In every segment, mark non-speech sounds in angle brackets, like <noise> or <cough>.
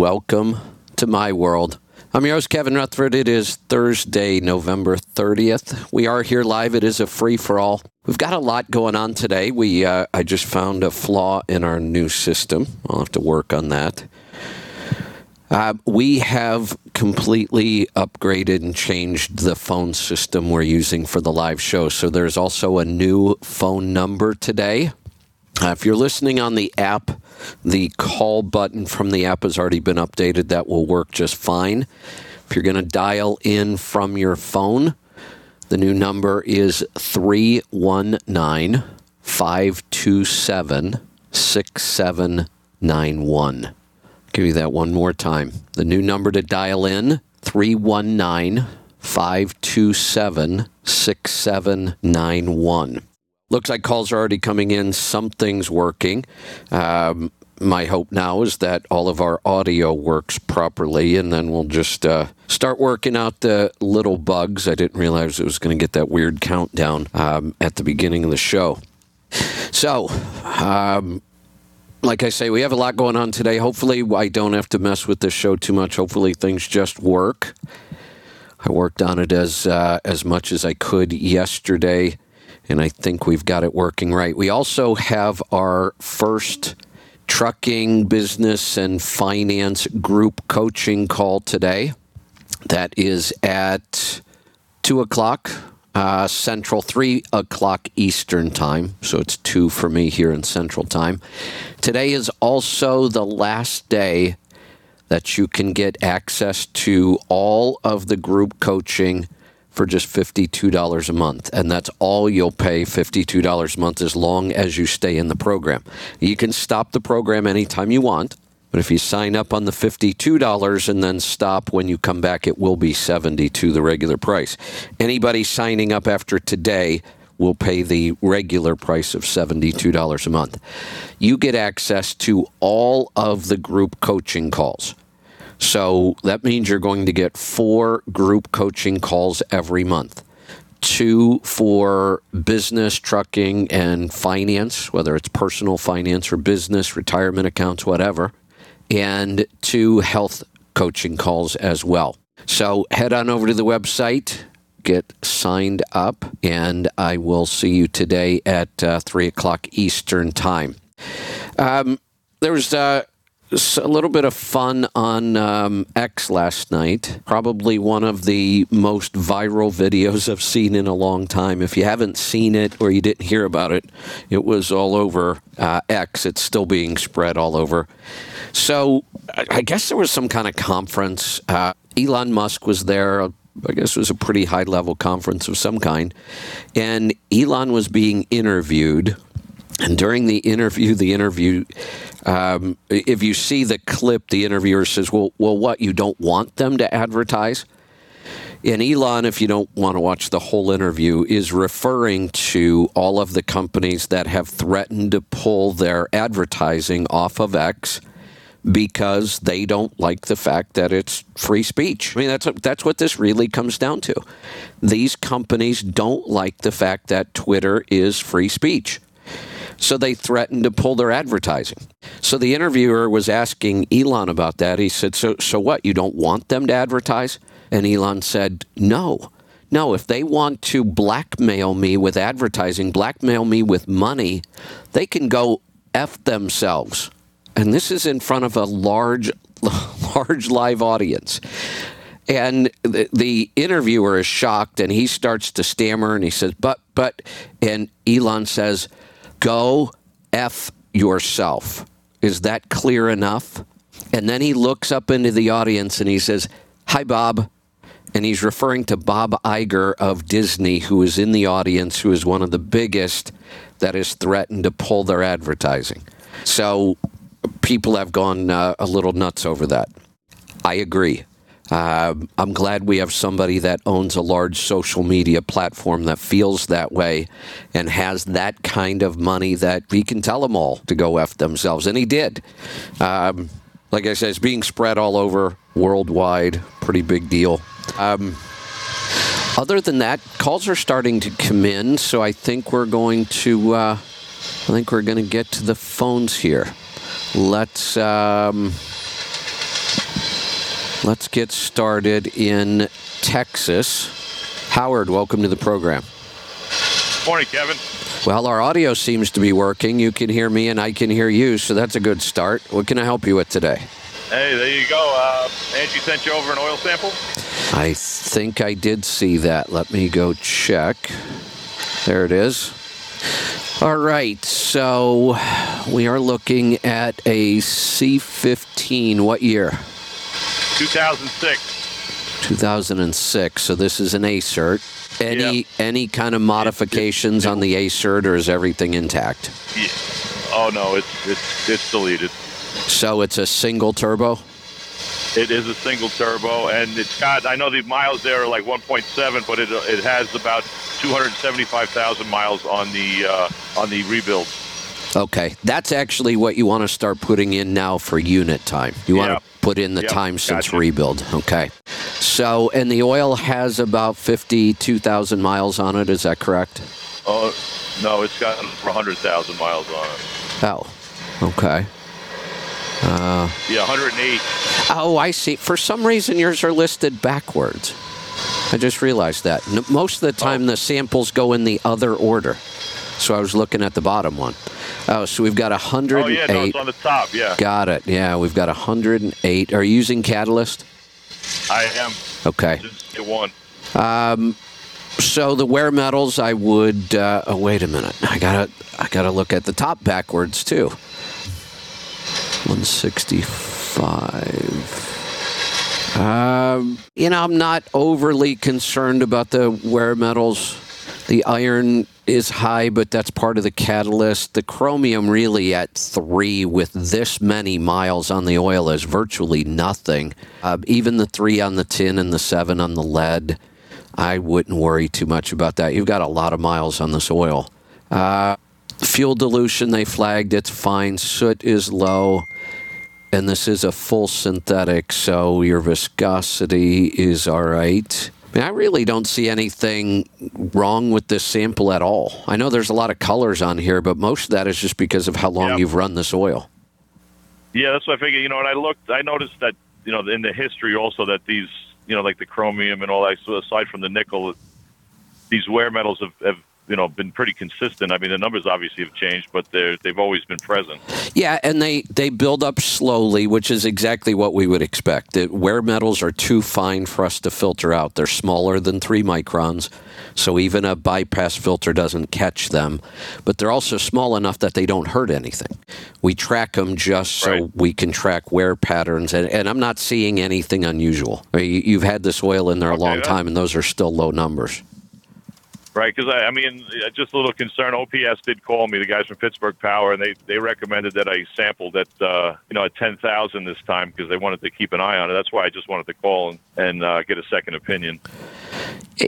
welcome to my world. I'm your host, Kevin Rutherford. It is Thursday, November 30th. We are here live. It is a free for all. We've got a lot going on today. We uh, I just found a flaw in our new system. I'll have to work on that. Uh, we have completely upgraded and changed the phone system we're using for the live show. So there's also a new phone number today. Uh, if you're listening on the app, the call button from the app has already been updated. That will work just fine. If you're going to dial in from your phone, the new number is 319 527 6791. Give you that one more time. The new number to dial in 319 527 6791. Looks like calls are already coming in. Something's working. Um, my hope now is that all of our audio works properly, and then we'll just uh, start working out the little bugs. I didn't realize it was going to get that weird countdown um, at the beginning of the show. So, um, like I say, we have a lot going on today. Hopefully, I don't have to mess with this show too much. Hopefully, things just work. I worked on it as uh, as much as I could yesterday and I think we've got it working right. We also have our first trucking business and finance group coaching call today. That is at two o'clock uh, Central, three o'clock Eastern time. So it's two for me here in Central time. Today is also the last day that you can get access to all of the group coaching for just $52 a month. And that's all you'll pay $52 a month as long as you stay in the program. You can stop the program anytime you want. But if you sign up on the $52 and then stop when you come back, it will be 72 the regular price. Anybody signing up after today will pay the regular price of $72 a month. You get access to all of the group coaching calls. So that means you're going to get four group coaching calls every month two for business, trucking, and finance, whether it's personal finance or business, retirement accounts, whatever, and two health coaching calls as well. So head on over to the website, get signed up, and I will see you today at uh, 3 o'clock Eastern Time. Um, there was uh, a little bit of fun on um, X last night. Probably one of the most viral videos I've seen in a long time. If you haven't seen it or you didn't hear about it, it was all over uh, X. It's still being spread all over. So I guess there was some kind of conference. Uh, Elon Musk was there. I guess it was a pretty high level conference of some kind. And Elon was being interviewed and during the interview, the interview, um, if you see the clip, the interviewer says, "Well, well, what? You don't want them to advertise?" And Elon, if you don't want to watch the whole interview, is referring to all of the companies that have threatened to pull their advertising off of X because they don't like the fact that it's free speech. I mean, that's that's what this really comes down to. These companies don't like the fact that Twitter is free speech. So they threatened to pull their advertising. So the interviewer was asking Elon about that. He said, So, so what? You don't want them to advertise? And Elon said, No. No, if they want to blackmail me with advertising, blackmail me with money, they can go F themselves. And this is in front of a large, <laughs> large live audience. And the, the, interviewer is shocked and he starts to stammer and he says, But, but, and Elon says, Go F yourself. Is that clear enough? And then he looks up into the audience and he says, Hi, Bob. And he's referring to Bob Iger of Disney, who is in the audience, who is one of the biggest that has threatened to pull their advertising. So people have gone uh, a little nuts over that. I agree. Uh, I'm glad we have somebody that owns a large social media platform that feels that way and has that kind of money that he can tell them all to go F themselves. And he did. Um, like I said, it's being spread all over worldwide. Pretty big deal. Um, other than that, calls are starting to come in, so I think we're going to. Uh, I think we're going to get to the phones here. Let's. Um, Let's get started in Texas. Howard, welcome to the program. Morning, Kevin. Well, our audio seems to be working. You can hear me and I can hear you, so that's a good start. What can I help you with today? Hey, there you go. Uh, Angie sent you over an oil sample. I think I did see that. Let me go check. There it is. All right, so we are looking at a C15. What year? 2006. 2006. So this is an ACERT. Any Yep. any kind of modifications on the ACERT, or is everything intact? Yeah. Oh no, it's it's it's deleted. So it's a single turbo. It is a single turbo, and it's got. I know the miles there are like 1.7, but it it has about 275,000 miles on the uh, on the rebuild. Okay, that's actually what you want to start putting in now for unit time. You want Yeah. to put in the Yep, time since gotcha. rebuild. Okay, so and the oil has about fifty-two thousand miles on it. Is that correct? Oh no, it's got 100,000 miles on it. Oh, okay. Uh, yeah, 108. Oh, I see. For some reason, yours are listed backwards. I just realized that. N- Most of the oh. time, the samples go in the other order. So I was looking at the bottom one. Oh, so we've got Oh 108. yeah, no, it's on the top. Yeah, Got it. Yeah, we've got 108. Are you using Catalyst? I am. Okay. Just one. So the wear metals, I would. Uh, oh, wait a minute. I gotta. I gotta look at the top backwards too. 165. Um, you know, I'm not overly concerned about the wear metals. The iron is high, but that's part of the catalyst. The chromium, really, at three with this many miles on the oil, is virtually nothing. Uh, even the three on the tin and the seven on the lead, I wouldn't worry too much about that. You've got a lot of miles on this oil. Uh, fuel dilution, they flagged it's fine. Soot is low. And this is a full synthetic, so your viscosity is all right. I, mean, I really don't see anything wrong with this sample at all. I know there's a lot of colors on here, but most of that is just because of how long Yeah. you've run this oil. Yeah, that's what I figured. You know, and I looked, I noticed that you know in the history also that these, you know, like the chromium and all that. So aside from the nickel, these wear metals have, have you know been pretty consistent. I mean, the numbers obviously have changed, but they're they've always been present. Yeah, and they, they build up slowly, which is exactly what we would expect. The wear metals are too fine for us to filter out. They're smaller than three microns, so even a bypass filter doesn't catch them. But they're also small enough that they don't hurt anything. We track them just so Right. we can track wear patterns, and, and I'm not seeing anything unusual. You- You've had this oil in there a Okay, long that- time, and those are still low numbers. Right, because I, I mean, uh, just a little concern. OPS did call me, the guys from Pittsburgh Power, and they, they recommended that I sampled at uh, you know at ten thousand this time because they wanted to keep an eye on it. That's why I just wanted to call and, and uh, get a second opinion.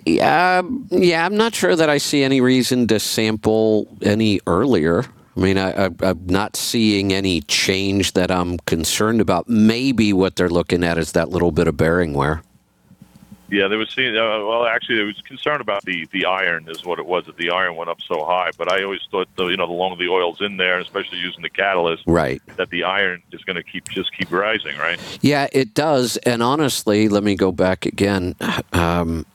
Yeah, yeah, I'm not sure that I see any reason to sample any earlier. I mean, I, I'm not seeing any change that I'm concerned about. Maybe what they're looking at is that little bit of bearing wear. Yeah, they was seeing. Uh, well, actually, they was concerned about the, the iron is what it was that the iron went up so high. But I always thought, the, you know, the longer the oil's in there, especially using the catalyst, Right. that the iron is going to keep just keep rising, right? Yeah, it does. And honestly, let me go back again. <sighs> Um,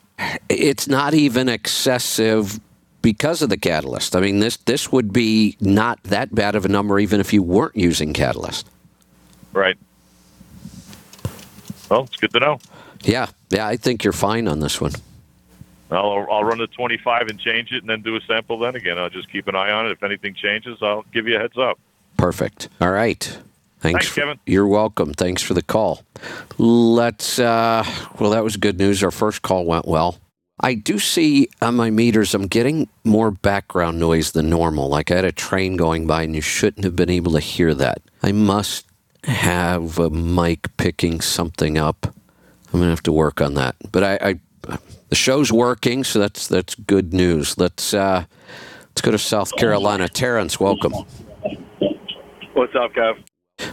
it's not even excessive because of the catalyst. I mean, this this would be not that bad of a number even if you weren't using catalyst. Right. Well, it's good to know. Yeah, yeah, I think you're fine on this one. I'll I'll run the 25 and change it, and then do a sample. Then again, I'll just keep an eye on it. If anything changes, I'll give you a heads up. Perfect. All right. Thanks, Thanks, for- Kevin. You're welcome. Thanks for the call. Let's. Uh, well, that was good news. Our first call went well. I do see on my meters, I'm getting more background noise than normal. Like I had a train going by, and you shouldn't have been able to hear that. I must have a mic picking something up. I'm gonna have to work on that. But I, I the show's working, so that's that's good news. Let's uh, let's go to South Carolina. Terrence, welcome. What's up, Kev?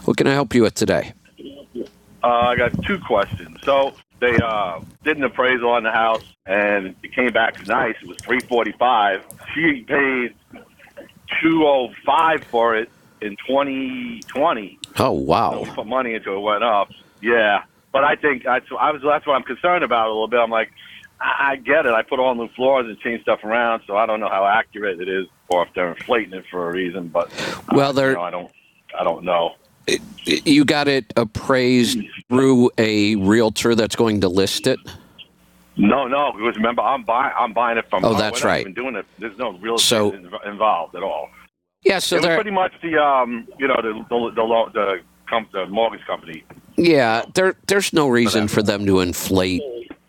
What can I help you with today? Uh, I got two questions. So they uh, did an appraisal on the house, and it came back nice. It was three forty five. She paid two oh five for it in twenty twenty. Oh So we wow! put money into it, went up. Yeah. But I think that's I was that's what I'm concerned about a little bit. I'm like, I, I get it. I put all new floors and change stuff around, so I don't know how accurate it is, or if they're inflating it for a reason. But Well, uh, they're- you know, I don't I don't know. You got it appraised through a realtor that's going to list it. No, no, because remember, I'm buying. I'm buying it from. Oh, that's right. Even doing it. There's no real So- estate inv- involved at all. Yeah, so it was pretty much the um, you know, the the the, the, com- the mortgage company. Yeah, there there's no reason for them to inflate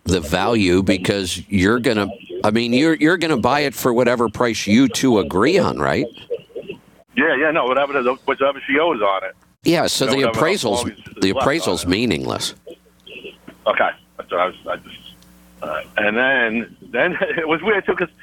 the value because you're gonna. I mean, you're you're gonna buy it for whatever price you two agree on, right? Yeah, yeah, no, whatever whatever she owes on it. Yeah. So No, the appraisals the appraisal's meaningless. Okay, that's what I was. I just, uh, and then then <laughs> it was weird too because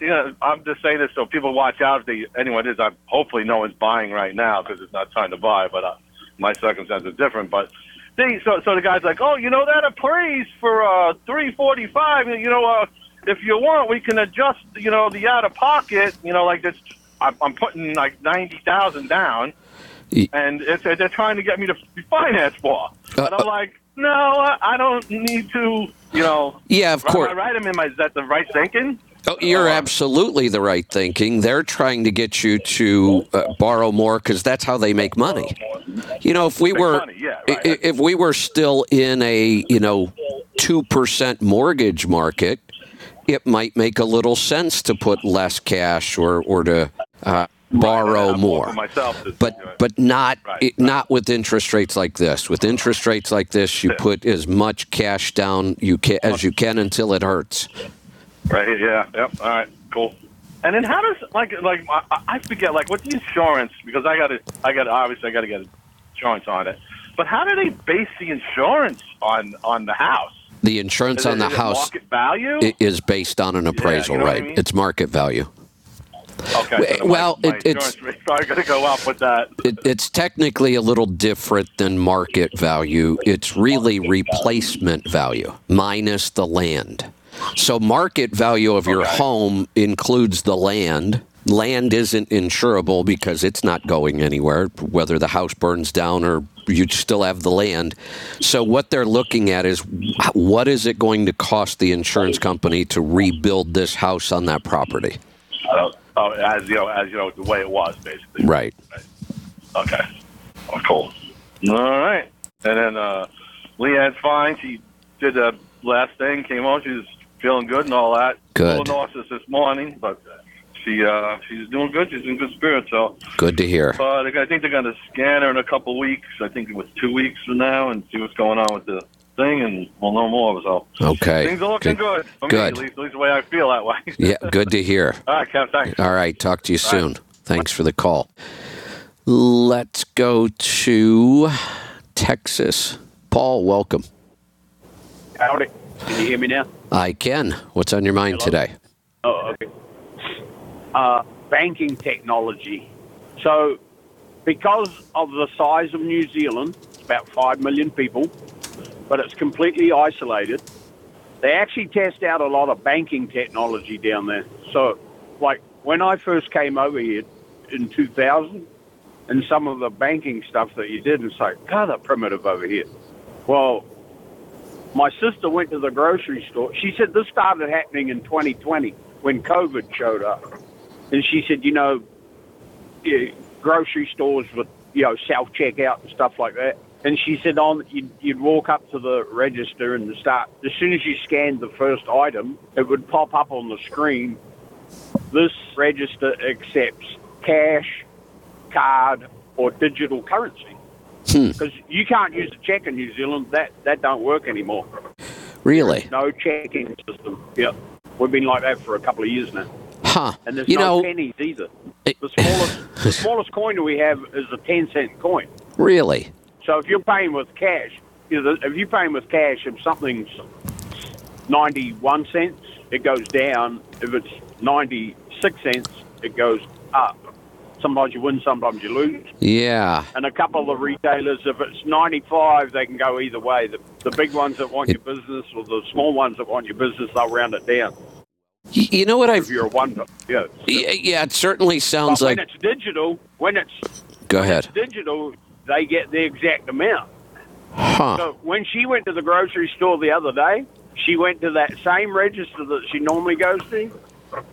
you know I'm just saying this so people watch out if they anyone is. I'm hopefully no one's buying right now because it's not time to buy. But uh, my circumstances are different. But they so so the guy's like, oh, you know that appraised for uh, three forty five. You know, uh, if you want, we can adjust. You know, the out of pocket. You know, like this. I'm, I'm putting like ninety thousand down and it's, they're trying to get me to finance more. Uh, and I'm uh, like, no, I I don't need to, you know. Yeah, of Right, course. right, am in my, is that the right thinking? Oh, you're Uh, absolutely the right thinking. They're trying to get you to uh, borrow more because that's how they make money. You know, if we were money, yeah, right. if we were still in a you know two percent mortgage market, it might make a little sense to put less cash or or to uh, borrow I'm more. But but not Right, it, not with interest rates like this. With interest rates like this, you put as much cash down you can as you can until it hurts. Right, yeah, yep, all right, cool. And then how does like like I, I forget like what's the insurance because I got to I got obviously I got to get insurance on it. But how do they base the insurance on on the house? The insurance Is on it- the house market value. is based on an appraisal, know what I right? mean? It's market value. okay, so well, my, my it- it's- probably going to go up with that. It, it's technically a little different than market value. It's really replacement value minus the land. So, market value of your Okay. home includes the land. Land isn't insurable because it's not going anywhere, whether the house burns down or you still have the land. So, what they're looking at is what is it going to cost the insurance company to rebuild this house on that property? Uh, oh, as you know, as you know, the way it was basically. Right. Okay. Oh, cool. All right. And then uh, Leanne's fine. She did the last thing, came home. She's feeling good and all that. Good. A little nauseous this morning, but she uh, she's doing good. She's in good spirits. So, Good to hear. uh, I think they're going to scan her in a couple weeks. I think it was two weeks from now, and see what's going on with the thing, and we'll know more. So Okay. things are looking good. For Good. Me, at, least, at least the way I feel that way. Yeah, good to hear. <laughs> all right, Kev. Thanks. All right, talk to you All right. soon. Thanks for the call. Let's go to Texas. Paul, welcome. Howdy. Can you hear me now? I can. What's on your mind Hello? today? Oh, okay. Uh, banking technology. So, because of the size of New Zealand, it's about 5 million people, but it's completely isolated, they actually test out a lot of banking technology down there. So, like when I first came over here in 2000, and some of the banking stuff that you did, it's like, God, they're primitive over here. Well, my sister went to the grocery store. She said this started happening in 2020 when COVID showed up. And she said, you know, grocery stores with, you know, self checkout and stuff like that. And she said, on you'd, you'd walk up to the register and the start, as soon as you scanned the first item, it would pop up on the screen. This register accepts cash, card, or digital currency Hmm. because you can't use a check in New Zealand. That that don't work anymore. Really? No checking system. Yeah, we've been like that for a couple of years now, Huh. and there's You no know, pennies either. it- The smallest <laughs> the smallest coin we have is a ten cent coin. really? So if you're paying with cash, you know, if you're paying with cash, if something's ninety one cents, it goes down. If it's ninety six cents, it goes up. Sometimes you win, sometimes you lose. Yeah. And a couple of retailers, if it's 95, they can go either way. The, the big ones that want your business or the small ones that want your business, they'll round it down. You know what I've. If you're a one, yeah. Yeah, it certainly sounds But when like. it's digital, when it's Go ahead. digital, they get the exact amount. Huh. So when she went to the grocery store the other day, she went to that same register that she normally goes to,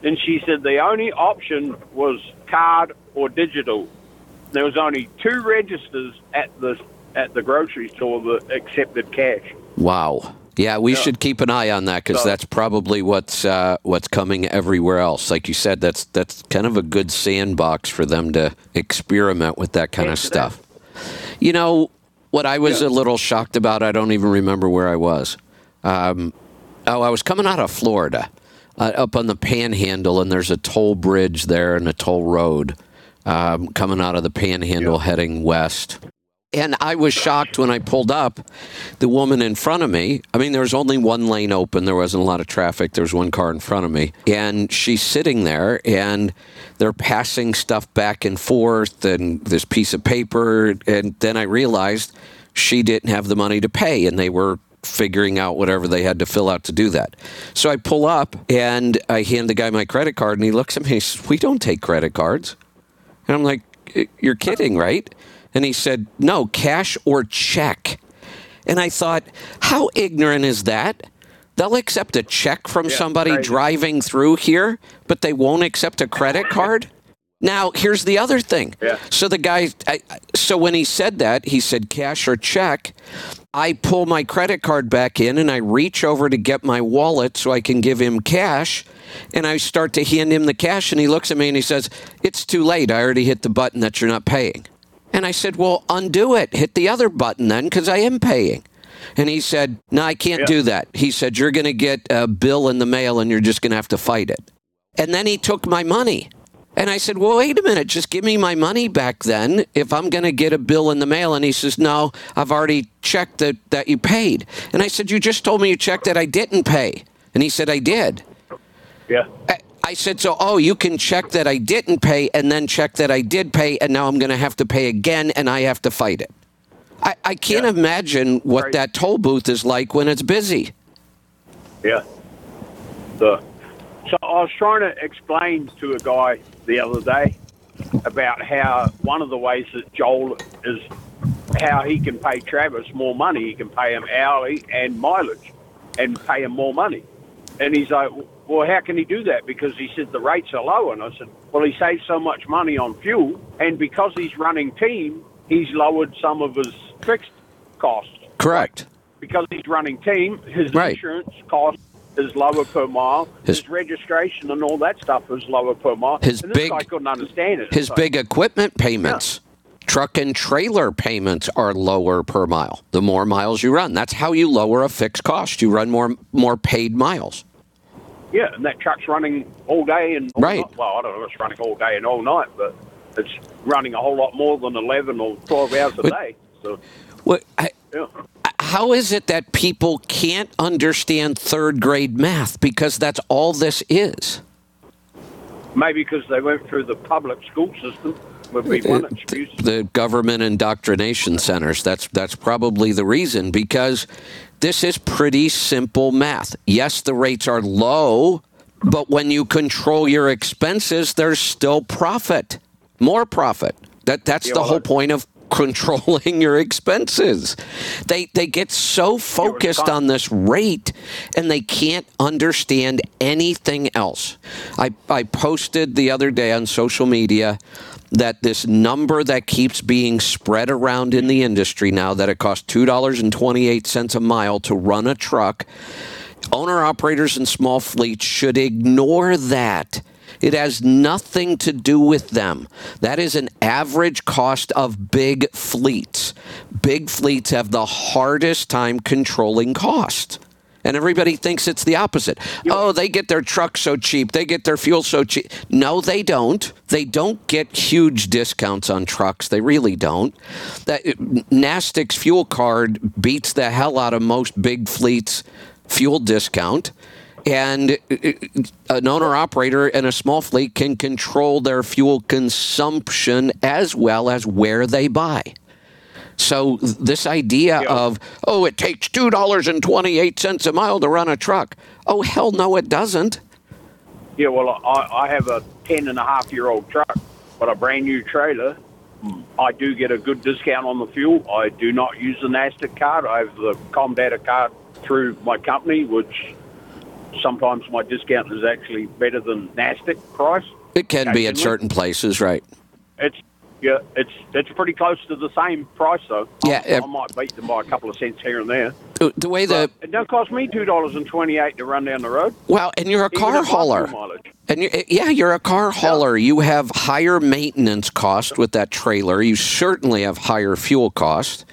and she said the only option was card or digital. There was only two registers at the at the grocery store that accepted cash. Wow. Yeah, we Yeah. should keep an eye on that because So- that's probably what's uh, what's coming everywhere else. Like you said, that's that's kind of a good sandbox for them to experiment with that kind of Yes, it is. stuff. You know what I was a little shocked about. I don't even remember where I was. Um, oh, I was coming out of Florida, uh, up on the Panhandle, and there's a toll bridge there and a toll road um, coming out of the Panhandle heading west. And I was shocked when I pulled up. The woman in front of me, I mean, there was only one lane open. There wasn't a lot of traffic. There was one car in front of me. And she's sitting there and they're passing stuff back and forth and this piece of paper. And then I realized she didn't have the money to pay and they were figuring out whatever they had to fill out to do that. So I pull up and I hand the guy my credit card and he looks at me and he says, We don't take credit cards. And I'm like, You're kidding, right? And he said, No, cash or check. And I thought, How ignorant is that? They'll accept a check from somebody crazy. driving through here, but they won't accept a credit card? Now, here's the other thing. Yeah. So the guy, I- so when he said that, he said cash or check. I pull my credit card back in and I reach over to get my wallet so I can give him cash. And I start to hand him the cash, and he looks at me and he says, It's too late. I already hit the button that you're not paying. And I said, Well, undo it. Hit the other button then, because I am paying. And he said, No, I can't Yeah. do that. He said, You're going to get a bill in the mail and you're just going to have to fight it. And then he took my money. And I said, Well, wait a minute, just give me my money back then if I'm going to get a bill in the mail. And he says, No, I've already checked that, that you paid. And I said, You just told me you checked that I didn't pay. And he said, I did. Yeah. I- I said, So, oh, you can check that I didn't pay and then check that I did pay. And now I'm going to have to pay again and I have to fight it. I, I can't Yeah. imagine what Right. that toll booth is like when it's busy. Yeah. The, so I was trying to explain to a guy the other day about how one of the ways that Joel is how he can pay Travis more money. He can pay him hourly and mileage and pay him more money. And he's like, well, how can he do that? Because he said the rates are low. And I said, well, he saves so much money on fuel. And because he's running team, he's lowered some of his fixed costs Correct. because he's running team, his Right. insurance cost is lower per mile. His- His, registration and all that stuff is lower per mile. His and big- couldn't understand it. His So- big equipment payments, truck and trailer payments are lower per mile. The more miles you run, that's how you lower a fixed cost. You run more more paid miles. yeah, and that truck's running all day and all Right. Night. Well, I don't know if it's running all day and all night, but it's running a whole lot more than eleven or twelve hours a But- day. So What? I, yeah, how is it that people can't understand third grade math? Because that's all this is. maybe because they went through the public school system would be one excuse. the government indoctrination centers. That's that's probably the reason because this is pretty simple math. Yes, the rates are low, but when you control your expenses, there's still profit, more profit. That that's Yeah, the well, whole point of controlling <laughs> your expenses. They they get so focused on this rate and they can't understand anything else. I, I posted the other day on social media that this number that keeps being spread around in the industry now that it costs $2.28 a mile to run a truck, owner operators and small fleets should ignore that. It has nothing to do with them. That is an average cost of big fleets. Big fleets have the hardest time controlling cost. And everybody thinks it's the opposite. Oh, they get their trucks so cheap. They get their fuel so cheap. No, they don't. They don't get huge discounts on trucks. They really don't. That NASTC's fuel card beats the hell out of most big fleets' fuel discount. And uh, an owner operator and a small fleet can control their fuel consumption as well as where they buy. So this idea Yeah. of oh, it takes two dollars and twenty eight cents a mile to run a truck. Oh hell no, it doesn't. Yeah, well, I, I have a ten and a half year old truck, but a brand new trailer. I do get a good discount on the fuel. I do not use the NASTC card. I have the Comdata card through my company, which sometimes my discount is actually better than NASTC price. It can be at certain places, right? It's yeah, it's it's pretty close to the same price though. Yeah, I, I might beat them by a couple of cents here and there. The, way the It don't cost me two dollars and twenty eight to run down the road. well, and you're a car hauler. And you, eh, yeah, you're a car hauler. You have higher maintenance cost with that trailer. You certainly have higher fuel cost.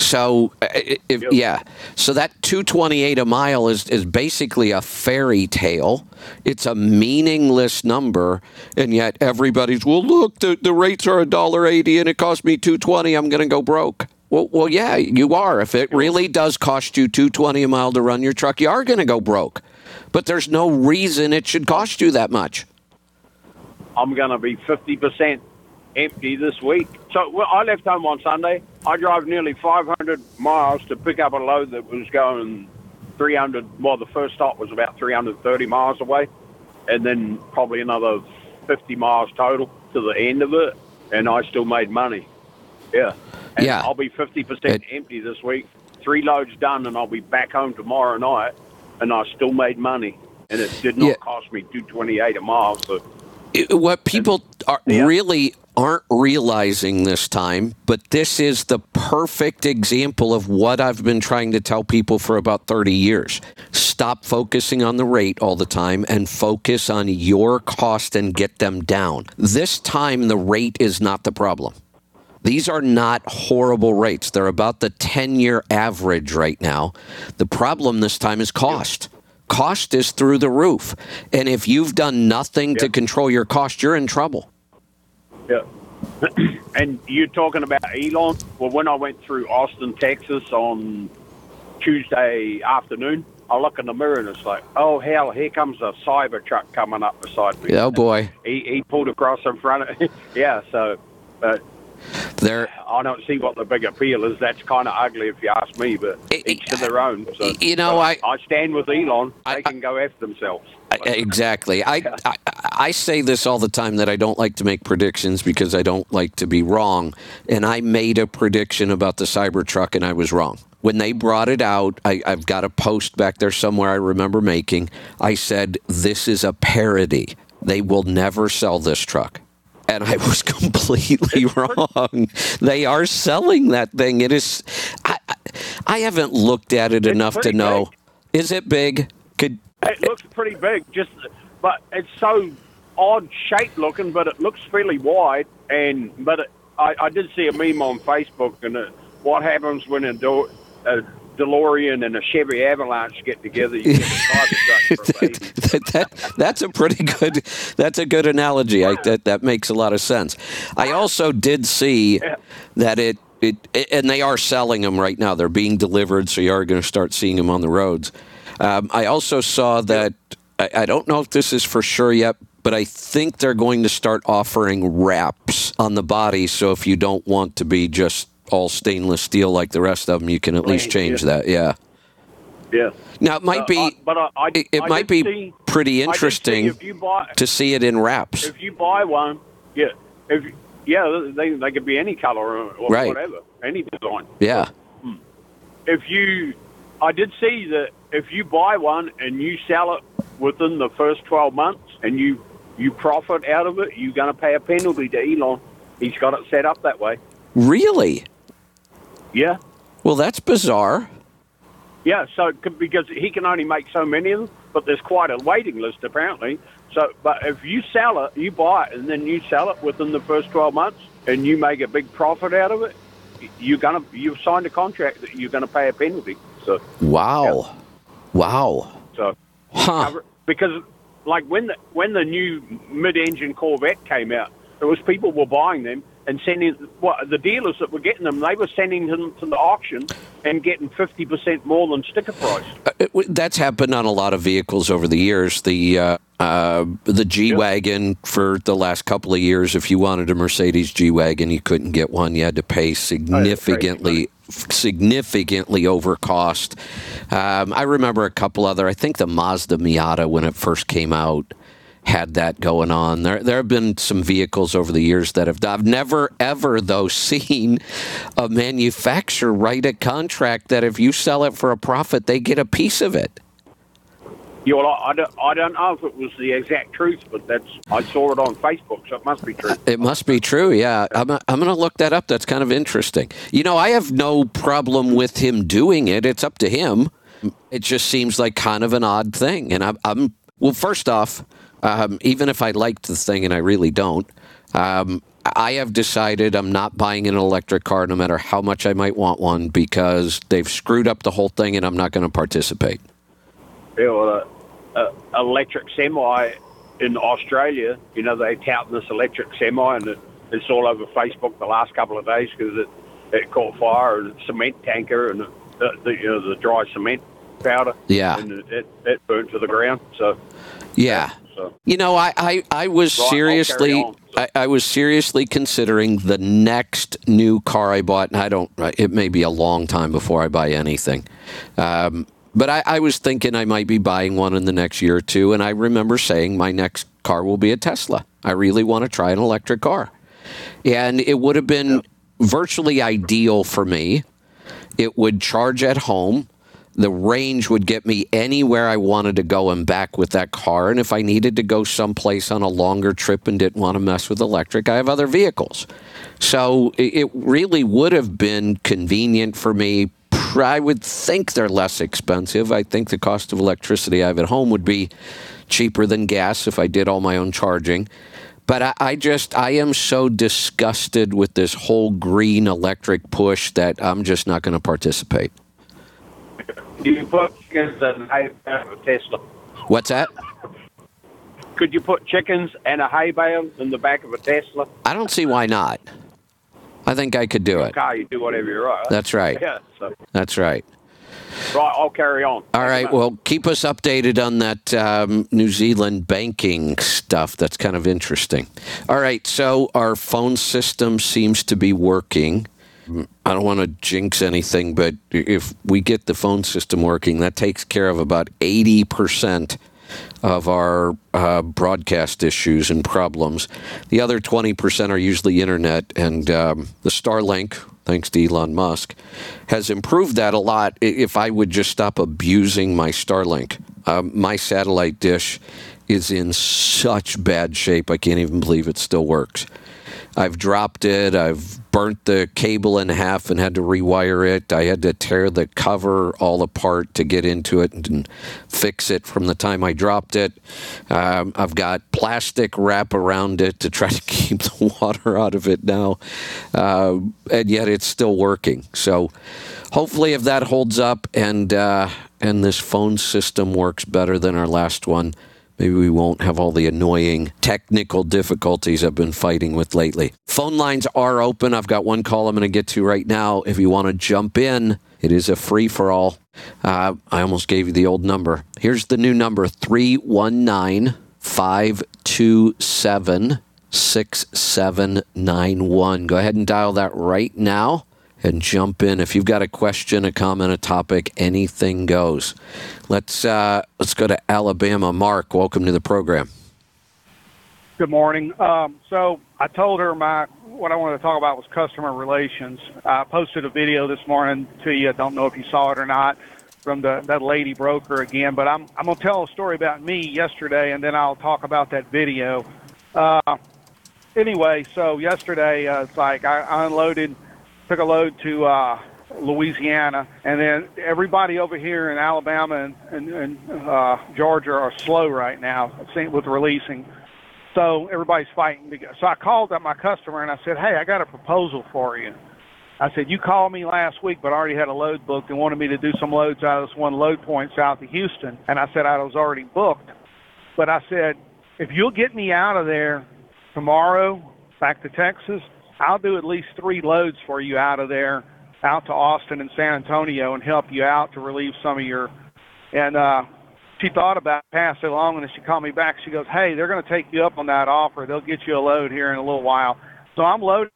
So, uh, if, Yep. yeah, so that 228 a mile is is basically a fairy tale. It's a meaningless number, and yet everybody's well. Look, the, the rates are a dollar eighty, and it cost me 220. I'm going to go broke. Well, well, yeah, you are. If it really does cost you 220 a mile to run your truck, you are going to go broke. But there's no reason it should cost you that much. I'm going to be 50% empty this week. So well, I left home on Sunday. I drove nearly 500 miles to pick up a load that was going 300. Well, the first stop was about 330 miles away, and then probably another 50 miles total to the end of it, and I still made money. Yeah. And Yeah. I'll be 50% It- empty this week. Three loads done, and I'll be back home tomorrow night, and I still made money. And it did not Yeah. cost me 228 a mile. So what people are Yeah. really aren't realizing this time, but this is the perfect example of what I've been trying to tell people for about 30 years. Stop focusing on the rate all the time and focus on your cost and get them down. This time, the rate is not the problem. These are not horrible rates. They're about the 10 year average right now. The problem this time is cost. Cost is through the roof. And if you've done nothing to control your cost, you're in trouble. Yeah. <clears throat> and you're talking about Elon. Well, when I went through Austin, Texas on Tuesday afternoon, I look in the mirror and it's like, oh hell, here comes a Cybertruck coming up beside me. Oh boy. He, he pulled across in front of <laughs> Yeah, so uh, There I don't see what the big appeal is. That's kind of ugly if you ask me, but I- each to their own. So, you know, I- I stand with Elon. They I- can go after themselves. Exactly. I, I I say this all the time that I don't like to make predictions because I don't like to be wrong. And I made a prediction about the Cybertruck and I was wrong. When they brought it out, I, I've got a post back there somewhere I remember making. I said, This is a parody. They will never sell this truck. And I was <laughs> completely wrong. They are selling that thing. It is. I, I, haven't looked at it enough to know. Is it big? Could It looks pretty big, just but it's so odd shaped looking, but it looks fairly wide. And but it, I, I did see a meme on Facebook, and it, what happens when a, Do, a DeLorean and a Chevy Avalanche get together? You get a <laughs> for that, that, that's a pretty good that's a good analogy. I, that that makes a lot of sense. I also did see that it, it and they are selling them right now. They're being delivered so you are going to start seeing them on the roads. Um, i also saw that I, I don't know if this is for sure yet but i think they're going to start offering wraps on the body so if you don't want to be just all stainless steel like the rest of them you can at least change yeah. that yeah Yeah, now it might Uh, be I- but I, I, it, might be see- pretty see interesting you buy to see it in wraps. if you buy one, yeah, if yeah, they they could be any color or, Right. whatever, any design. Yeah. Hmm. if you, I did see that if you buy one and you sell it within the first 12 months and you, you profit out of it, you're going to pay a penalty to Elon. He's got it set up that way. Really? Yeah. Well, that's bizarre. Yeah, so because he can only make so many of them, but there's quite a waiting list apparently. So, but if you sell it, you buy it, and then you sell it within the first 12 months, and you make a big profit out of it, you're gonna you've signed a contract that you're gonna pay a penalty. So, Wow. Wow. so Huh. because like when the when the new mid-engine Corvette came out, there was people were buying them and sending what the dealers that were getting them, they were sending them to the auction and getting fifty percent more than sticker price. Uh, it That's happened on a lot of vehicles over the years. The uh, uh, the G wagon for the last couple of years. If you wanted a Mercedes G wagon, you couldn't get one. You had to pay significantly, significantly over cost. Um, I remember a couple other. I think the Mazda Miata when it first came out. Had that going on. There, there have been some vehicles over the years that have. I've never ever though <laughs> seen a manufacturer write a contract that if you sell it for a profit, they get a piece of it. Yeah, well, I, I, don't, I don't know if it was the exact truth, but that's I saw it on Facebook, so it must be true. It must be true. Yeah, I'm. I'm going to look that up. That's kind of interesting. You know, I have no problem with him doing it. It's up to him. It just seems like kind of an odd thing, and I'm. I'm well, first off, um, even if I liked the thing, and I really don't, um, I have decided I'm not buying an electric car, no matter how much I might want one, because they've screwed up the whole thing, and I'm not going to participate. Yeah, well, uh, uh, electric semi in Australia, you know, they tout this electric semi, and it, it's all over Facebook the last couple of days because it, it caught fire and cement tanker and the, the, you know, the dry cement powder. Yeah. And it, it, it burnt to the ground. So, Yeah. So You know, I, I, I was I'll seriously on. I, I was seriously considering the next new car I bought, and I don't. It may be a long time before I buy anything, um, but I, I was thinking I might be buying one in the next year or two, and I remember saying my next car will be a Tesla. I really want to try an electric car, and it would have been virtually ideal for me. It would charge at home. The range would get me anywhere I wanted to go and back with that car. And if I needed to go someplace on a longer trip and didn't want to mess with electric, I have other vehicles. So it really would have been convenient for me. I would think they're less expensive. I think the cost of electricity I have at home would be cheaper than gas if I did all my own charging. But I, I just, I am so disgusted with this whole green electric push that I'm just not going to participate. Do you put chickens and hay bale of a Tesla? What's that? Could you put chickens and a hay bale in the back of a Tesla? I don't see why not. I think I could do it. Car, you do whatever you're right. That's right. Yeah. So, That's right. right, I'll carry on. All right. Well, keep us updated on that um, New Zealand banking stuff. That's kind of interesting. All right. So our phone system seems to be working. I don't want to jinx anything, but if we get the phone system working, that takes care of about 80% of our uh, broadcast issues and problems. The other 20% are usually internet, and um, the Starlink, thanks to Elon Musk, has improved that a lot if I would just stop abusing my Starlink. Um, my satellite dish is in such bad shape, I can't even believe it still works. I've dropped it. I've burnt the cable in half and had to rewire it. I had to tear the cover all apart to get into it and fix it from the time I dropped it. Um, I've got plastic wrap around it to try <laughs> to keep the water out of it now. Uh, and yet it's still working. So hopefully, if that holds up and, uh, and this phone system works better than our last one, Maybe we won't have all the annoying technical difficulties I've been fighting with lately. Phone lines are open. I've got one call I'm going to get to right now. If you want to jump in, it is a free for all. Uh, I almost gave you the old number. Here's the new number 319 527 6791. Go ahead and dial that right now and jump in. If you've got a question, a comment, a topic, anything goes. Let's uh, let's go to Alabama. Mark, welcome to the program. Good morning. Um, so I told her my what I wanted to talk about was customer relations. I posted a video this morning to you. I don't know if you saw it or not from the that lady broker again, but I'm I'm gonna tell a story about me yesterday, and then I'll talk about that video. Uh, anyway, so yesterday uh, it's like I, I unloaded, took a load to uh, Louisiana, and then everybody over here in Alabama and, and, and uh, Georgia are slow right now with releasing. So everybody's fighting. So I called up my customer and I said, "Hey, I got a proposal for you." I said, "You called me last week, but I already had a load booked and wanted me to do some loads out of this one load point south of Houston." And I said I was already booked, but I said, "If you'll get me out of there tomorrow, back to Texas, I'll do at least three loads for you out of there, out to Austin and San Antonio, and help you out to relieve some of your." And uh, she thought about passing along, and then she called me back. She goes, "Hey, they're going to take you up on that offer. They'll get you a load here in a little while." So I'm loading.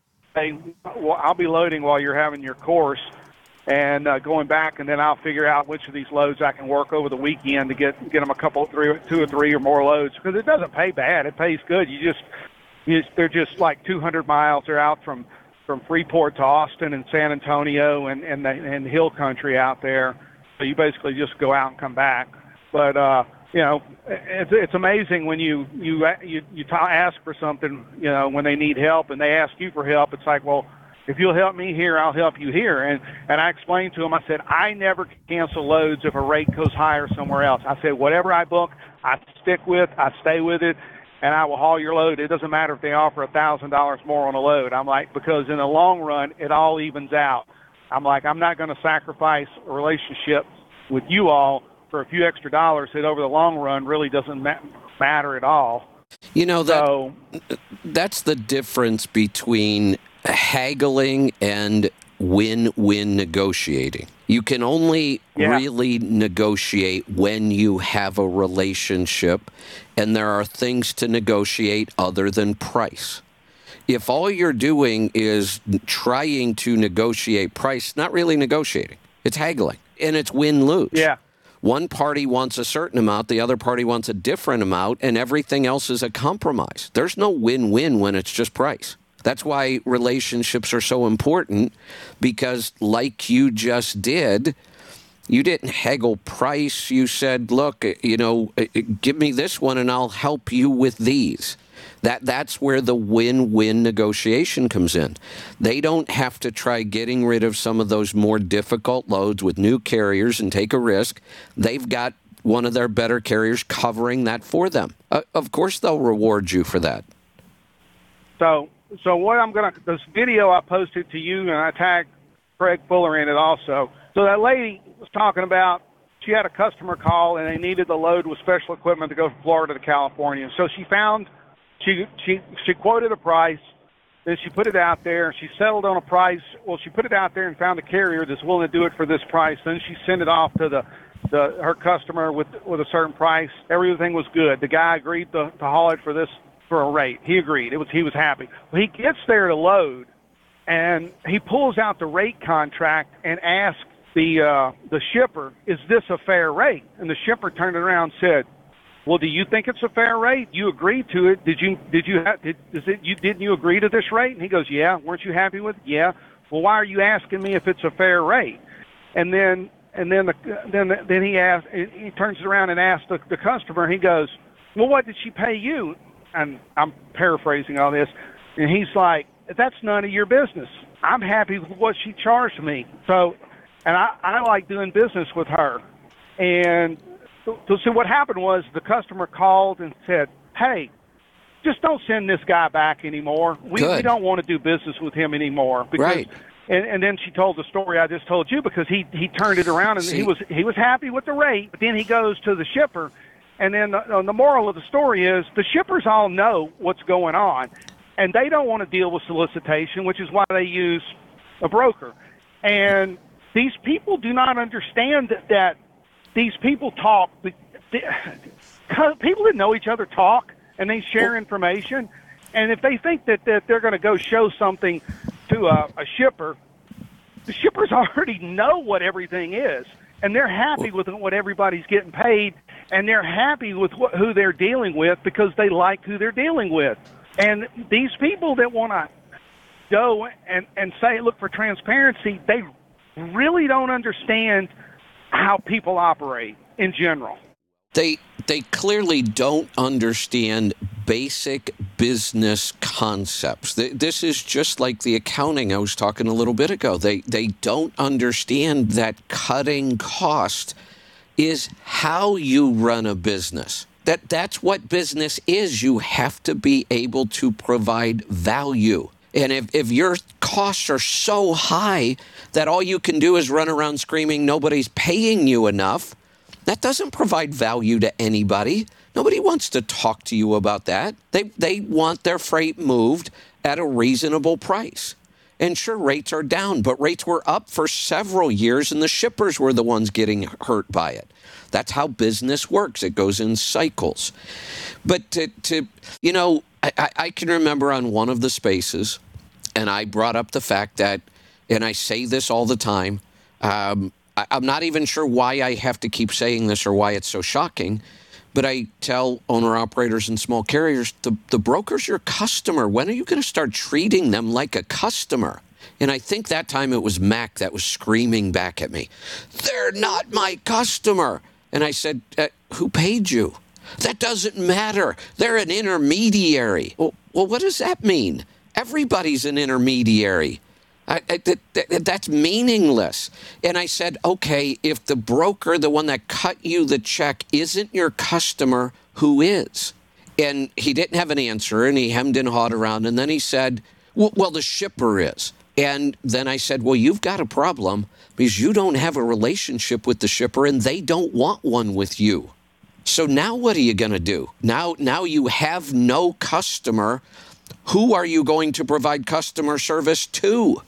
I'll be loading while you're having your course, and uh, going back, and then I'll figure out which of these loads I can work over the weekend to get get them a couple, three, two or three or more loads because it doesn't pay bad. It pays good. You just, they're just like 200 miles. They're out from from Freeport to Austin and San Antonio and and the, and Hill Country out there. So you basically just go out and come back. But uh, you know, it's it's amazing when you you you you ta ask for something. You know, when they need help and they ask you for help, it's like, well, if you'll help me here, I'll help you here. And and I explained to him, I said, I never cancel loads if a rate goes higher somewhere else. I said, whatever I book, I stick with, I stay with it, and I will haul your load. It doesn't matter if they offer a thousand dollars more on a load. I'm like, because in the long run, it all evens out. I'm like, I'm not going to sacrifice a relationship with you all for a few extra dollars that over the long run really doesn't ma- matter at all. You know that So that's the difference between haggling and win-win negotiating. You can only Yeah. really negotiate when you have a relationship and there are things to negotiate other than price. If all you're doing is trying to negotiate price, not really negotiating. It's haggling and it's win-lose. yeah, One party wants a certain amount, the other party wants a different amount, and everything else is a compromise. There's no win win when it's just price. That's why relationships are so important because, like you just did, you didn't haggle price. You said, look, you know, uh, uh, give me this one and I'll help you with these. That, that's where the win win negotiation comes in. They don't have to try getting rid of some of those more difficult loads with new carriers and take a risk. They've got one of their better carriers covering that for them. Uh, of course, they'll reward you for that. So, so what I'm gonna this video I posted to you and I tagged Craig Fuller in it also. So that lady was talking about she had a customer call and they needed the load with special equipment to go from Florida to California. So she found she she she quoted a price. Then she put it out there. She settled on a price. Well, she put it out there and found a carrier that's willing to do it for this price. Then she sent it off to the, the her customer with with a certain price. Everything was good. The guy agreed to, to haul it for this for a rate. He agreed. It was he was happy. Well, he gets there to load, and he pulls out the rate contract and asks the uh, the shipper, "Is this a fair rate?" And the shipper turned around and said, well, do you think it's a fair rate? You agreed to it. Did you? Did you? Ha- did, is it? You didn't you agree to this rate? And he goes, Yeah. Weren't you happy with? it? Yeah. Well, why are you asking me if it's a fair rate? And then and then the then then he asked. He turns around and asks the, the customer. He goes, Well, what did she pay you? And I'm paraphrasing all this. And he's like, That's none of your business. I'm happy with what she charged me. So, and I I like doing business with her. And so, so what happened was the customer called and said, "Hey, just don't send this guy back anymore. We, we don't want to do business with him anymore." Because, Right. And, and then she told the story I just told you because he he turned it around and See- he was he was happy with the rate, but then he goes to the shipper, and then the, uh, the moral of the story is the shippers all know what's going on, and they don't want to deal with solicitation, which is why they use a broker. And these people do not understand that, that these people talk. the- the- People that know each other talk and they share information. And if they think that, that they're going to go show something to a, a shipper, the shippers <laughs> already know what everything is, and they're happy with what everybody's getting paid, and they're happy with what, who they're dealing with because they like who they're dealing with. And these people that want to go and and say look for transparency, they really don't understand how people operate in general. They they clearly don't understand basic business concepts. This is just like the accounting I was talking a little bit ago. They they don't understand that cutting cost is how you run a business. That that's what business is. You have to be able to provide value. And if, if your costs are so high that all you can do is run around screaming nobody's paying you enough, that doesn't provide value to anybody. Nobody wants to talk to you about that. They they want their freight moved at a reasonable price. And sure, rates are down, but rates were up for several years, and the shippers were the ones getting hurt by it. That's how business works. It goes in cycles. But to, to you know, I, I- can remember on one of the spaces, and I brought up the fact that, and I say this all the time, Um, I, I'm not even sure why I have to keep saying this or why it's so shocking. But I tell owner operators and small carriers the, the broker's your customer. When are you going to start treating them like a customer? And I think that time it was Mac that was screaming back at me, They're not my customer. And I said, uh, Who paid you? That doesn't matter. They're an intermediary. Well, well what does that mean? Everybody's an intermediary. I, I, that, that, that's meaningless. And I said, okay, if the broker, the one that cut you the check, isn't your customer, who is? And he didn't have an answer and he hemmed and hawed around. And then he said, well, well, the shipper is. And then I said, well, you've got a problem because you don't have a relationship with the shipper and they don't want one with you. So now what are you going to do? Now, now you have no customer. Who are you going to provide customer service to?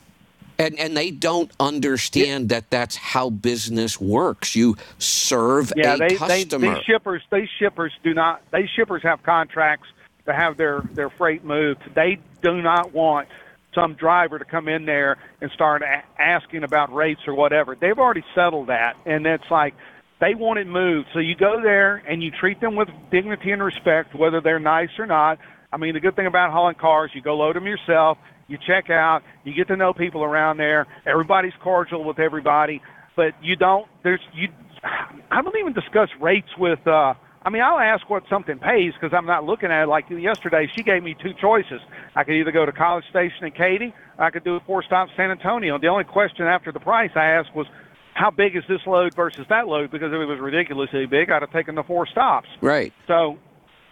And and they don't understand yeah. that that's how business works. You serve yeah, a they, customer. They, these shippers, these shippers do not. These shippers have contracts to have their their freight moved. They do not want some driver to come in there and start a- asking about rates or whatever. They've already settled that, and it's like they want it moved. So you go there and you treat them with dignity and respect, whether they're nice or not. I mean, the good thing about hauling cars, you go load them yourself you check out, you get to know people around there. Everybody's cordial with everybody, but you don't. There's you. I don't even discuss rates with. uh I mean, I'll ask what something pays because I'm not looking at it. Like yesterday, she gave me two choices. I could either go to College Station in Katy, or I could do a four stop San Antonio. The only question after the price I asked was, how big is this load versus that load? Because if it was ridiculously big, I'd have taken the four stops. Right. So,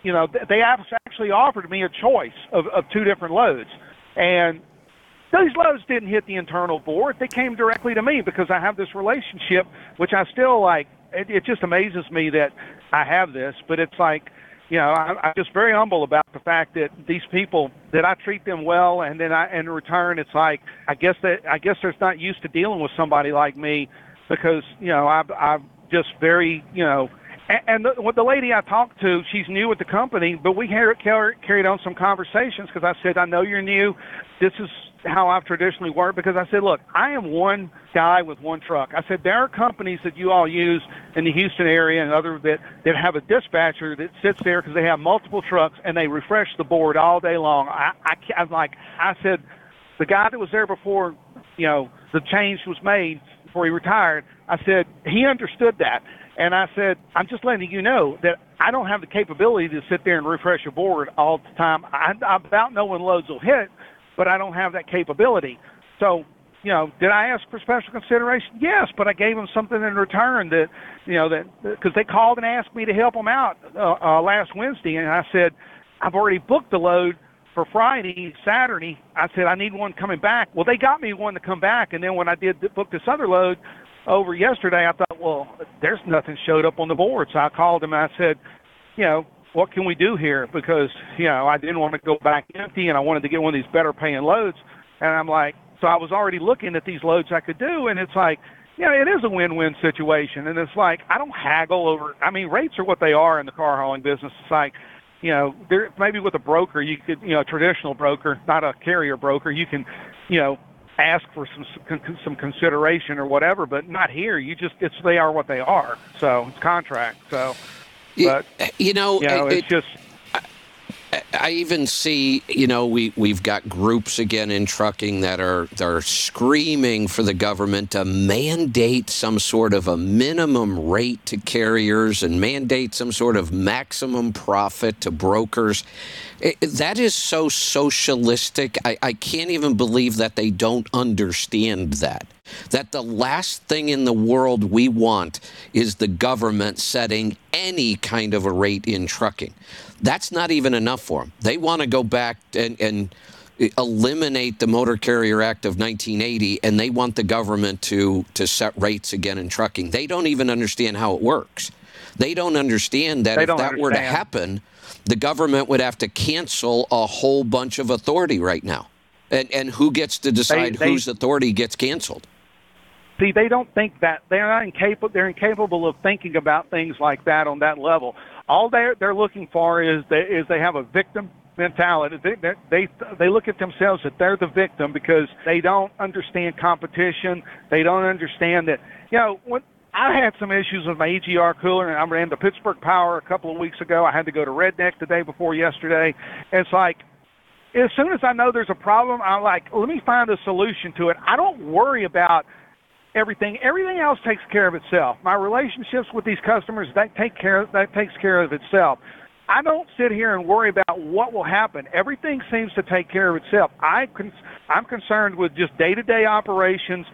you know, they actually offered me a choice of, of two different loads. And those loads didn't hit the internal board. They came directly to me because I have this relationship, which I still like. It, it just amazes me that I have this, but it's like, you know, I, I'm just very humble about the fact that these people that I treat them well, and then I, in return, it's like I guess that I guess they're not used to dealing with somebody like me because you know I, I'm just very you know and the, the lady I talked to, she's new with the company, but we carried on some conversations because I said, I know you're new. This is how I've traditionally worked because I said, look, I am one guy with one truck. I said, there are companies that you all use in the Houston area and other that, that have a dispatcher that sits there because they have multiple trucks and they refresh the board all day long. I, I, I'm like, I said, the guy that was there before, you know, the change was made before he retired, I said, he understood that. And I said, I'm just letting you know that I don't have the capability to sit there and refresh a board all the time. I, I about know when loads will hit, but I don't have that capability. So, you know, did I ask for special consideration? Yes, but I gave them something in return that, you know, that because they called and asked me to help them out uh, uh, last Wednesday, and I said, I've already booked the load for Friday, Saturday. I said I need one coming back. Well, they got me one to come back, and then when I did book this other load, over yesterday, I thought, well, there's nothing showed up on the board. So I called him and I said, you know, what can we do here? Because, you know, I didn't want to go back empty and I wanted to get one of these better paying loads. And I'm like, so I was already looking at these loads I could do. And it's like, you know, it is a win-win situation. And it's like, I don't haggle over, I mean, rates are what they are in the car hauling business. It's like, you know, there, maybe with a broker, you could, you know, a traditional broker, not a carrier broker, you can, you know, ask for some some consideration or whatever, but not here. You just it's they are what they are. So it's contract. So, but you know, you know, it's it, just. I even see, you know, we we've got groups again in trucking that are that are screaming for the government to mandate some sort of a minimum rate to carriers and mandate some sort of maximum profit to brokers. It, that is so socialistic. I, I can't even believe that they don't understand that. That the last thing in the world we want is the government setting any kind of a rate in trucking. That's not even enough for them. They want to go back and, and eliminate the Motor Carrier Act of 1980, and they want the government to to set rates again in trucking. They don't even understand how it works. They don't understand that they if that understand. were to happen, the government would have to cancel a whole bunch of authority right now. And and who gets to decide they, they, whose authority gets canceled? See, they don't think that they're not incapable. They're incapable of thinking about things like that on that level. All they're they're looking for is they is they have a victim mentality. They, they they look at themselves that they're the victim because they don't understand competition. They don't understand that you know when I had some issues with my EGR cooler, and I ran to Pittsburgh Power a couple of weeks ago. I had to go to Redneck the day before yesterday. It's like as soon as I know there's a problem, I'm like, let me find a solution to it. I don't worry about everything. Everything else takes care of itself. My relationships with these customers, that take care that takes care of itself. I don't sit here and worry about what will happen. Everything seems to take care of itself. I con- I'm concerned with just day-to-day operations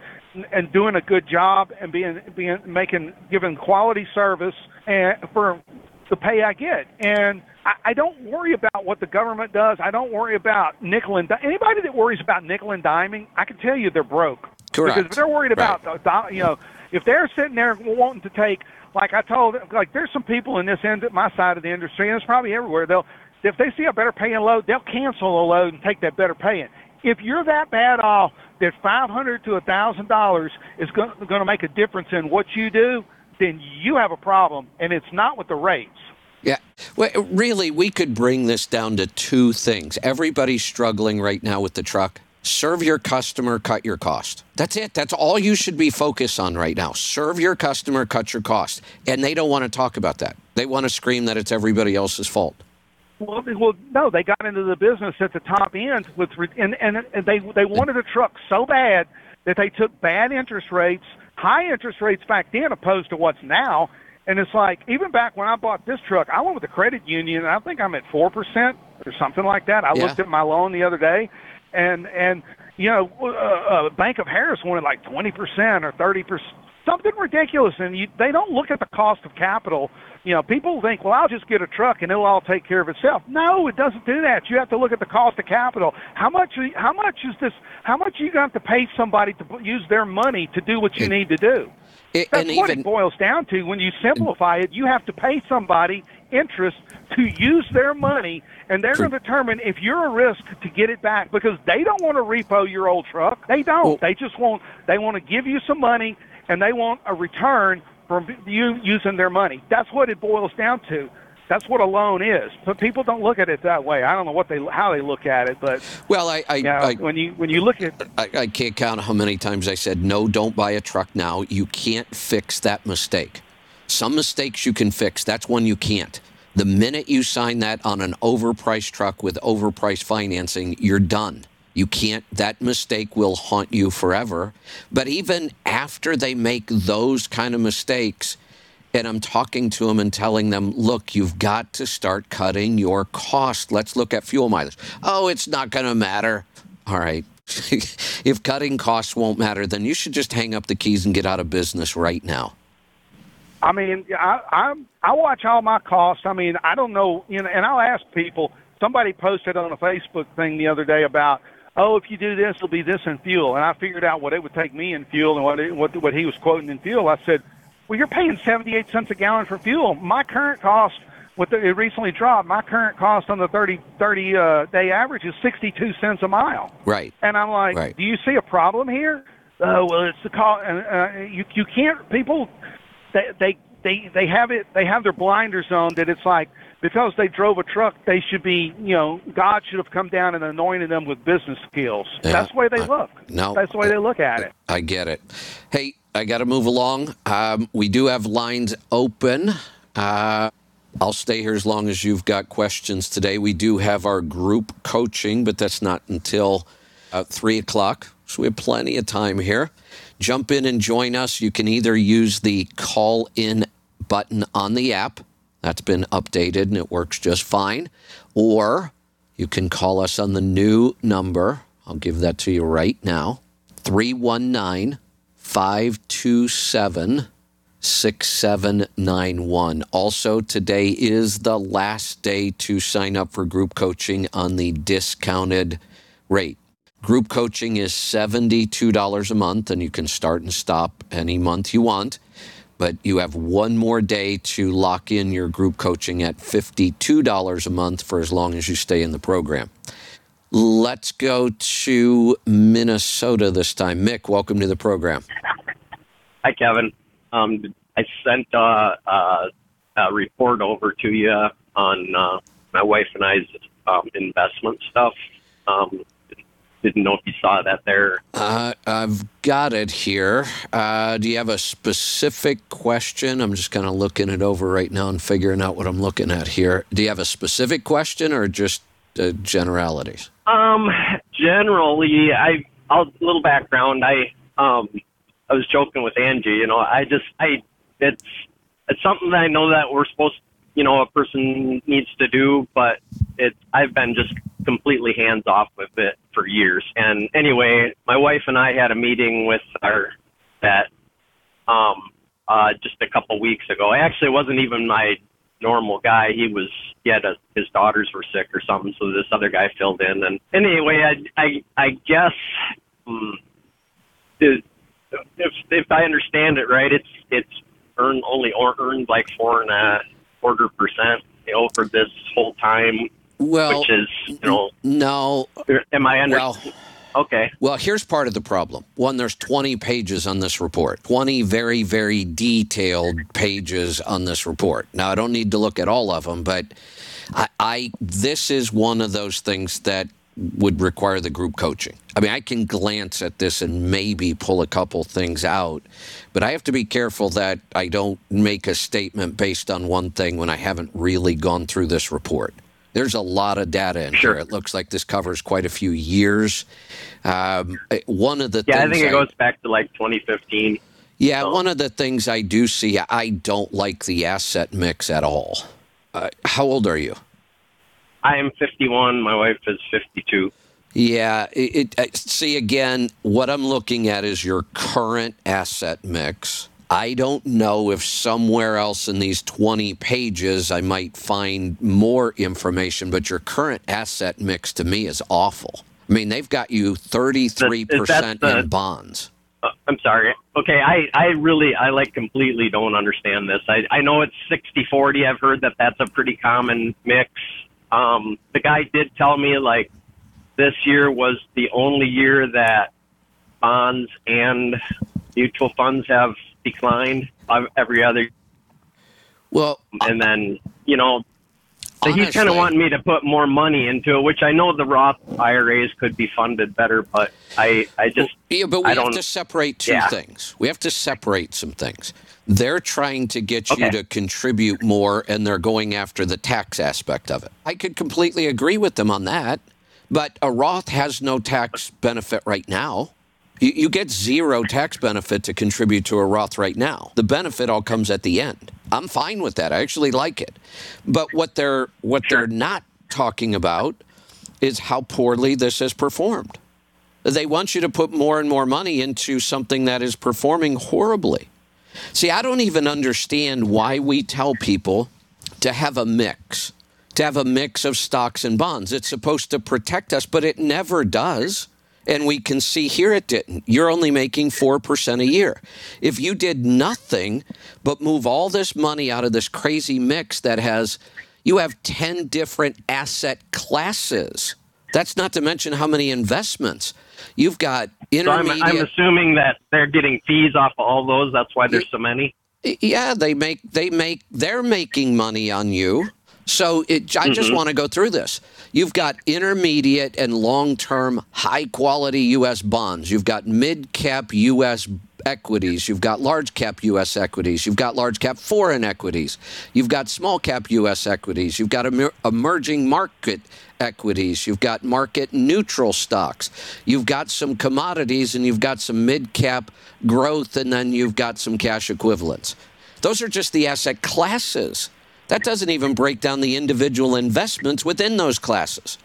and doing a good job and being being making giving quality service and for the pay I get. And I, I don't worry about what the government does. I don't worry about nickel and anybody that worries about nickel and diming. I can tell you they're broke. Correct. Because if they're worried about right. you know if they're sitting there wanting to take like I told, like there's some people in this end, my side of the industry, and it's probably everywhere. They'll, if they see a better paying load, they'll cancel a load and take that better paying. If you're that bad off that five hundred to a thousand dollars is going to make a difference in what you do, then you have a problem, and it's not with the rates. Yeah. Well, really, we could bring this down to two things. Everybody's struggling right now with the truck serve your customer, cut your cost. That's it. That's all you should be focused on right now. Serve your customer, cut your cost. And they don't want to talk about that. They want to scream that it's everybody else's fault. Well, well, no, they got into the business at the top end with, and, and, and they they wanted a truck so bad that they took bad interest rates, high interest rates back then, opposed to what's now. And it's like even back when I bought this truck, I went with the credit union, and I think I'm at four percent or something like that. I yeah. looked at my loan the other day, and and you know, uh, uh, Bank of Harris wanted like twenty percent or thirty percent, something ridiculous, and you, they don't look at the cost of capital. You know, people think, well, I'll just get a truck and it'll all take care of itself. No, it doesn't do that. You have to look at the cost of capital. How much? How much is this? How much you got to pay somebody to use their money to do what you need to do? It, That's what even, it boils down to. When you simplify it, you have to pay somebody interest to use their money, and they're going to determine if you're a risk to get it back because they don't want to repo your old truck. They don't. Well, they just want they want to give you some money, and they want a return from you using their money. That's what it boils down to. That's what a loan is. But people don't look at it that way. I don't know what they how they look at it, but well, I, I, you know, I when you when you look at I, I can't count how many times I said no, don't buy a truck now. You can't fix that mistake. Some mistakes you can fix. That's one you can't. The minute you sign that on an overpriced truck with overpriced financing, you're done. You can't, that mistake will haunt you forever. But even after they make those kind of mistakes, and I'm talking to them and telling them, look, you've got to start cutting your cost. Let's look at fuel mileage. Oh, it's not going to matter. All right. <laughs> if cutting costs won't matter, then you should just hang up the keys and get out of business right now. I mean, I I I watch all my costs. I mean, I don't know, you know, and I'll ask people. Somebody posted on a Facebook thing the other day about, oh, if you do this, it'll be this in fuel, and I figured out what it would take me in fuel and what it, what what he was quoting in fuel. I said, well, you're paying 78 cents a gallon for fuel. My current cost, with the, it recently dropped. My current cost on the 30 30 uh, day average is 62 cents a mile. Right. And I'm like, right. do you see a problem here? Oh well, it's the cost. And uh, you you can't people they they they they have it they have their blinders on that it's like because they drove a truck they should be you know God should have come down and anointed them with business skills. Yeah, That's the way they look. no, that's the way they look at it. I get it. Hey, I got to move along. Um, we do have lines open. Uh, I'll stay here as long as you've got questions today. We do have our group coaching, but that's not until uh, three o'clock, so we have plenty of time here jump in and join us. You can either use the call in button on the app, that's been updated and it works just fine, or you can call us on the new number. I'll give that to you right now 319 527 6791. Also, today is the last day to sign up for group coaching on the discounted rate. Group coaching is $72 a month, and you can start and stop any month you want. But you have one more day to lock in your group coaching at $52 a month for as long as you stay in the program. Let's go to Minnesota this time. Mick, welcome to the program. Hi, Kevin. Um, I sent uh, uh, a report over to you on uh, my wife and I's um, investment stuff. Um, didn't know if you saw that there. Uh, I've got it here. Uh, do you have a specific question? I'm just kind of looking it over right now and figuring out what I'm looking at here. Do you have a specific question or just uh, generalities? Um, generally, I a little background. I um, I was joking with Angie. You know, I just I it's it's something that I know that we're supposed, you know, a person needs to do, but it I've been just completely hands off with it for years. And anyway, my wife and I had a meeting with our that um uh just a couple weeks ago. Actually, it wasn't even my normal guy. He was he had a, his daughters were sick or something, so this other guy filled in. And anyway, I I I guess um, if if I understand it right, it's it's earned only or earned like four and a quarter percent, you know, for this whole time, Well, which is you know, no. am I under? Well, okay, Well, here's part of the problem. One, there's 20 pages on this report, 20 very, very detailed pages on this report. Now, I don't need to look at all of them, but I, I this is one of those things that would require the group coaching. I mean, I can glance at this and maybe pull a couple things out, but I have to be careful that I don't make a statement based on one thing when I haven't really gone through this report. There's a lot of data in Sure. here. It looks like this covers quite a few years. Um, one of the yeah, I think it goes back to like 2015. yeah, So- one of the things I do see, I don't like the asset mix at all. Uh, how old are you? I am 51. My wife is 52. Yeah, it, it, uh, see again, what I'm looking at is your current asset mix. I don't know if somewhere else in these 20 pages I might find more information, but your current asset mix to me is awful. I mean, they've got you 33% the- in bonds. Uh, I'm sorry. Okay, I, I really, I like completely don't understand this. I, I know it's 60 40. I've heard that that's a pretty common mix. Um, the guy did tell me like this year was the only year that bonds and mutual funds have declined every other, Well, and then, you know, so he's kind of wanting me to put more money into it, which I know the Roth IRAs could be funded better, but I, I just, Yeah, but we I have to separate two Yeah. things. We have to separate some things. They're trying to get you Okay. to contribute more, and they're going after the tax aspect of it. I could completely agree with them on that, but a Roth has no tax benefit right now. You, you get zero tax benefit to contribute to a Roth right now. The benefit all comes at the end. I'm fine with that. I actually like it. But what they're what they're not talking about is how poorly this has performed. They want you to put more and more money into something that is performing horribly. See, I don't even understand why we tell people to have a mix, to have a mix of stocks and bonds. It's supposed to protect us, but it never does. And we can see here it didn't. You're only making 4% a year. If you did nothing but move all this money out of this crazy mix that has, you have 10 different asset classes. That's not to mention how many investments. You've got so I'm. I'm assuming that they're getting fees off of all those. That's why there's so many. Yeah, they make they make they're making money on you. So it, I just mm-hmm. want to go through this. You've got intermediate and long-term high-quality U.S. bonds. You've got mid-cap U.S. equities. You've got large-cap U.S. equities. You've got large-cap foreign equities. You've got small-cap U.S. equities. You've got emer- emerging market equities. You've got market neutral stocks. You've got some commodities and you've got some mid cap growth, and then you've got some cash equivalents. Those are just the asset classes. That doesn't even break down the individual investments within those classes.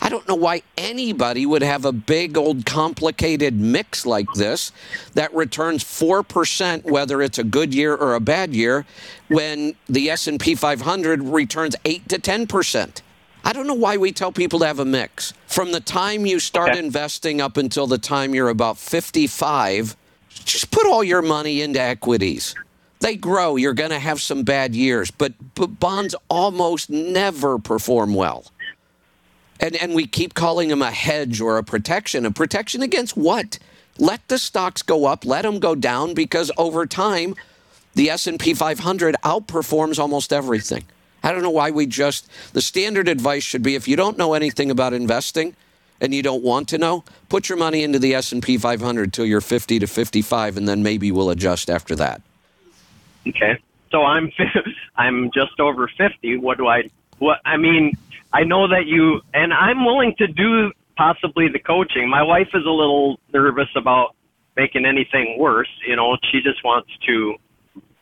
I don't know why anybody would have a big old complicated mix like this that returns 4% whether it's a good year or a bad year when the S&P 500 returns 8 to 10%. I don't know why we tell people to have a mix. From the time you start Okay. investing up until the time you're about 55, just put all your money into equities. They grow. You're going to have some bad years, but, but bonds almost never perform well. And, and we keep calling them a hedge or a protection. A protection against what? Let the stocks go up, let them go down, because over time, the S&P 500 outperforms almost everything. I don't know why we just the standard advice should be if you don't know anything about investing and you don't want to know, put your money into the S&P 500 till you're 50 to 55 and then maybe we'll adjust after that. Okay. So I'm <laughs> I'm just over 50. What do I what I mean, I know that you and I'm willing to do possibly the coaching. My wife is a little nervous about making anything worse, you know, she just wants to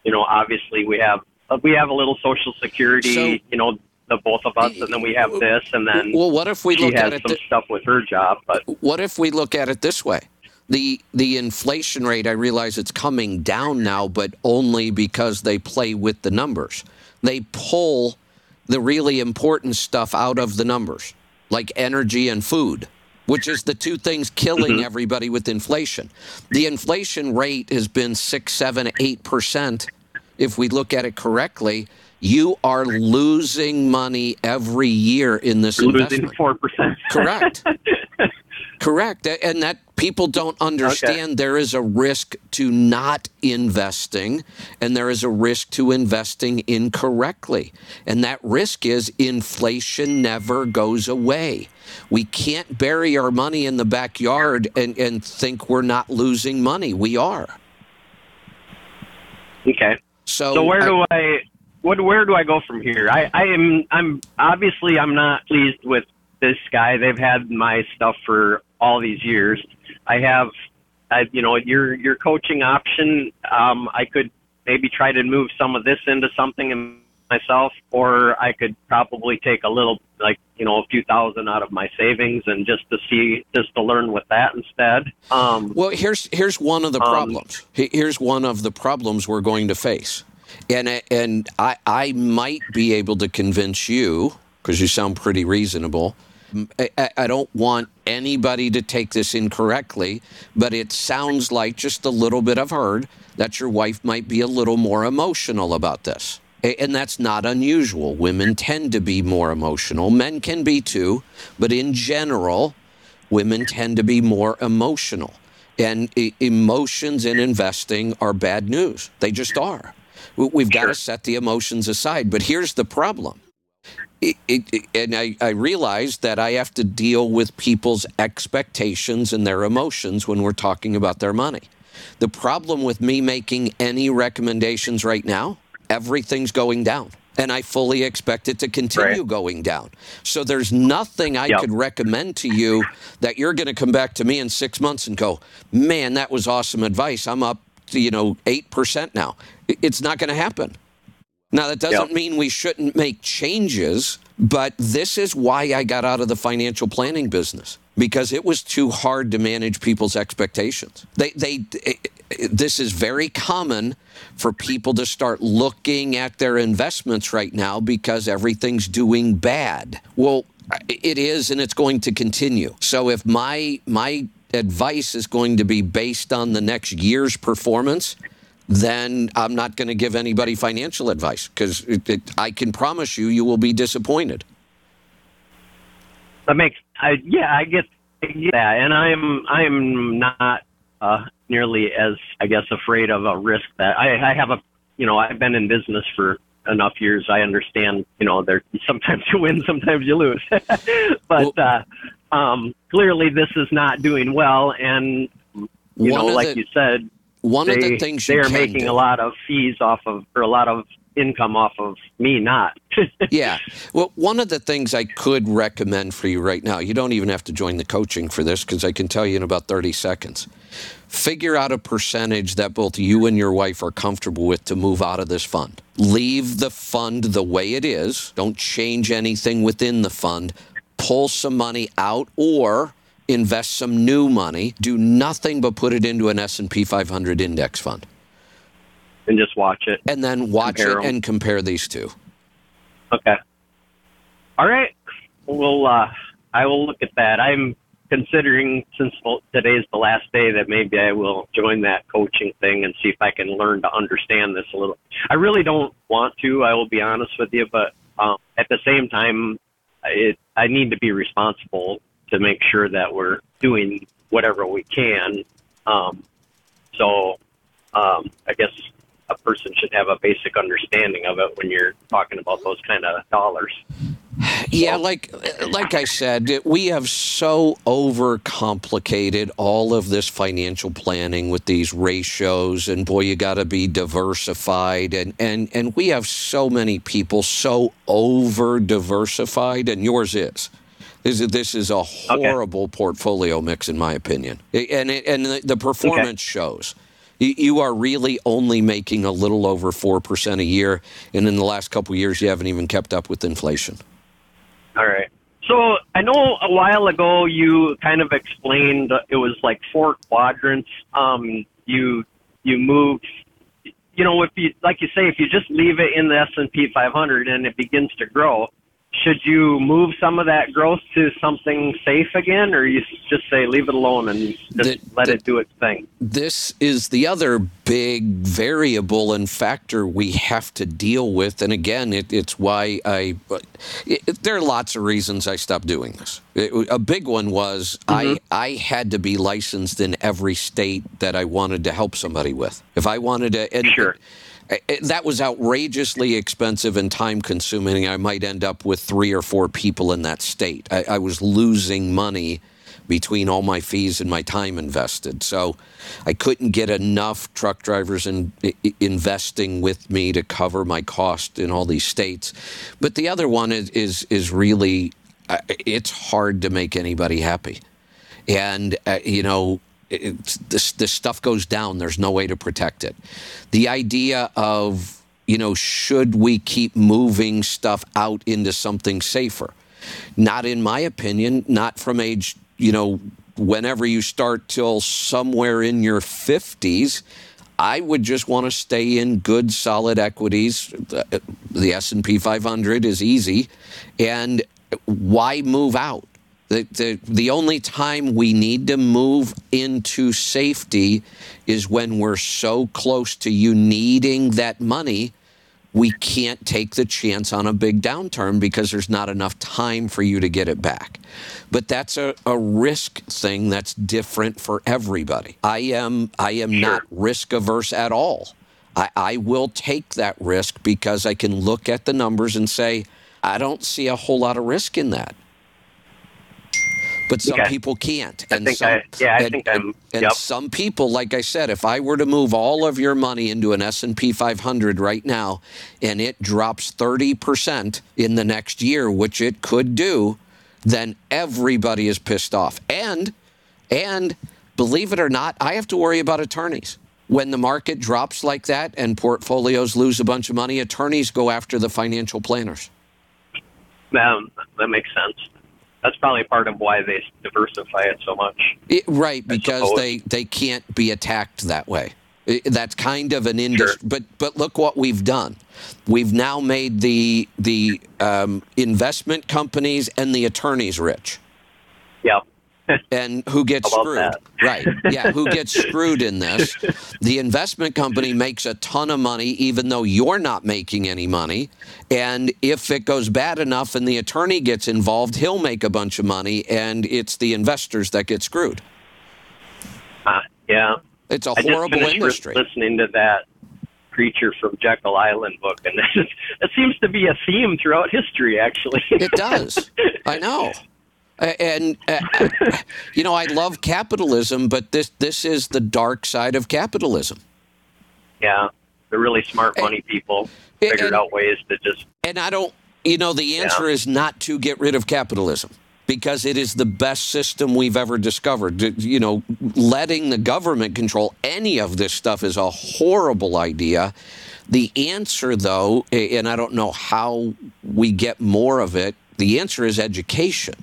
you know, obviously we have uh, we have a little social security, So- you know, the both of us and then we have this and then Well, what if we look at it some thi- stuff with her job, but what if we look at it this way? The the inflation rate, I realize it's coming down now, but only because they play with the numbers. They pull the really important stuff out of the numbers, like energy and food, which is the two things killing mm-hmm. everybody with inflation. The inflation rate has been six, seven, eight percent. If we look at it correctly, you are losing money every year in this losing investment. four percent. Correct. <laughs> Correct. And that people don't understand there is a risk to not investing and there is a risk to investing incorrectly. And that risk is inflation never goes away. We can't bury our money in the backyard and, and think we're not losing money. We are. Okay. So, So where I- do I, what where do I go from here? I I am I'm obviously I'm not pleased with this guy. They've had my stuff for all these years. I have, I, you know, your your coaching option. Um, I could maybe try to move some of this into something in myself, or I could probably take a little, like you know, a few thousand out of my savings and just to see, just to learn with that instead. Um, Well, here's here's one of the Um, problems. He- Here's one of the problems we're going to face, and and I I might be able to convince you because you sound pretty reasonable. I, I- don't want anybody to take this incorrectly, but it sounds like just a little bit I've heard that your wife might be a little more emotional about this. And that's not unusual. Women tend to be more emotional. Men can be too, but in general, women tend to be more emotional. And e- emotions in investing are bad news. They just are. We- We've got to set the emotions aside. But here's the problem. It, it, and I, I realize that I have to deal with people's expectations and their emotions when we're talking about their money. The problem with me making any recommendations right now, everything's going down. And I fully expect it to continue Right. going down. So there's nothing I Yep. could recommend to you that you're going to come back to me in six months and go, man, that was awesome advice. I'm up to, you know, 8% now. It's not going to happen. Now, that doesn't Yep. mean we shouldn't make changes, but this is why I got out of the financial planning business because it was too hard to manage people's expectations. They, they, this is very common for people to start looking at their investments right now because everything's doing bad. Well, it is, and it's going to continue. So if my my advice is going to be based on the next year's performance, then I'm not going to give anybody financial advice because I can promise you, you will be disappointed. That makes, I yeah, I get, yeah, and I'm I'm not uh, nearly as I guess afraid of a risk that I, I have a, you know, I've been in business for enough years. I understand, you know, there sometimes you win, sometimes you lose, <laughs> but uh, um, clearly this is not doing well, and you know, like the- you said, One they of the things they are making do- a lot of fees off of, or a lot of income off of me not. <laughs> yeah. Well, one of the things I could recommend for you right now, you don't even have to join the coaching for this because I can tell you in about 30 seconds. Figure out a percentage that both you and your wife are comfortable with to move out of this fund. Leave the fund the way it is. Don't change anything within the fund. Pull some money out or invest some new money. Do nothing but put it into an S&P 500 index fund. and just watch it. And then watch Compare it 'em. and compare these two. Okay. All right. Well, uh, I will look at that. I'm considering since today's the last day that maybe I will join that coaching thing and see if I can learn to understand this a little. I really don't want to. I will be honest with you, but um, at the same time, it, I need to be responsible to make sure that we're doing whatever we can. Um, so um, I guess a person should have a basic understanding of it when you're talking about those kind of dollars. Yeah, like like I said, we have so overcomplicated all of this financial planning with these ratios, and boy, you got to be diversified, and and and we have so many people so over diversified, and yours is. This that this is a horrible okay. portfolio mix, in my opinion, and it, and the, the performance okay. shows. You, are really only making a little over four percent a year, and in the last couple of years, you haven't even kept up with inflation. All right. So I know a while ago you kind of explained it was like four quadrants. Um, you you move, you know, if you like you say, if you just leave it in the S and P 500 and it begins to grow, should you move some of that growth to something safe again, or you just say leave it alone and just the, let the, it do its thing? This is the other big variable and factor we have to deal with, and again, it, it's why I. It, there are lots of reasons I stopped doing this. a big one was mm-hmm. I I had to be licensed in every state that I wanted to help somebody with. If I wanted to, and, sure that was outrageously expensive and time consuming. I might end up with three or four people in that state. I, I, was losing money between all my fees and my time invested. So I couldn't get enough truck drivers in, investing with me to cover my cost in all these states. But the other one is, is, is really, uh, it's hard to make anybody happy. And, uh, you know, this this stuff goes down. There's no way to protect it. The idea of you know should we keep moving stuff out into something safer? Not in my opinion. Not from age you know whenever you start till somewhere in your 50s. I would just want to stay in good, solid equities. The, the S&P 500 is easy, and why move out? The, the, the only time we need to move into safety is when we're so close to you needing that money. We can't take the chance on a big downturn because there's not enough time for you to get it back. But that's a, a risk thing that's different for everybody. I am I am sure. not risk averse at all. I, I will take that risk because I can look at the numbers and say, I don't see a whole lot of risk in that but some okay. people can't. And I think some, I, yeah, I and, think I'm. And, yep. some people, like I said, if I were to move all of your money into an S and P 500 right now, and it drops 30 percent in the next year, which it could do, then everybody is pissed off. And and believe it or not, I have to worry about attorneys. When the market drops like that and portfolios lose a bunch of money, attorneys go after the financial planners. Um, that makes sense that's probably part of why they diversify it so much. It, right, because they, they can't be attacked that way. It, that's kind of an industry, sure. but but look what we've done. We've now made the the um, investment companies and the attorneys rich. Yeah and who gets screwed? right. Yeah, who gets <laughs> screwed in this? The investment company makes a ton of money even though you're not making any money. And if it goes bad enough and the attorney gets involved, he'll make a bunch of money and it's the investors that get screwed. Uh, yeah. It's a horrible industry. Listening to that creature from Jekyll Island book, and <laughs> it seems to be a theme throughout history. Actually, it does. I know. <laughs> And uh, you know, I love capitalism, but this this is the dark side of capitalism. Yeah, the really smart money people figured and, out ways to just. And I don't, you know, the answer yeah. is not to get rid of capitalism because it is the best system we've ever discovered. You know, letting the government control any of this stuff is a horrible idea. The answer, though, and I don't know how we get more of it, the answer is education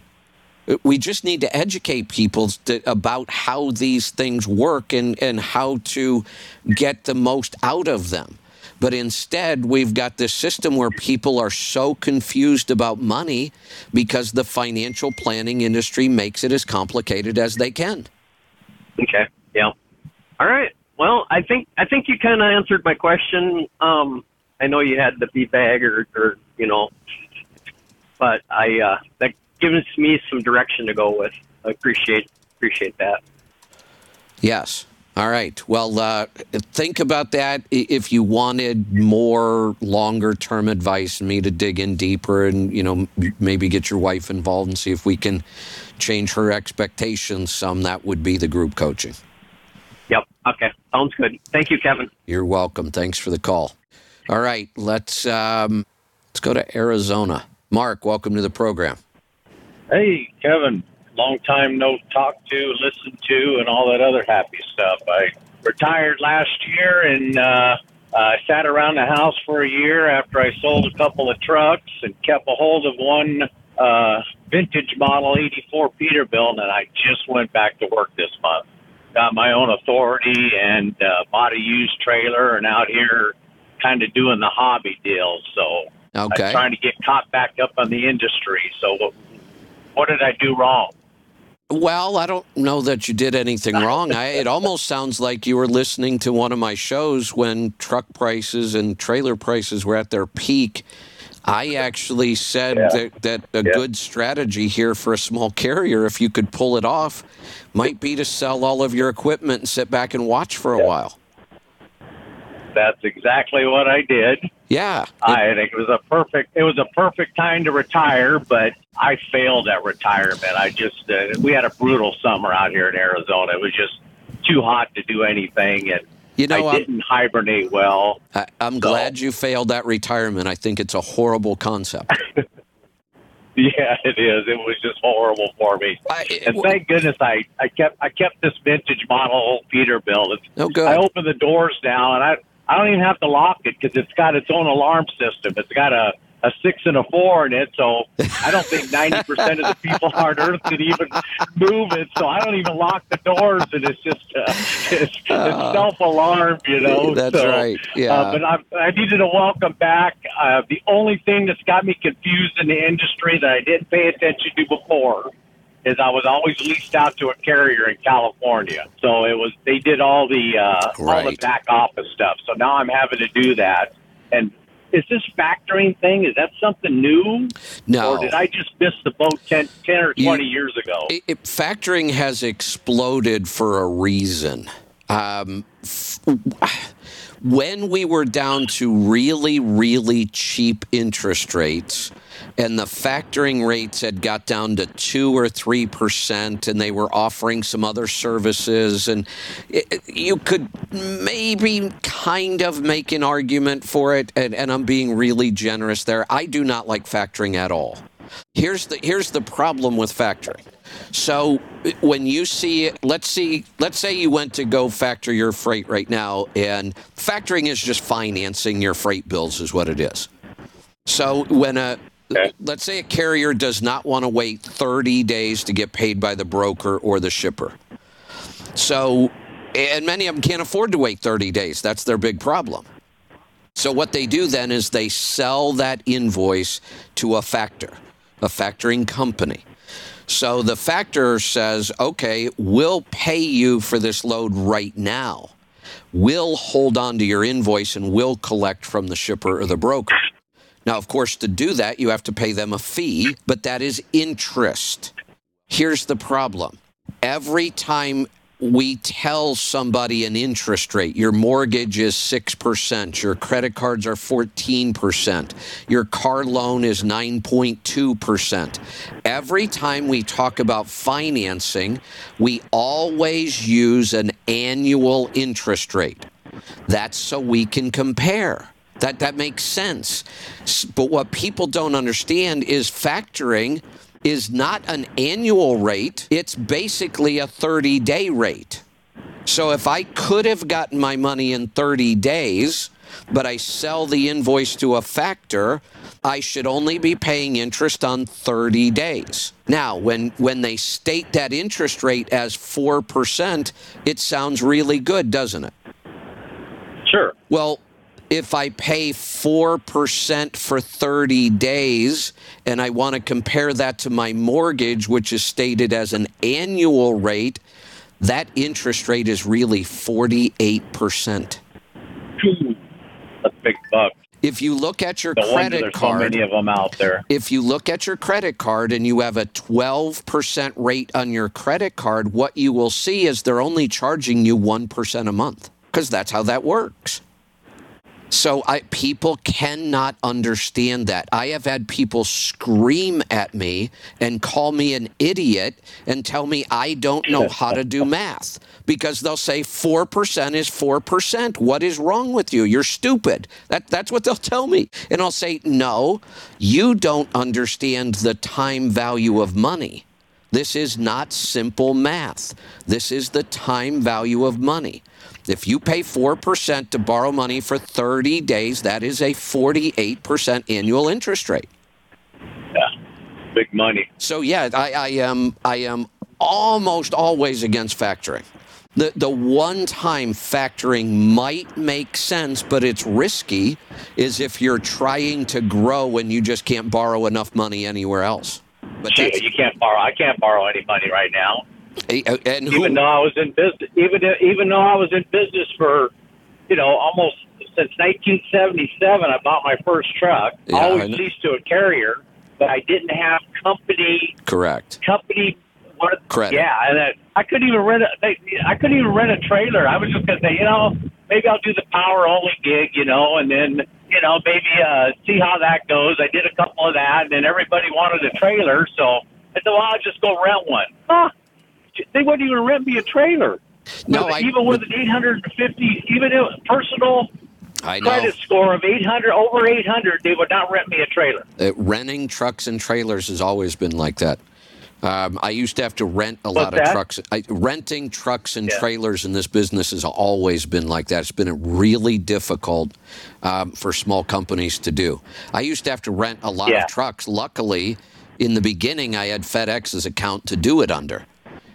we just need to educate people to, about how these things work and, and how to get the most out of them. But instead, we've got this system where people are so confused about money because the financial planning industry makes it as complicated as they can. Okay. Yeah. All right. Well, I think I think you kind of answered my question. Um, I know you had the bag or, or you know, but I uh, that gives me some direction to go with. I appreciate appreciate that. Yes. All right. Well, uh, think about that. If you wanted more longer term advice and me to dig in deeper and, you know, maybe get your wife involved and see if we can change her expectations some, that would be the group coaching. Yep. Okay. Sounds good. Thank you, Kevin. You're welcome. Thanks for the call. All right. Let's, um, let's go to Arizona. Mark, welcome to the program. Hey, Kevin. Long time no talk to, listen to, and all that other happy stuff. I retired last year and uh, I sat around the house for a year after I sold a couple of trucks and kept a hold of one uh, vintage model 84 Peterbilt, and I just went back to work this month. Got my own authority and uh, bought a used trailer and out here kind of doing the hobby deal. So Okay. I'm trying to get caught back up on the industry. So what, did I do wrong? Well, I don't know that you did anything wrong. I, it almost sounds like you were listening to one of my shows when truck prices and trailer prices were at their peak. I actually said Yeah. that, that a Yeah. good strategy here for a small carrier, if you could pull it off, might be to sell all of your equipment and sit back and watch for a while. That's exactly what I did. Yeah. I think it was a perfect it was a perfect time to retire, but I failed at retirement. I just uh, we had a brutal summer out here in Arizona. It was just too hot to do anything, and You know, I I'm, didn't hibernate well. I, I'm glad you failed at retirement. I think it's a horrible concept. <laughs> Yeah, it is. It was just horrible for me. I, And thank goodness I, I kept I kept this vintage model Peterbilt. It's oh, good. I open the doors now, and I I don't even have to lock it because it's got its own alarm system. It's got a a six and a four in it, so I don't think ninety percent of the people <laughs> on Earth could even move it. So I don't even lock the doors, and it's just uh, it's, it's self alarmed, you know. <laughs> That's So, right. Yeah. uh, but I, I needed to welcome back. Uh, the only thing that's got me confused in the industry that I didn't pay attention to before is I was always leased out to a carrier in California. So it was they did all the uh, all the back office stuff. So now I'm having to do that. And is this factoring thing? Is that something new, no. or did I just miss the boat 10, 10 or You- twenty years ago? It, it- factoring has exploded for a reason. Um, f- when we were down to really, really cheap interest rates, and the factoring rates had got down to two or three percent, and they were offering some other services, and it, you could maybe kind of make an argument for it. And, and I'm being really generous there. I do not like factoring at all. Here's the here's the problem with factoring. So when you see let's see let's say you went to go factor your freight right now and factoring is just financing your freight bills is what it is. So when a Okay. let's say a carrier does not want to wait 30 days to get paid by the broker or the shipper. So and many of them can't afford to wait 30 days. That's their big problem. So what they do then is they sell that invoice to a factor, a factoring company. So the factor says, okay, we'll pay you for this load right now. We'll hold on to your invoice and we'll collect from the shipper or the broker. Now, of course, to do that, you have to pay them a fee, but that is interest. Here's the problem every time we tell somebody an interest rate, your mortgage is 6%, your credit cards are 14%, your car loan is 9.2%. Every time we talk about financing, we always use an annual interest rate. That's so we can compare. That that makes sense. But what people don't understand is factoring is not an annual rate. It's basically a 30-day rate. So if I could have gotten my money in 30 days, but I sell the invoice to a factor, I should only be paying interest on 30 days. Now, when when they state that interest rate as 4%, it sounds really good, doesn't it? Sure. Well, if I pay 4% for 30 days and I want to compare that to my mortgage, which is stated as an annual rate, that interest rate is really 48%. That's big bucks. If you look at your No credit so card, many of them out there. if you look at your credit card and you have a 12% rate on your credit card, what you will see is they're only charging you 1% a month because that's how that works. So I, people cannot understand that. I have had people scream at me and call me an idiot and tell me I don't know how to do math because they'll say 4% is 4%. What is wrong with you? You're stupid. That, that's what they'll tell me. And I'll say, no, you don't understand the time value of money. This is not simple math. This is the time value of money. If you pay 4% to borrow money for 30 days, that is a 48% annual interest rate. Yeah, big money. So yeah, I, I am I am almost always against factoring. The the one time factoring might make sense, but it's risky is if you're trying to grow and you just can't borrow enough money anywhere else. But Gee, you can't borrow. I can't borrow any money right now. And who, even though I was in business, even even though I was in business for, you know, almost since 1977, I bought my first truck. Yeah, I always leased to a carrier, but I didn't have company correct. company. What, Credit. Yeah, and I, I couldn't even rent a. They, I couldn't even rent a trailer. I was just gonna say, you know, maybe I'll do the power only gig, you know, and then you know maybe uh, see how that goes. I did a couple of that, and then everybody wanted a trailer, so I said, well, I'll just go rent one. Huh? They wouldn't even rent me a trailer. No, With- I- even with an 850, even a personal I know. credit score of 800, over 800, they would not rent me a trailer. Uh, renting trucks and trailers has always been like that. Um, I used to have to rent a lot of that? trucks. I, renting trucks and Yeah. trailers in this business has always been like that. It's been really difficult um, for small companies to do. I used to have to rent a lot Yeah. of trucks. Luckily, in the beginning, I had FedEx's account to do it under.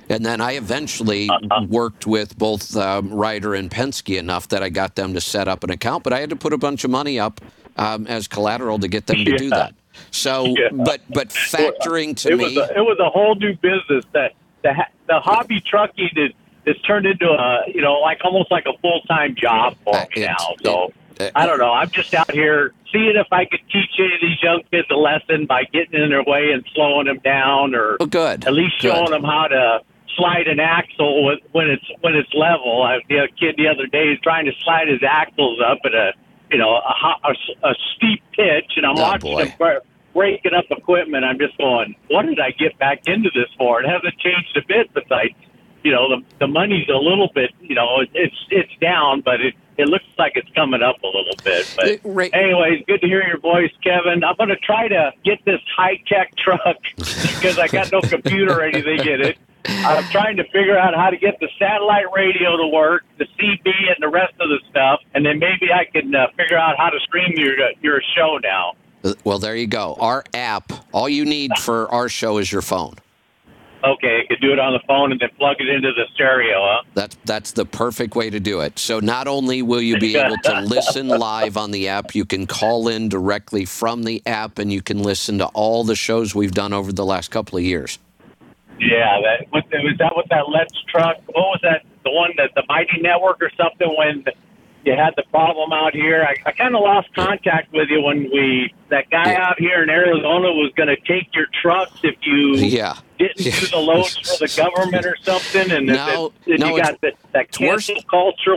And then I eventually Uh-huh. worked with both um, Ryder and Penske enough that I got them to set up an account, but I had to put a bunch of money up um, as collateral to get them to do that. So, Yeah. but but factoring to it me, was a, it was a whole new business that the the hobby trucking is is turned into a you know like almost like a full time job for Uh, me it- now. So it- I don't know. I'm just out here seeing if I could teach any of these young kids a lesson by getting in their way and slowing them down, or good. at least good. showing them how to slide an axle with, when it's when it's level. I had a kid the other day is trying to slide his axles up at a you know a, ho- a, s- a steep pitch, and I'm Oh, watching boy. him br- breaking up equipment. I'm just going, what did I get back into this for? It hasn't changed a bit. Besides, you know, the the money's a little bit, you know, it, it's it's down, but it it looks like it's coming up a little bit. But Ray- anyways, good to hear your voice, Kevin. I'm going to try to get this high tech truck <laughs> because I got no computer or anything in it. I'm trying to figure out how to get the satellite radio to work, the CB, and the rest of the stuff, and then maybe I can uh, figure out how to stream your uh, your show now. Well, there you go. Our app. All you need <laughs> for our show is your phone. Okay, I could do it on the phone and then plug it into the stereo, huh? That's that's the perfect way to do it. So not only will you be able to <laughs> listen live on the app, you can call in directly from the app, and you can listen to all the shows we've done over the last couple of years. Yeah, that what, was that with that Let's truck? What was that? The one that the Mighty Network or something when you had the problem out here. I, I kind of lost contact with you when we that guy Yeah. out here in Arizona was going to take your trucks if you Yeah. didn't Yeah. do the loads for the government or something, and No, that, that, no, you got that, that it's worse- cancel culture.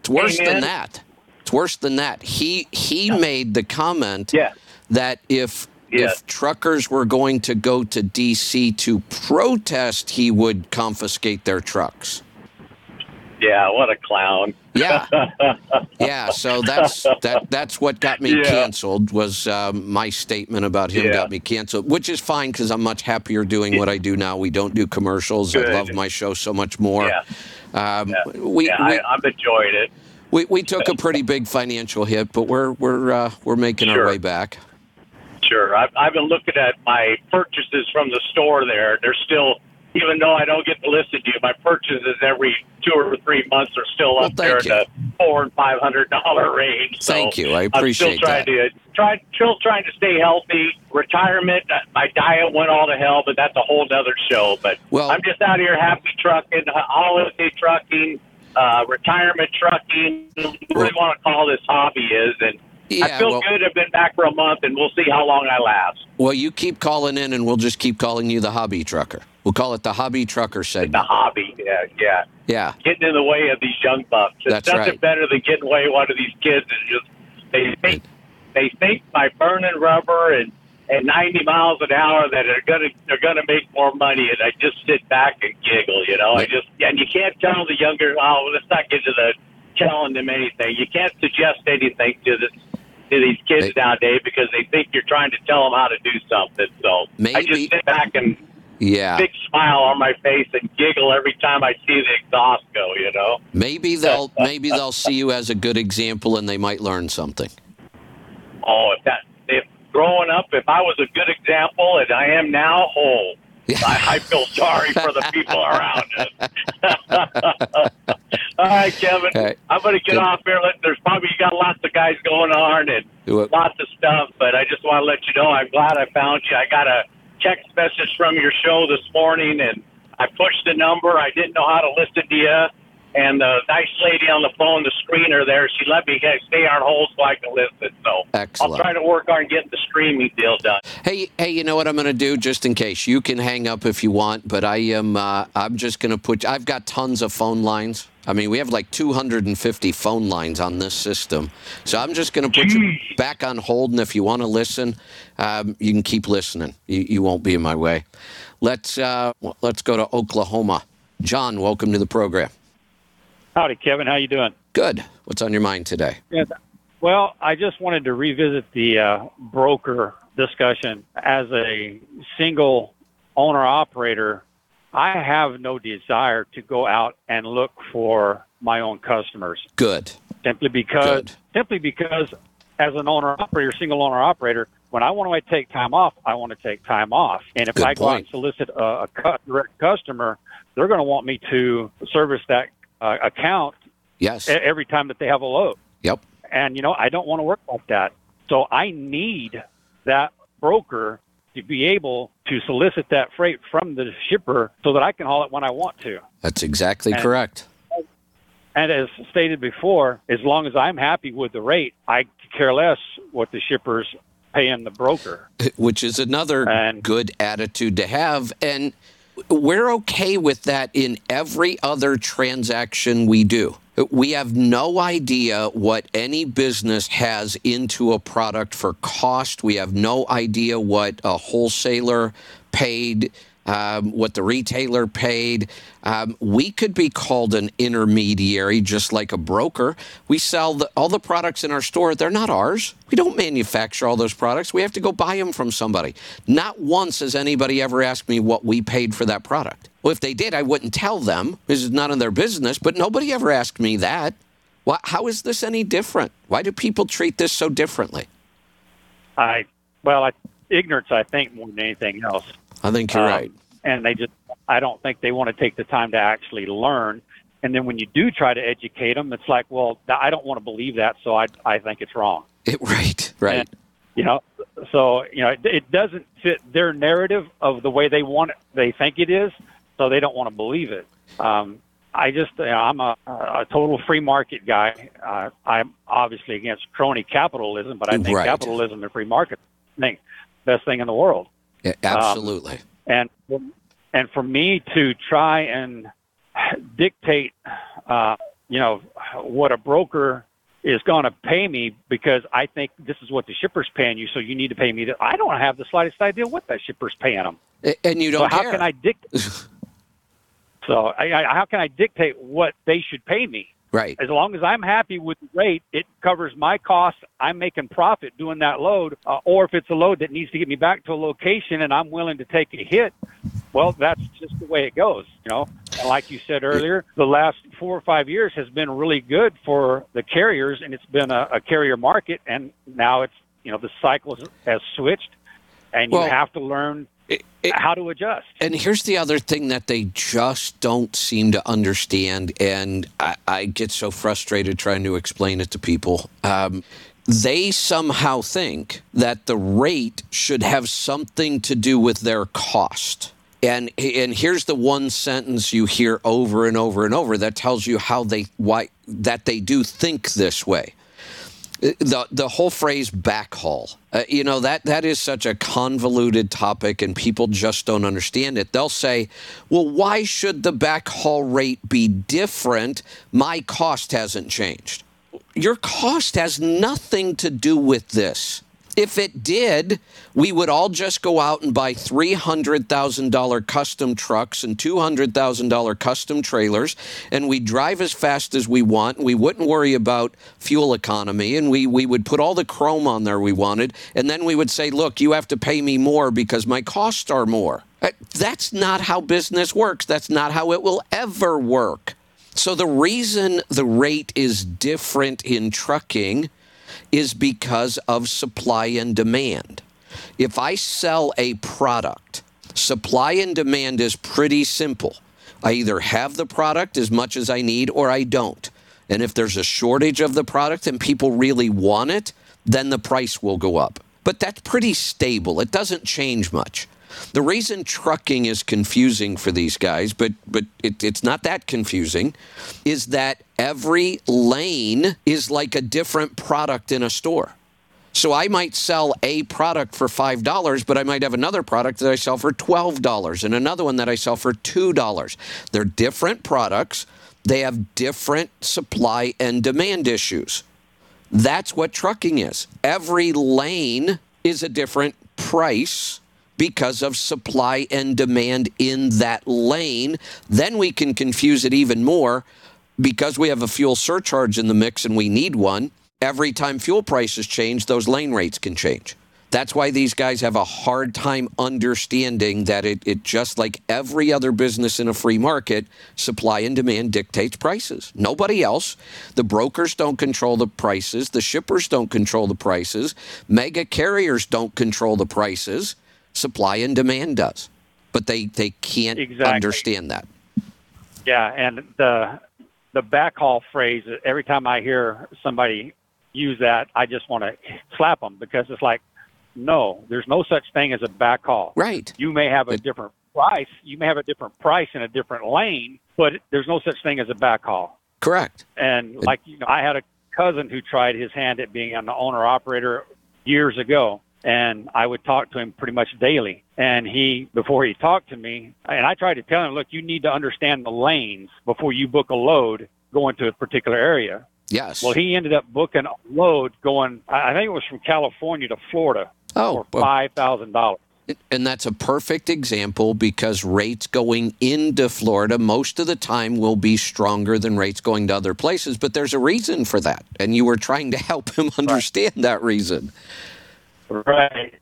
It's worse than in. that. It's worse than that. He he made the comment Yeah. that if Yeah. if truckers were going to go to DC to protest, he would confiscate their trucks. Yeah, what a clown. Yeah, <laughs> yeah. So that's that. That's what got me Yeah. canceled. Was um, my statement about him Yeah. got me canceled, which is fine because I'm much happier doing what I do now. We don't do commercials. I love my show so much more. Yeah. Um, Yeah, We, yeah we, I, I've enjoyed it. we we took a pretty big financial hit, but we're we're uh, we're making our way back. Sure. I've, I've been looking at my purchases from the store there. They're still, even though I don't get to listen to you, my purchases every two or three months are still Well, up there in thank the four and five hundred dollar range. So Thank you. I I'm still trying that. to try, still trying to stay healthy. Retirement, uh, my diet went all to hell, but that's a whole other show. But Well- I'm just out here happy trucking, holiday trucking, uh, retirement trucking. What you really want to call this hobby is, and Yeah, I feel well- good. I've been back for a month, and we'll see how long I last. Well, you keep calling in, and we'll just keep calling you the hobby trucker. We'll call it the hobby trucker segment. The hobby, yeah, yeah. Yeah, Getting in the way of these young bucks. It's That's nothing right. better than getting away one of these kids and just they think they think by burning rubber and at 90 miles an hour that they're gonna they're gonna make more money, and I just sit back and giggle. You know, I just and you can't tell the younger. Oh, let's not get to the telling them anything. You can't suggest anything to the to these kids nowadays because they think you're trying to tell them how to do something. So I Maybe- just sit back and yeah. big smile on my face and giggle every time I see the exhaust go. You know. Maybe they'll maybe they'll see you as a good example, and they might learn something. Oh, if that if growing up, if I was a good example, and I am now, oh, I, I feel sorry for the people around us. <laughs> All right, Kevin, All right. I'm going to get Good. off here. Let- There's probably you got lots of guys going on and lots of stuff, but I just want to let you know I'm glad I found you. I got a text message from your show this morning, and I pushed the number. I didn't know how to listen to you. And the nice lady on the phone, the screener there, she let me get, stay on hold so I can listen. So Excellent. I'll try to work on getting the streaming deal done. Hey, hey, you know what I'm going to do? Just in case, you can hang up if you want, but I am. Uh, I'm just going to put. I've got tons of phone lines. I mean, we have like 250 phone lines on this system, so I'm just going to put you back on hold. And if you want to listen, um, you can keep listening. You, you won't be in my way. Let's uh, let's go to Oklahoma. John, welcome to the program. Howdy, Kevin. How you doing? Good. What's on your mind today? Yeah. Well, I just wanted to revisit the uh, broker discussion. As a single owner operator, I have no desire to go out and look for my own customers Good. simply because Good. simply because as an owner operator, single owner operator, when I want to take time off, I want to take time off. And if Good I go out and solicit a, a direct customer, they're going to want me to service that uh, account Yes. every time that they have a load. Yep. And you know, I don't want to work like that. So I need that broker to be able to solicit that freight from the shipper so that I can haul it when I want to. That's exactly And- correct. And as stated before, as long as I'm happy with the rate, I care less what the shipper's paying the broker. <laughs> which is another And- good attitude to have. And we're okay with that in every other transaction we do. We have no idea what any business has into a product for cost. We have no idea what a wholesaler paid, um, what the retailer paid. Um, we could be called an intermediary, just like a broker. We sell the, all the products in our store. They're not ours. We don't manufacture all those products. We have to go buy them from somebody. Not once has anybody ever asked me what we paid for that product. Well, if they did, I wouldn't tell them. This is none of their business. But nobody ever asked me that. Why, how is this any different? Why do people treat this so differently? I well, I, ignorance, I think, more than anything else. I think you're Um, right. And they just, I don't think they want to take the time to actually learn. And then when you do try to educate them, it's like, well, I don't want to believe that, so I, I think it's wrong. It, right, right. And, you know, so you know, it, it doesn't fit their narrative of the way they want it, they think it is, so they don't want to believe it. Um, I just, you know, I'm a, a total free market guy. Uh, I'm obviously against crony capitalism, but I think Right. capitalism and free market, I think, best thing in the world. Yeah, absolutely. And and for me to try and dictate, uh, you know, what a broker is going to pay me because I think this is what the shipper's paying you, so you need to pay me that. I don't have the slightest idea what that shipper's paying them. And you So don't how care. can I dictate? <laughs> so I, I, how can I dictate what they should pay me? Right. As long as I'm happy with the rate, it covers my costs. I'm making profit doing that load. Uh, or if it's a load that needs to get me back to a location and I'm willing to take a hit, well, that's just the way it goes. You know, and like you said earlier, the last four or five years has been really good for the carriers, and it's been a, a carrier market. And now it's you know the cycle has- switched, and you Well, have to learn It- it- how to adjust. And here's the other thing that they just don't seem to understand, and I, I get so frustrated trying to explain it to people. Um, they somehow think that the rate should have something to do with their cost. And and here's the one sentence you hear over and over and over that tells you how they why that they do think this way. the the whole phrase backhaul uh, you know that that is such a convoluted topic and people just don't understand it. They'll say well why should the backhaul rate be different? My cost hasn't changed. Your cost has nothing to do with this if it did, we would all just go out and buy $300,000 custom trucks and $200,000 custom trailers, and we'd drive as fast as we want. We wouldn't worry about fuel economy, and we, we would put all the chrome on there we wanted. And then we would say, look, you have to pay me more because my costs are more. Uh, That's not how business works. That's not how it will ever work. So the reason the rate is different in trucking is because of supply and demand. If I sell a product, supply and demand is pretty simple. I either have the product as much as I need or I don't. And if there's a shortage of the product and people really want it, then the price will go up. But that's pretty stable. It doesn't change much. The reason trucking is confusing for these guys, but but it, it's not that confusing, is that every lane is like a different product in a store. So I might sell a product for five dollars, but I might have another product that I sell for twelve dollars, and another one that I sell for two dollars. They're different products. They have different supply and demand issues. That's what trucking is. Every lane is a different price because of supply and demand in that lane. Then we can confuse it even more because we have a fuel surcharge in the mix and we need one. Every time fuel prices change, those lane rates can change. That's why these guys have a hard time understanding that it, it just like every other business in a free market, supply and demand dictates prices. Nobody else. The brokers don't control the prices. The shippers don't control the prices. Mega carriers don't control the prices. Supply and demand does. But they, they can't Exactly. understand that. Yeah, and the the backhaul phrase. Every time I hear somebody use that, I just want to slap them because it's like, no, there's no such thing as a backhaul. Right. You may have a It- different price. You may have a different price in a different lane, but there's no such thing as a backhaul. Correct. And like you know, I had a cousin who tried his hand at being an owner operator years ago, and I would talk to him pretty much daily. And he, before he talked to me, and I tried to tell him, look, you need to understand the lanes before you book a load going to a particular area. Yes. Well, he ended up booking a load going, I think it was from California to Florida oh, for well, five thousand dollars. And that's a perfect example because rates going into Florida most of the time will be stronger than rates going to other places. But there's a reason for that. And you were trying to <laughs> help him understand that reason. Right.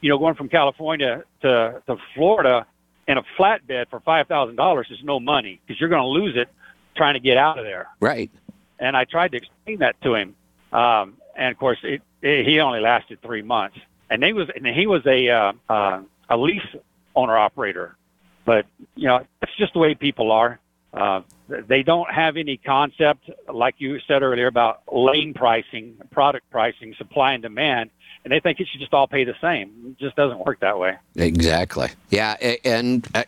You know, going from California to to Florida in a flatbed for five thousand dollars is no money because you're going to lose it trying to get out of there. Right. And I tried to explain that to him, um, and of course, it, it, he only lasted three months. And he was and he was a uh, uh, a lease owner operator, but you know, it's just the way people are. Uh, they don't have any concept, like you said earlier, about lane pricing, product pricing, supply and demand, and they think it should just all pay the same. It just doesn't work that way. Exactly. Yeah, and uh,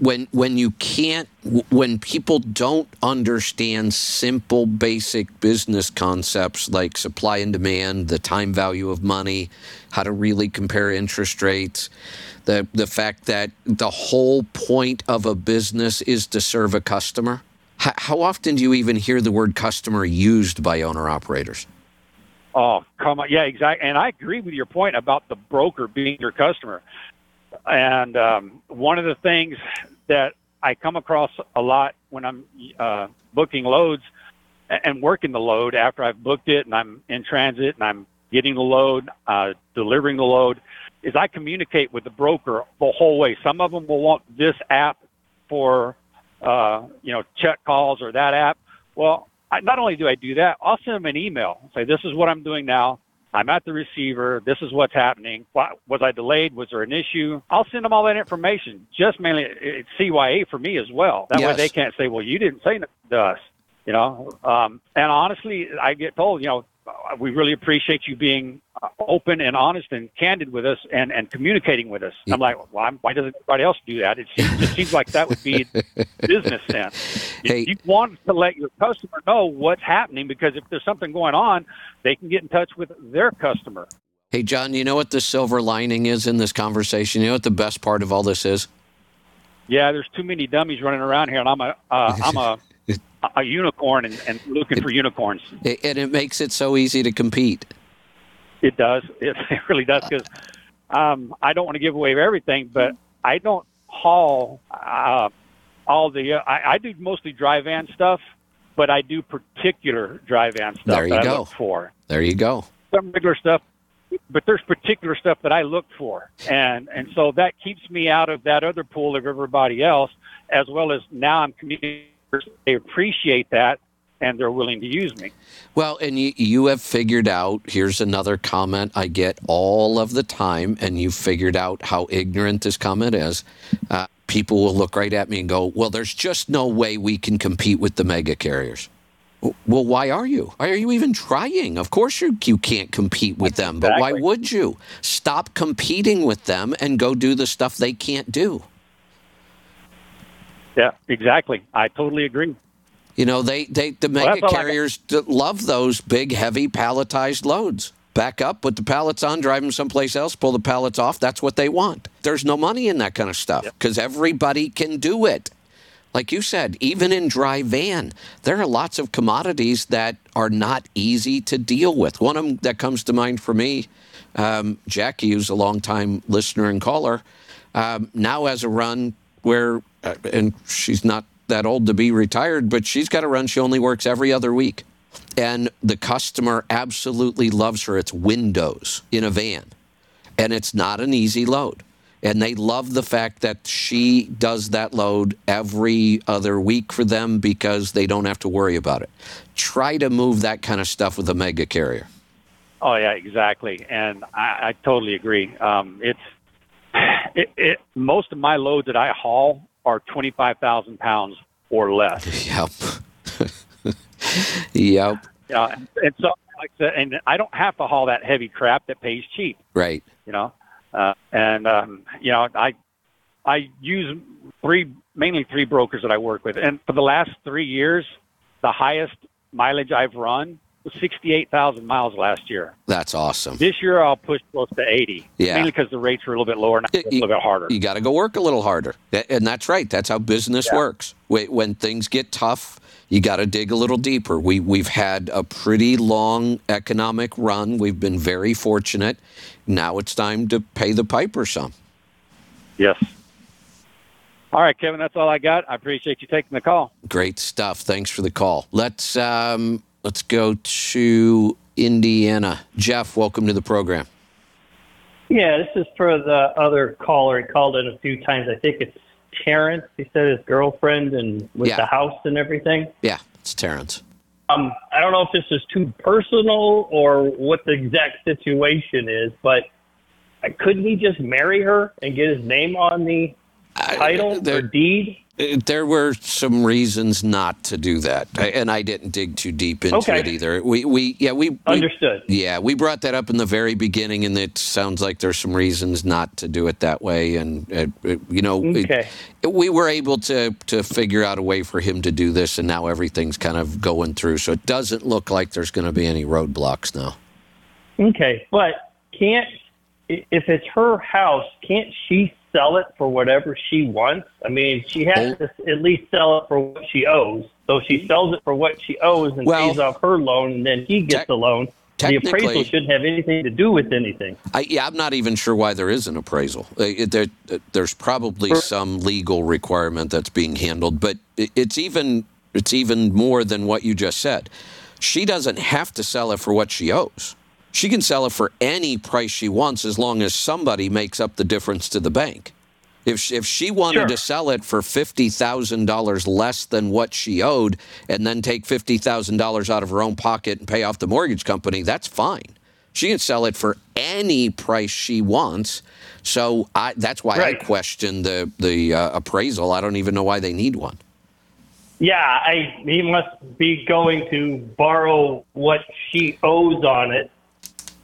when when you can't when people don't understand simple basic business concepts like supply and demand, the time value of money, how to really compare interest rates, the the fact that the whole point of a business is to serve a customer. How, how often do you even hear the word customer used by owner operators? Oh, come on. Yeah, exactly. And I agree with your point about the broker being your customer. And um, one of the things that I come across a lot when I'm uh, booking loads and working the load after I've booked it and I'm in transit and I'm getting the load, uh, delivering the load, is I communicate with the broker the whole way. Some of them will want this app for, uh, you know, check calls or that app. Well, I, not only do I do that, I'll send them an email. Say, this is what I'm doing now. I'm at the receiver. This is what's happening. Why, was I delayed? Was there an issue? I'll send them all that information. Just mainly it's CYA for me as well. That way they can't say, well, you didn't say to us. You know, um, and honestly, I get told, you know, we really appreciate you being uh, open and honest and candid with us and, and communicating with us. Yeah. I'm like, well, why doesn't everybody else do that? It seems, it seems like that would be business sense. <laughs> You- Hey. You want to let your customer know what's happening because if there's something going on, they can get in touch with their customer. Hey, John, you know what the silver lining is in this conversation? You know what the best part of all this is? Yeah, there's too many dummies running around here, and I'm a uh, I'm a <laughs> a unicorn and, and looking for unicorns. It, and it makes it so easy to compete. It does. It, <laughs> it really does because um, I don't want to give away everything, but I don't haul uh, all the. Uh, I, I do mostly dry van stuff, but I do particular dry van stuff There you that I go. look for. There you go. Some regular stuff, but there's particular stuff that I look for, and and so that keeps me out of that other pool of everybody else, as well as now I'm communicating. They appreciate that, and they're willing to use me. Well, and you, you have figured out, here's another comment I get all of the time, and you've figured out how ignorant this comment is. Uh, people will look right at me and go, well, there's just no way we can compete with the mega carriers. Well, why are you? Why are you even trying? Of course you, you can't compete with them, but why would you? Stop competing with them and go do the stuff they can't do. Yeah, exactly. I totally agree. You know, they, they the Well, mega carriers love those big, heavy palletized loads. Back up, put the pallets on, drive them someplace else, pull the pallets off. That's what they want. There's no money in that kind of stuff because everybody can do it. Like you said, even in dry van, there are lots of commodities that are not easy to deal with. One of them that comes to mind for me, um, Jackie, who's a longtime listener and caller, um, now has a run where, and she's not that old to be retired, but she's got a run. She only works every other week. And the customer absolutely loves her. It's windows in a van. And it's not an easy load. And they love the fact that she does that load every other week for them because they don't have to worry about it. Try to move that kind of stuff with a mega carrier. Oh yeah, exactly, and I, I totally agree. Um, it's <sighs> it, it. Most of my loads that I haul are twenty five thousand pounds or less. <laughs> Yep. <laughs> yep. Yeah, and, and so like I said, and I don't have to haul that heavy crap that pays cheap. Right. You know, uh, and um, you know I I use three mainly three brokers that I work with, and for the last three years, the highest mileage I've run was sixty eight thousand miles last year. That's awesome. This year I'll push close to 80. Yeah. Mainly because the rates are a little bit lower and a little bit harder. You got to go work a little harder. And that's right. That's how business Yeah. works. When things get tough, you got to dig a little deeper. We, we've had a pretty long economic run. We've been very fortunate. Now it's time to pay the piper some. Yes. All right, Kevin, that's all I got. I appreciate you taking the call. Great stuff. Thanks for the call. Let's um, let's go to Indiana. Jeff, welcome to the program. Yeah, this is for the other caller. He called in a few times. I think it's Terrence. He said his girlfriend and with Yeah. the house and everything. Yeah, it's Terrence. Um, I don't know if this is too personal or what the exact situation is, but couldn't he just marry her and get his name on the I- title or deed? There were some reasons not to do that, and I didn't dig too deep into Okay. it either. We, we, yeah, we, we Understood. Yeah, we brought that up in the very beginning, and it sounds like there's some reasons not to do it that way. And uh, you know, Okay. it- we were able to to figure out a way for him to do this, and now everything's kind of going through. So it doesn't look like there's going to be any roadblocks now. Okay, but can't if it's her house, can't she sell it for whatever she wants? I mean, she has to at least sell it for what she owes. So she sells it for what she owes and Well, pays off her loan, and then he gets the loan. The appraisal shouldn't have anything to do with anything. I, yeah, I'm not even sure why there is an appraisal. Uh, there, uh, there's probably some legal requirement that's being handled, but it's even it's even more than what you just said. She doesn't have to sell it for what she owes. She can sell it for any price she wants as long as somebody makes up the difference to the bank. If she, if she wanted Sure. to sell it for fifty thousand dollars less than what she owed, and then take fifty thousand dollars out of her own pocket and pay off the mortgage company, that's fine. She can sell it for any price she wants. So I, that's why Right. I question the the uh, appraisal. I don't even know why they need one. Yeah, I he must be going to borrow what she owes on it.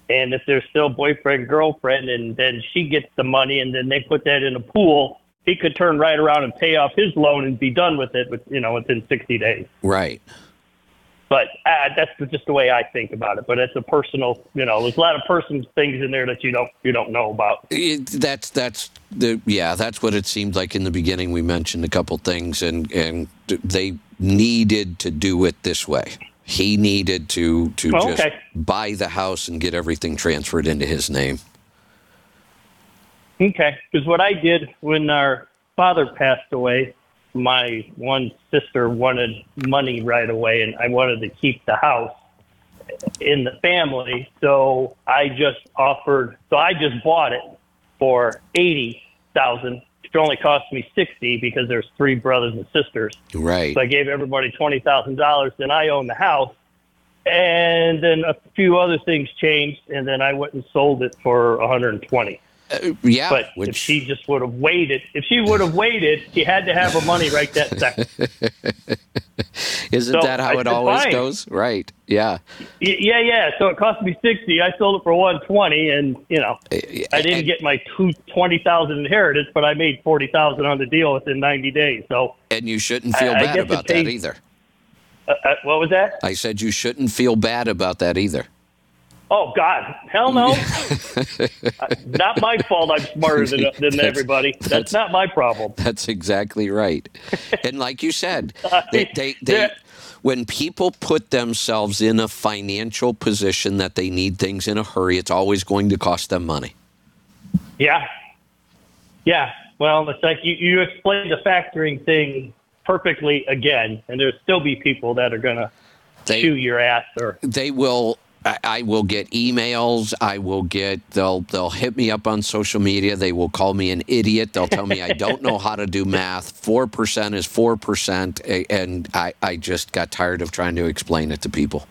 And if they're still boyfriend girlfriend and then she gets the money and then they put that in a pool, he could turn right around and pay off his loan and be done with it with you know within 60 days. Right. But uh, that's just the way I think about it. But it's a personal, you know, there's a lot of personal things in there that you don't you don't know about. It, that's that's the yeah that's what it seemed like in the beginning. We mentioned a couple things, and and they needed to do it this way. He needed to to Oh, just okay. buy the house and get everything transferred into his name. Okay, because what I did when our father passed away, my one sister wanted money right away, and I wanted to keep the house in the family. So I just offered. So I just bought it for eighty thousand. It only cost me sixty because there's three brothers and sisters. Right. So I gave everybody twenty thousand dollars. Then I own the house, and then a few other things changed, and then I went and sold it for one hundred and twenty. Uh, yeah. But if she just would have waited, if she would have waited, she had to have her money right that second. <laughs> isn't so that how I it always fine. goes? Right. Yeah. Yeah, yeah. So it cost me sixty. I sold it for one twenty, and you know, I didn't and, get my two twenty thousand inheritance, but I made forty thousand on the deal within ninety days. So and you shouldn't feel I- I bad to about that either. uh, uh, what was that? I said you shouldn't feel bad about that either. Oh God, hell no! <laughs> Uh, not my fault. I'm smarter than, <laughs> than That's- everybody. That's, that's- not my problem. That's exactly right. and like you said, I <laughs> they, they, they, when people put themselves in a financial position that they need things in a hurry, it's always going to cost them money. Yeah. Yeah. Well, it's like you, you explained the factoring thing perfectly again, and there'll still be people that are going to chew your ass or. They will. I, I will get emails. I will get. They'll they'll hit me up on social media. They will call me an idiot. They'll tell me I don't know how to do math. Four percent is four percent, and I I just got tired of trying to explain it to people.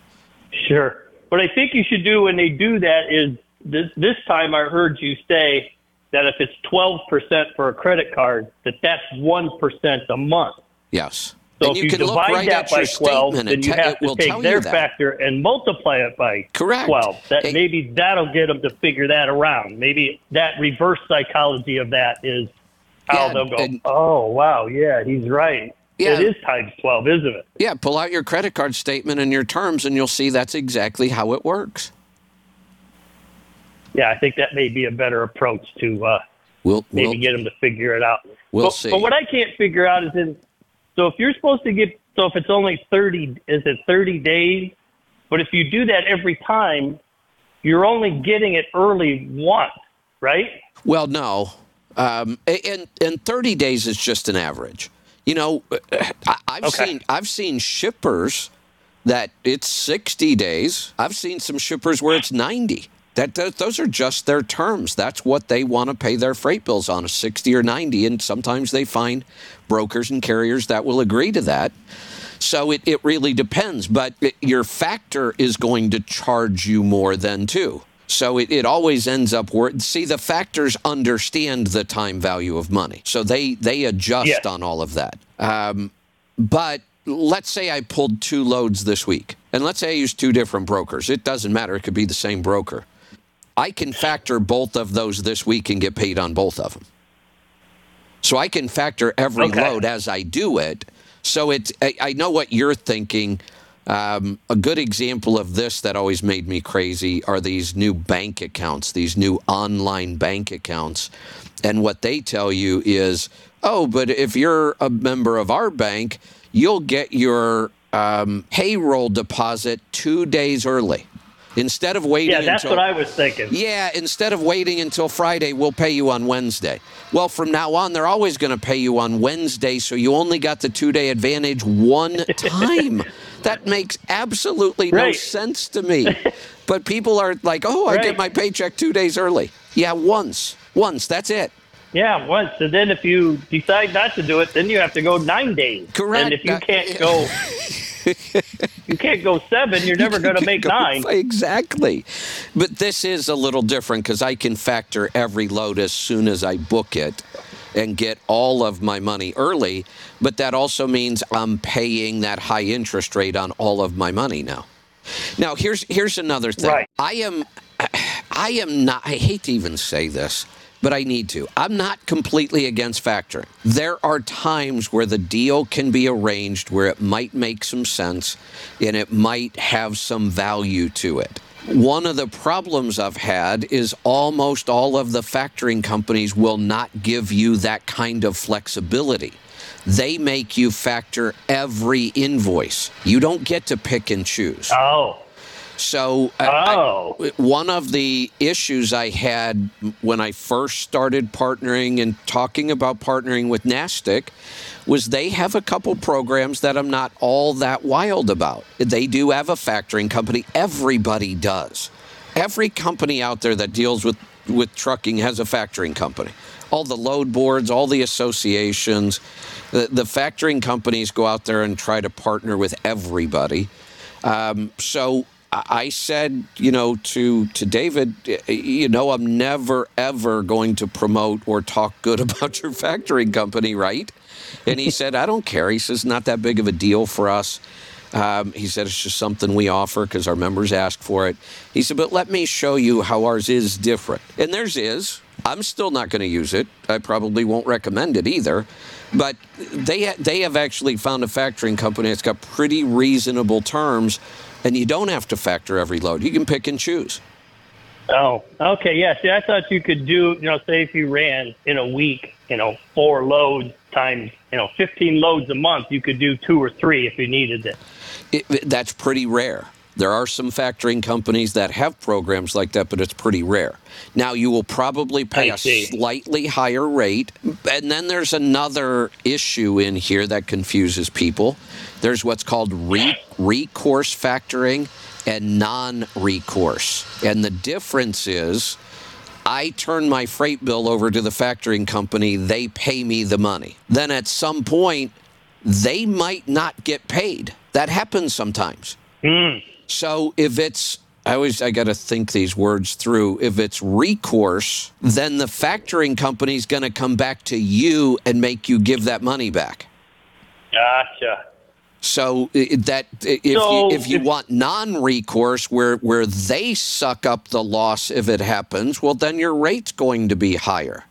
Sure. What I think you should do when they do that is this, this time I heard you say that if it's 12% for a credit card, that that's 1% a month. Yes. So and if you, you, divide right that at by 12, statement. then you have to take their factor and multiply it by Correct. 12. That Hey- maybe that'll get them to figure that around. Maybe that reverse psychology of that is how Yeah, they'll go. and- oh wow, yeah, he's right. Yeah. It is times 12, isn't it? Yeah, pull out your credit card statement and your terms, and you'll see that's exactly how it works. Yeah, I think that may be a better approach to uh, We'll, maybe we'll get them to figure it out. We'll but, see. But what I can't figure out is in so if you're supposed to get so if it's only thirty is it thirty days? But if you do that every time, you're only getting it early once, right? Well, no. Um, and and 30 days is just an average. You know, I've Okay. seen I've seen shippers that it's 60 days. I've seen some shippers where it's 90. That, those are just their terms. That's what they want to pay their freight bills on, a 60 or 90. And sometimes they find brokers and carriers that will agree to that. So it, it really depends, but it, your factor is going to charge you more than too. So it, it always ends up where see the factors understand the time value of money, so they they adjust Yes. on all of that. Um, but let's say I pulled two loads this week, and let's say I use two different brokers. It doesn't matter; it could be the same broker. I can factor both of those this week and get paid on both of them. So I can factor every Okay. load as I do it. So it's I, I know what you're thinking. Um, a good example of this that always made me crazy are these new bank accounts, these new online bank accounts. And what they tell you is, oh, but if you're a member of our bank, you'll get your um, payroll deposit two days early. Instead of waiting Yeah, that's until what I was thinking. yeah, instead of waiting until Friday, we'll pay you on Wednesday. Well, from now on, they're always going to pay you on Wednesday, so you only got the two day advantage one <laughs> time. that makes absolutely no sense to me. <laughs> But people are like, oh, I get my paycheck two days early. Yeah, once. Once. That's it. Yeah, once. And then if you decide not to do it, then you have to go nine days. Correct. And if you can't go, <laughs> <laughs> you can't go seven. You're <laughs> never going to make Go- nine. Exactly. But this is a little different because I can factor every load as soon as I book it. and get all of my money early, but that also means I'm paying that high interest rate on all of my money now. Now here's here's another thing. Right. I am I am not I hate to even say this, but I need to. I'm not completely against factoring. There are times where the deal can be arranged where it might make some sense and it might have some value to it. One of the problems I've had is almost all of the factoring companies will not give you that kind of flexibility. They make you factor every invoice. You don't get to pick and choose. Oh. So, uh, I- Oh. one of the issues I had when I first started partnering and talking about partnering with NASTC was they have a couple programs that I'm not all that wild about. They do have a factoring company. Everybody does. Every company out there that deals with, with trucking has a factoring company. All the load boards, all the associations, the, the factoring companies go out there and try to partner with everybody. Um, so I said, you know, to to David, you know, I'm never ever going to promote or talk good <laughs> about your factoring company, right? And he said, I don't care. He says, not that big of a deal for us. Um, he said it's just something we offer because our members ask for it. He said, but let me show you how ours is different. And theirs is. I'm still not going to use it. I probably won't recommend it either. But they they have actually found a factoring company that's got pretty reasonable terms, and you don't have to factor every load. You can pick and choose. Oh, okay. Yeah. See, I thought you could do, you know, say if you ran in a week, you know, four loads times, you know, 15 loads a month, you could do two or three if you needed it. It, it- that's pretty rare. There are some factoring companies that have programs like that, but it's pretty rare. Now, you will probably pay a slightly higher rate. And then there's another issue in here that confuses people. There's what's called re- recourse factoring and non recourse. And the difference is I turn my freight bill over to the factoring company, they pay me the money. Then at some point, they might not get paid. That happens sometimes. Hmm. So if it's I always I got to think these words through. If it's recourse, then the factoring company's going to come back to you and make you give that money back. Gotcha. So that if So you, if you if- want non-recourse, where where they suck up the loss if it happens, well then your rate's going to be higher.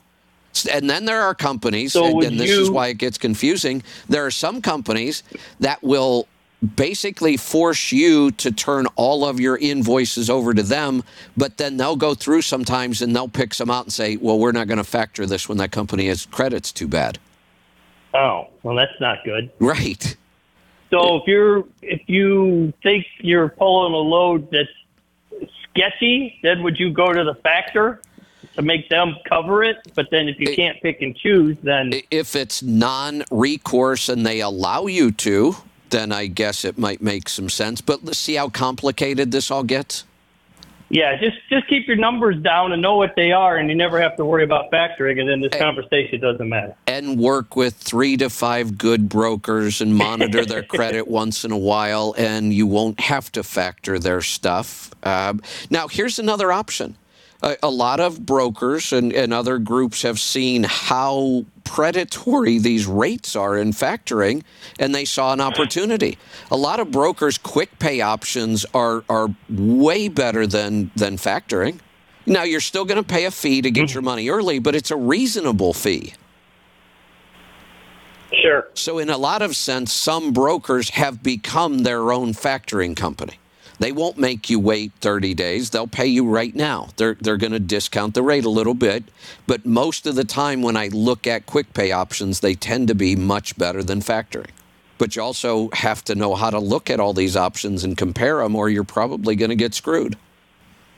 And then there are companies, So and, and this is why it gets confusing. There are some companies that will basically force you to turn all of your invoices over to them, but then they'll go through sometimes and they'll pick some out and say, "Well, we're not going to factor this when that company has credits too bad." Oh, well, that's not good. Right. So if you're if you think you're pulling a load that's sketchy, then would you go to the factor to make them cover it? But then if you It- can't pick and choose, then if it's non-recourse and they allow you to, then I guess it might make some sense. But let's see how complicated this all gets. yeah, just just keep your numbers down and know what they are, and you never have to worry about factoring, and then this conversation doesn't matter. And work with three to five good brokers and monitor their <laughs> credit once in a while, and you won't have to factor their stuff. Um, now, here's another option. A, a lot of brokers and, and other groups have seen how predatory these rates are in factoring, and they saw an opportunity. A lot of brokers' quick pay options are, are way better than, than factoring. Now, you're still going to pay a fee to get mm-hmm. your money early, but it's a reasonable fee. Sure. So, in a lot of sense, some brokers have become their own factoring company. They won't make you wait 30 days. They'll pay you right now. They're, they're going to discount the rate a little bit. But most of the time, when I look at quick pay options, they tend to be much better than factoring. But you also have to know how to look at all these options and compare them, or you're probably going to get screwed.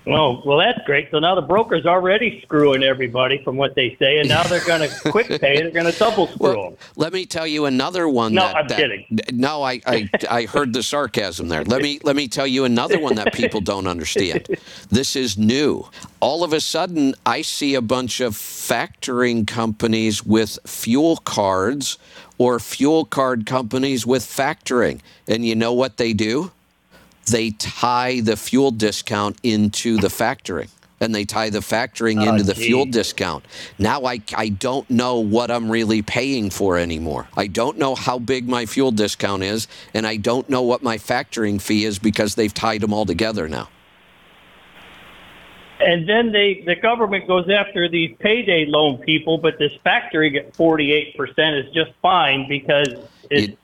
Oh, well, that's great. So now the broker's already screwing everybody from what they say, and now they're going to quick pay. They're going to double screw Well, them. let me tell you another one. No, that, I'm that- kidding. No, I, I, I heard the sarcasm there. Let me let me tell you another one that people <laughs> don't understand. This is new. All of a sudden, I see a bunch of factoring companies with fuel cards or fuel card companies with factoring, and you know what they do? They tie the fuel discount into the factoring. and they tie the factoring Oh, into the fuel discount. Now I, I don't know what I'm really paying for anymore. I don't know how big my fuel discount is, and I don't know what my factoring fee is because they've tied them all together now. And then they, the government goes after these payday loan people, but this factoring at 48% is just fine because it's You,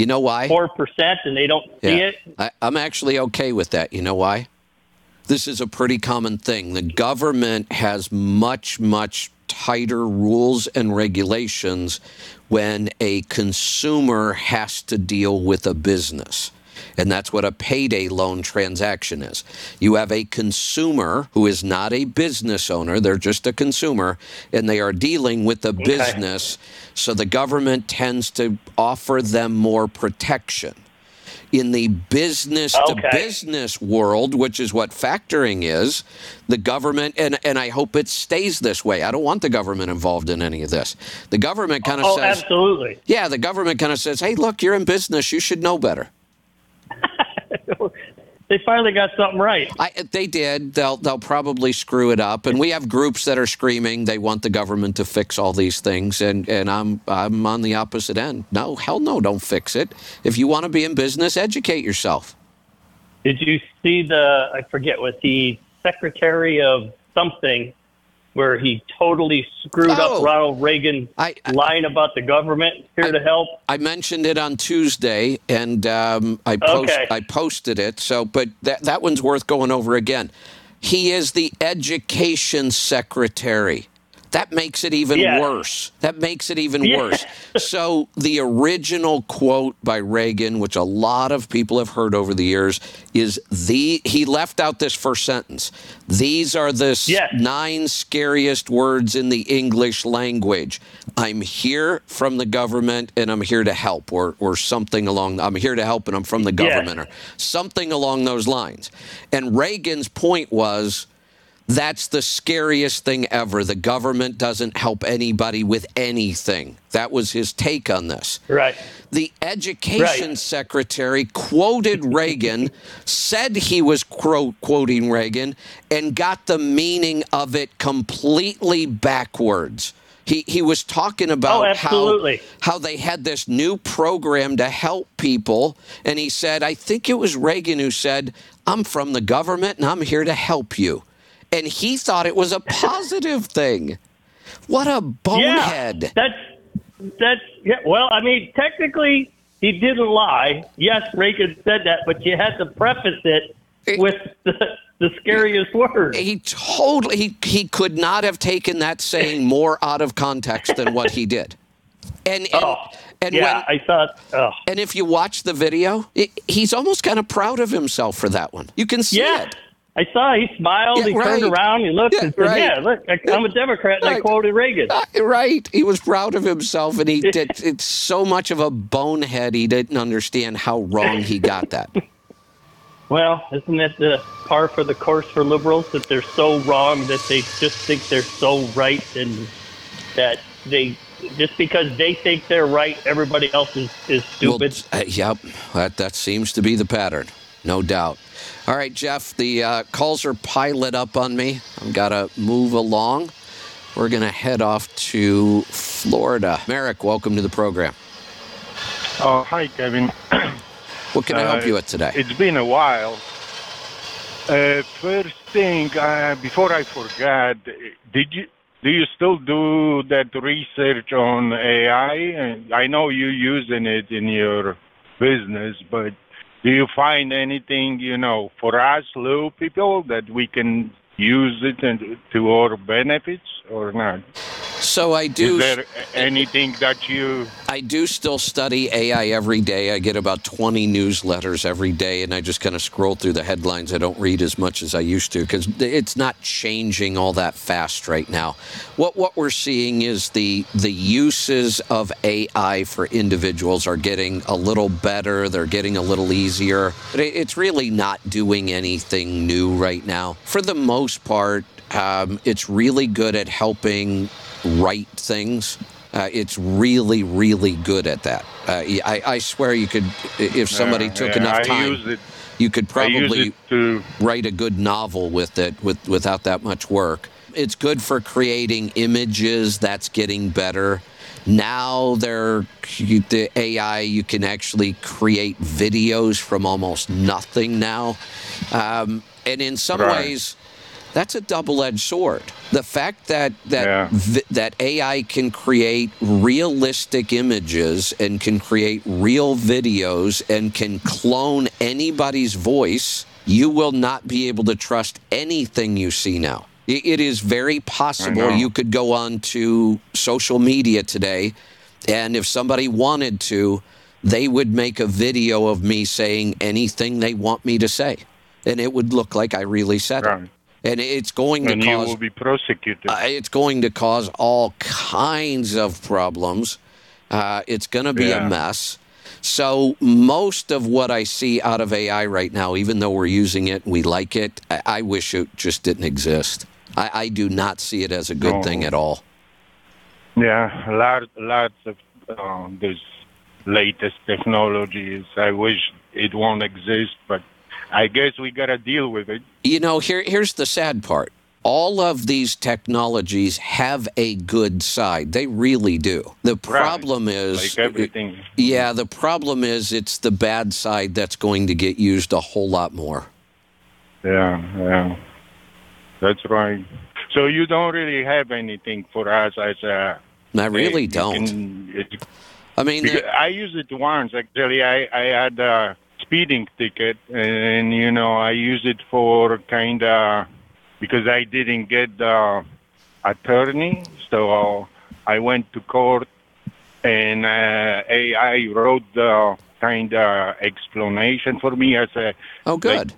you know why? 4% and they don't see Yeah. it. I, I'm actually okay with that. You know why? This is a pretty common thing. The government has much, much tighter rules and regulations when a consumer has to deal with a business. And that's what a payday loan transaction is. You have a consumer who is not a business owner, they're just a consumer, and they are dealing with a business. So the government tends to offer them more protection in the business to Okay. business world, which is what factoring is, the government, and, and I hope it stays this way. I don't want the government involved in any of this. The government kind of Oh, says, absolutely. yeah, the government kind of says, hey, look, you're in business. You should know better. They finally got something right. I, they did. They'll they'll probably screw it up, and we have groups that are screaming they want the government to fix all these things, and and I'm I'm on the opposite end. No, hell no, don't fix it. If you want to be in business, educate yourself. Did you see the, I forget what, the Secretary of something where he totally screwed Oh. up Ronald Reagan I- I- lying about the government here to help? I mentioned it on Tuesday, and um, I post, Okay. I posted it. So, but that that one's worth going over again. He is the education secretary. That makes it even Yeah. worse. That makes it even Yeah. worse. <laughs> So, the original quote by Reagan, which a lot of people have heard over the years, is the he left out this first sentence. These are the nine scariest words in the English language. I'm here from the government and I'm here to help, or or something along. I'm here to help and I'm from the government, or something along those lines. And Reagan's point was. That's the scariest thing ever. The government doesn't help anybody with anything. That was his take on this. Right. The education Right. secretary quoted Reagan, <laughs> said he was quote, quoting Reagan, and got the meaning of it completely backwards. He, he was talking about Oh, how, how they had this new program to help people. And he said, I think it was Reagan who said, I'm from the government and I'm here to help you. And he thought it was a positive thing. What a bonehead. Yeah, that's that's yeah. Well, I mean, technically, he didn't lie. Yes, Reagan said that, but you had to preface it with the, the scariest word. he totally he, he could not have taken that saying more out of context than what he did and and, Oh, and yeah, when I thought. Oh, and if you watch the video it, he's almost kind of proud of himself for that one you can see yeah. it I saw he smiled, Yeah, he turned around, he looked Yeah, and said, right. Yeah, look, I'm a Democrat and I Right. quoted Reagan. Uh, right he was proud of himself and he <laughs> did it's so much of a bonehead he didn't understand how wrong he got that <laughs> Well, isn't it the par for the course for liberals that they're so wrong that they just think they're so right and that they just because they think they're right, everybody else is, is stupid. Well, uh, yep, that, that seems to be the pattern, no doubt. All right, Jeff, the uh, calls are piled up on me. I've got to move along. We're going to head off to Florida. Merrick, welcome to the program. Oh, hi, Kevin. <clears throat> What can I help Uh, you with today? It's been a while. Uh, first thing, uh, before I forgot, did you do you still do that research on AI? I know you're using it in your business, but do you find anything, you know, for us low people that we can use it and to our benefits or not? So I do. Is there anything that you I do still study AI every day. I get about 20 newsletters every day, and I just kind of scroll through the headlines. I don't read as much as I used to because it's not changing all that fast right now. What what we're seeing is the the uses of AI for individuals are getting a little better. They're getting a little easier, but it's really not doing anything new right now. For the most part, um, it's really good at helping write things Uh, it's really, really good at that. Uh, I, I swear you could, if somebody Yeah, took yeah, enough time, you could probably to write a good novel with it with, without that much work. It's good for creating images. That's getting better. Now they're you- the AI. You can actually create videos from almost nothing now, um, and in some Right. ways, that's a double-edged sword. The fact that that Yeah. that AI can create realistic images and can create real videos and can clone anybody's voice, you will not be able to trust anything you see now. I- It is very possible you could go on to social media today, and if somebody wanted to, they would make a video of me saying anything they want me to say, and it would look like I really said Right. it. And it's going to and cause will be prosecuted. uh, it's going to cause all kinds of problems. Uh, it's going to be Yeah. a mess. So most of what I see out of AI right now, even though we're using it, and we like it. I, I wish it just didn't exist. I, I do not see it as a good No. thing at all. Yeah, a lot, lots of um, this latest technologies. I wish it won't exist, but I guess we gotta deal with it. You know, here here's the sad part. All of these technologies have a good side. They really do. The problem is Like everything. Yeah, the problem is it's the bad side that's going to get used a whole lot more. Yeah, yeah, that's right. So you don't really have anything for us as a. I really don't. can- it- I mean, I used it once actually. I I had a speeding ticket, and you know I used it for kind of because I didn't get the attorney, so I went to court, and uh, AI wrote the kind of explanation for me as a. oh, good.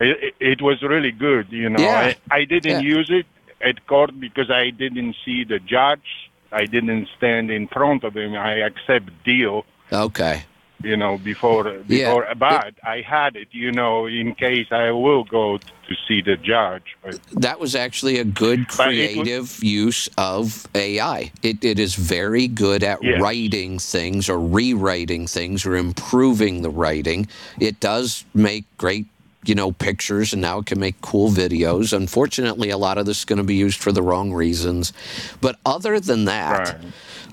It, it- it was really good, you know. Yeah. I, I didn't Yeah. use it at court because I didn't see the judge. I didn't stand in front of him. I accept deal, Okay. You know, before Yeah. before. But I had it, you know, in case I will go to see the judge. But That was actually a good it was- creative use of AI. It, it is very good at Yes. writing things or rewriting things or improving the writing. It does make great, you know, pictures and now it can make cool videos. Unfortunately, a lot of this is going to be used for the wrong reasons. But other than that, Right.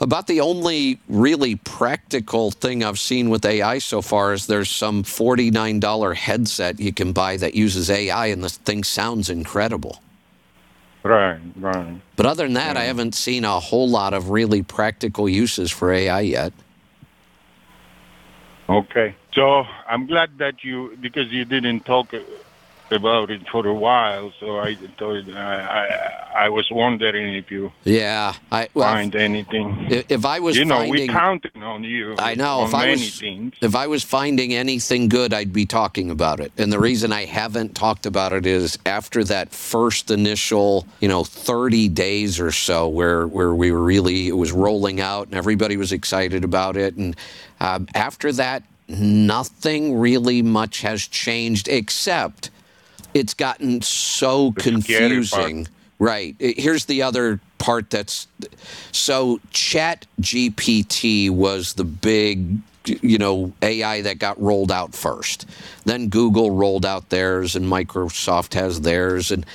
about the only really practical thing I've seen with AI so far is there's some $49 headset you can buy that uses AI and the thing sounds incredible. right, right. But other than that, I haven't seen a whole lot of really practical uses for AI yet. Okay. So I'm glad that you because you didn't talk about it for a while. So I thought I I, I was wondering if you Yeah, I well, find anything. if, if I was you know, finding, we counting on you. I know if I was things. if I was finding anything good, I'd be talking about it. And the reason I haven't talked about it is after that first initial, you know, 30 days or so, where where we were really it was rolling out and everybody was excited about it, and um, after that, nothing really much has changed except it's gotten so The confusing. Right. Here's the other part that's so Chat GPT was the big you know AI that got rolled out first. Then Google rolled out theirs and Microsoft has theirs and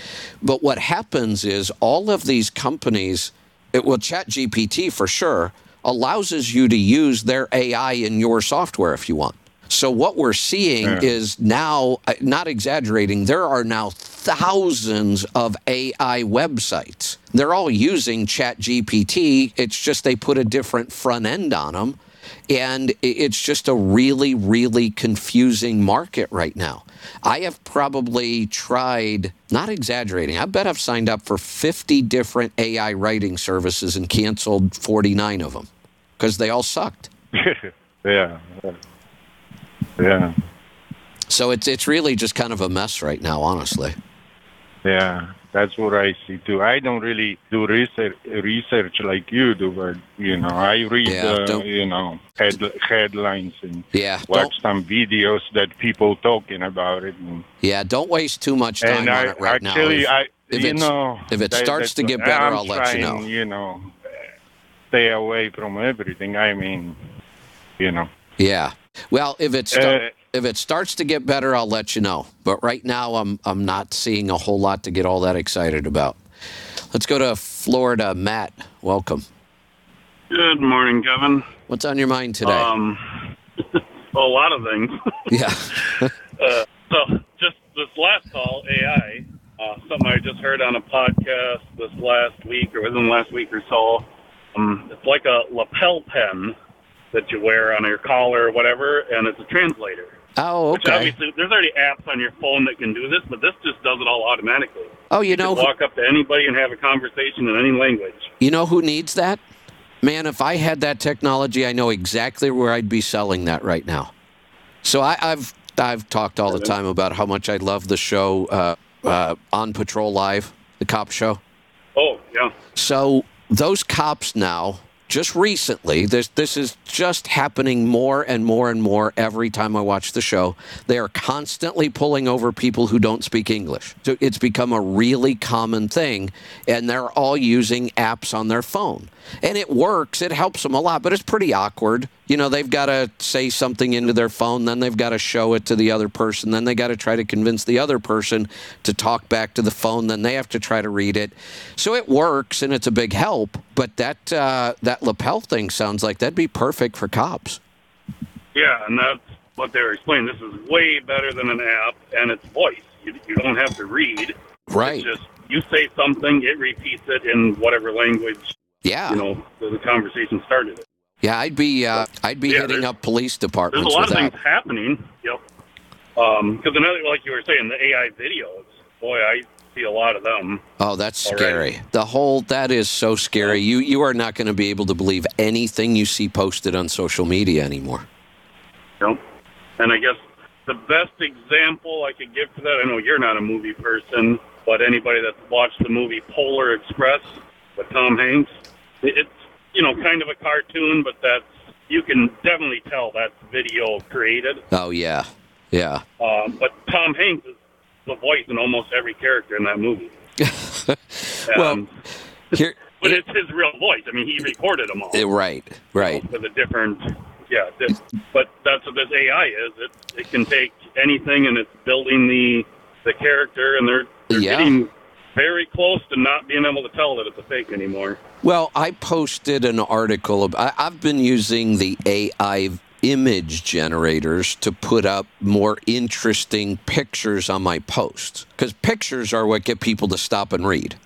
but what happens is all of these companies it, well Chat GPT for sure allows you to use their AI in your software if you want. So what we're seeing Yeah. is now, uh, not exaggerating, there are now thousands of AI websites. They're all using ChatGPT. It's just they put a different front end on them. And it's just a really, really confusing market right now. I have probably tried, not exaggerating, I bet I've signed up for 50 different AI writing services and canceled 49 of them because they all sucked. <laughs> yeah. Yeah. So it's it's really just kind of a mess right now, honestly. Yeah. That's what I see too. I don't really do research, research like you do, but you know, I read, Yeah, uh, you know, head, headlines and Yeah, watch some videos that people talking about it. And, yeah, don't waste too much time on I it right actually, now. I, if you know, if it that- starts to get better, I'm I'll let you know. You know, stay away from everything. I mean, you know. Yeah. Well, if it start, Uh, if it starts to get better, I'll let you know. But right now, I'm I'm not seeing a whole lot to get all that excited about. Let's go to Florida. Matt, welcome. Good morning, Kevin. What's on your mind today? Um, <laughs> a lot of things. <laughs> yeah. <laughs> uh, so, just this last call, AI, uh, something I just heard on a podcast this last week or within the last week or so. Um, it's like a lapel pen that you wear on your collar or whatever, and it's a translator. Oh, Which okay. obviously, there's already apps on your phone that can do this, but this just does it all automatically. Oh, you You know, can walk up to anybody and have a conversation in any language. you know who needs that? Man, if I had that technology, I know exactly where I'd be selling that right now. So I, I've I've talked all the time about how much I love the show uh, uh, on Patrol Live, the cop show. Oh, yeah. So those cops now, just recently, this this is just happening more and more and more every time I watch the show. They are constantly pulling over people who don't speak English. So it's become a really common thing, and they're all using apps on their phone. And it works, it helps them a lot, but it's pretty awkward. You know, they've got to say something into their phone, then they've got to show it to the other person, then they got to try to convince the other person to talk back to the phone, then they have to try to read it. So it works and it's a big help, but that uh, that lapel thing sounds like that'd be perfect for cops. Yeah, and that's what they were explaining. This is way better than an app, and it's voice. You, you don't have to read. Right. It's just you say something, it repeats it in whatever language. Yeah. You know, the, the conversation started. It. Yeah, I'd be uh, I'd be Yeah, hitting up police departments. There's a lot of that. things happening. Yep. Because another, like you were saying, the AI videos. Boy, I see a lot of them. Oh, that's already. scary. The whole that is so scary. You you are not going to be able to believe anything you see posted on social media anymore. Yep. And I guess the best example I could give for that, I know you're not a movie person, but anybody that's watched the movie Polar Express with Tom Hanks, it- it's, you know, kind of a cartoon, but that's, you can definitely tell that's video created. Oh yeah, yeah. Um, but Tom Hanks is the voice in almost every character in that movie. <laughs> well, Um, here, <laughs> but it's his real voice. I mean, he recorded them all. eh, right, right. with a different yeah this, but that's what this ai is it it can take anything and it's building the the character and they're, they're Yeah. getting very close to not being able to tell that it's a fake anymore Well, I posted an article. Of, I, I've been using the AI image generators to put up more interesting pictures on my posts because pictures are what get people to stop and read.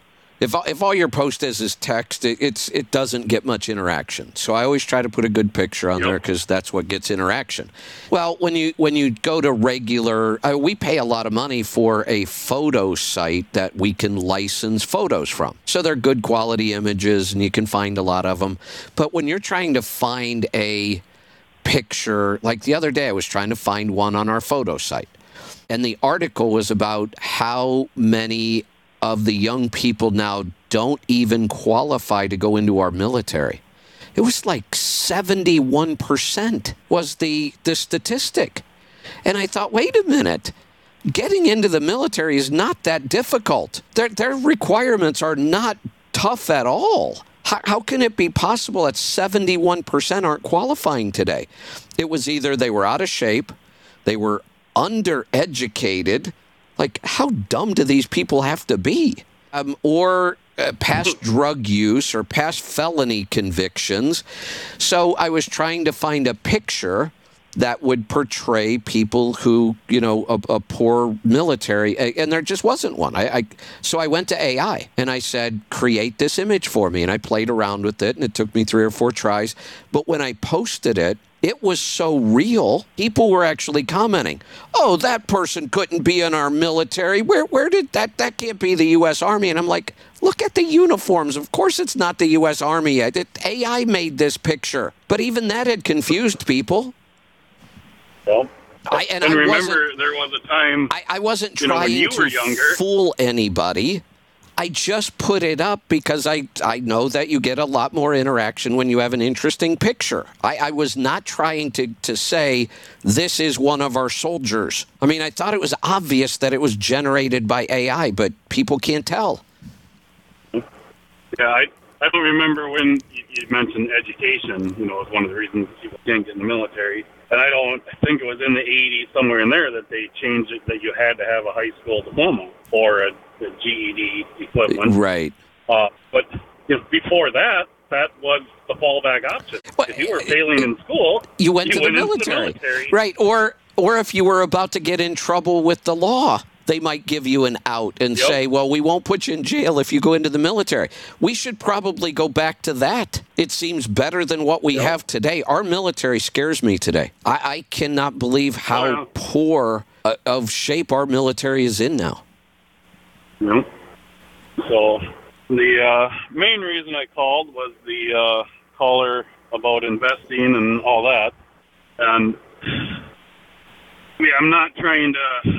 If, all- if all your post is is text, it, it's it doesn't get much interaction. So I always try to put a good picture on there because that's what gets interaction. Well, when you when you go to regular, uh, we pay a lot of money for a photo site that we can license photos from. So they're good quality images, and you can find a lot of them. But when you're trying to find a picture, like the other day, I was trying to find one on our photo site, and the article was about how many of the young people now don't even qualify to go into our military. It was like 71% was the, the statistic. And I thought, wait a minute. Getting into the military is not that difficult. Their, their requirements are not tough at all. How, how can it be possible that 71% aren't qualifying today? It was either they were out of shape, they were undereducated. Like, how dumb do these people have to be? Um, or uh, past <laughs> drug use or past felony convictions. So I was trying to find a picture that would portray people who, you know, a, a poor military, and there just wasn't one. I, I so I went to AI and I said, create this image for me, and I played around with it, and it took me three or four tries. But when I posted it, it was so real. People were actually commenting, "Oh, that person couldn't be in our military. Where where did that that can't be the US Army?" And I'm like, "Look at the uniforms. Of course it's not the US Army. It, AI made this picture." But even that had confused people. well I, and, and I remember there was a time I, I wasn't know, trying you to younger fool anybody. I just put it up because I I know that you get a lot more interaction when you have an interesting picture. I, I was not trying to, to say this is one of our soldiers. I mean, I thought it was obvious that it was generated by AI, but people can't tell. Yeah, I I don't remember when you, mentioned education. You know, as one of the reasons people can't get in the military. And I don't I think it was in the 80s, somewhere in there, that they changed it that you had to have a high school diploma or a, a GED equivalent. Right. Uh, but you know, before that, that was the fallback option. if you were failing in school, You went to the into military. military. Right. Or or if you were about to get in trouble with the law, they might give you an out and Yep. say, "Well, we won't put you in jail if you go into the military." We should probably go back to that. It seems better than what we have today. Our military scares me today. I, I cannot believe how yeah. poor uh, of shape our military is in now. Yep. So the uh, main reason I called was the uh, caller about investing and all that, and I mean, I'm not trying to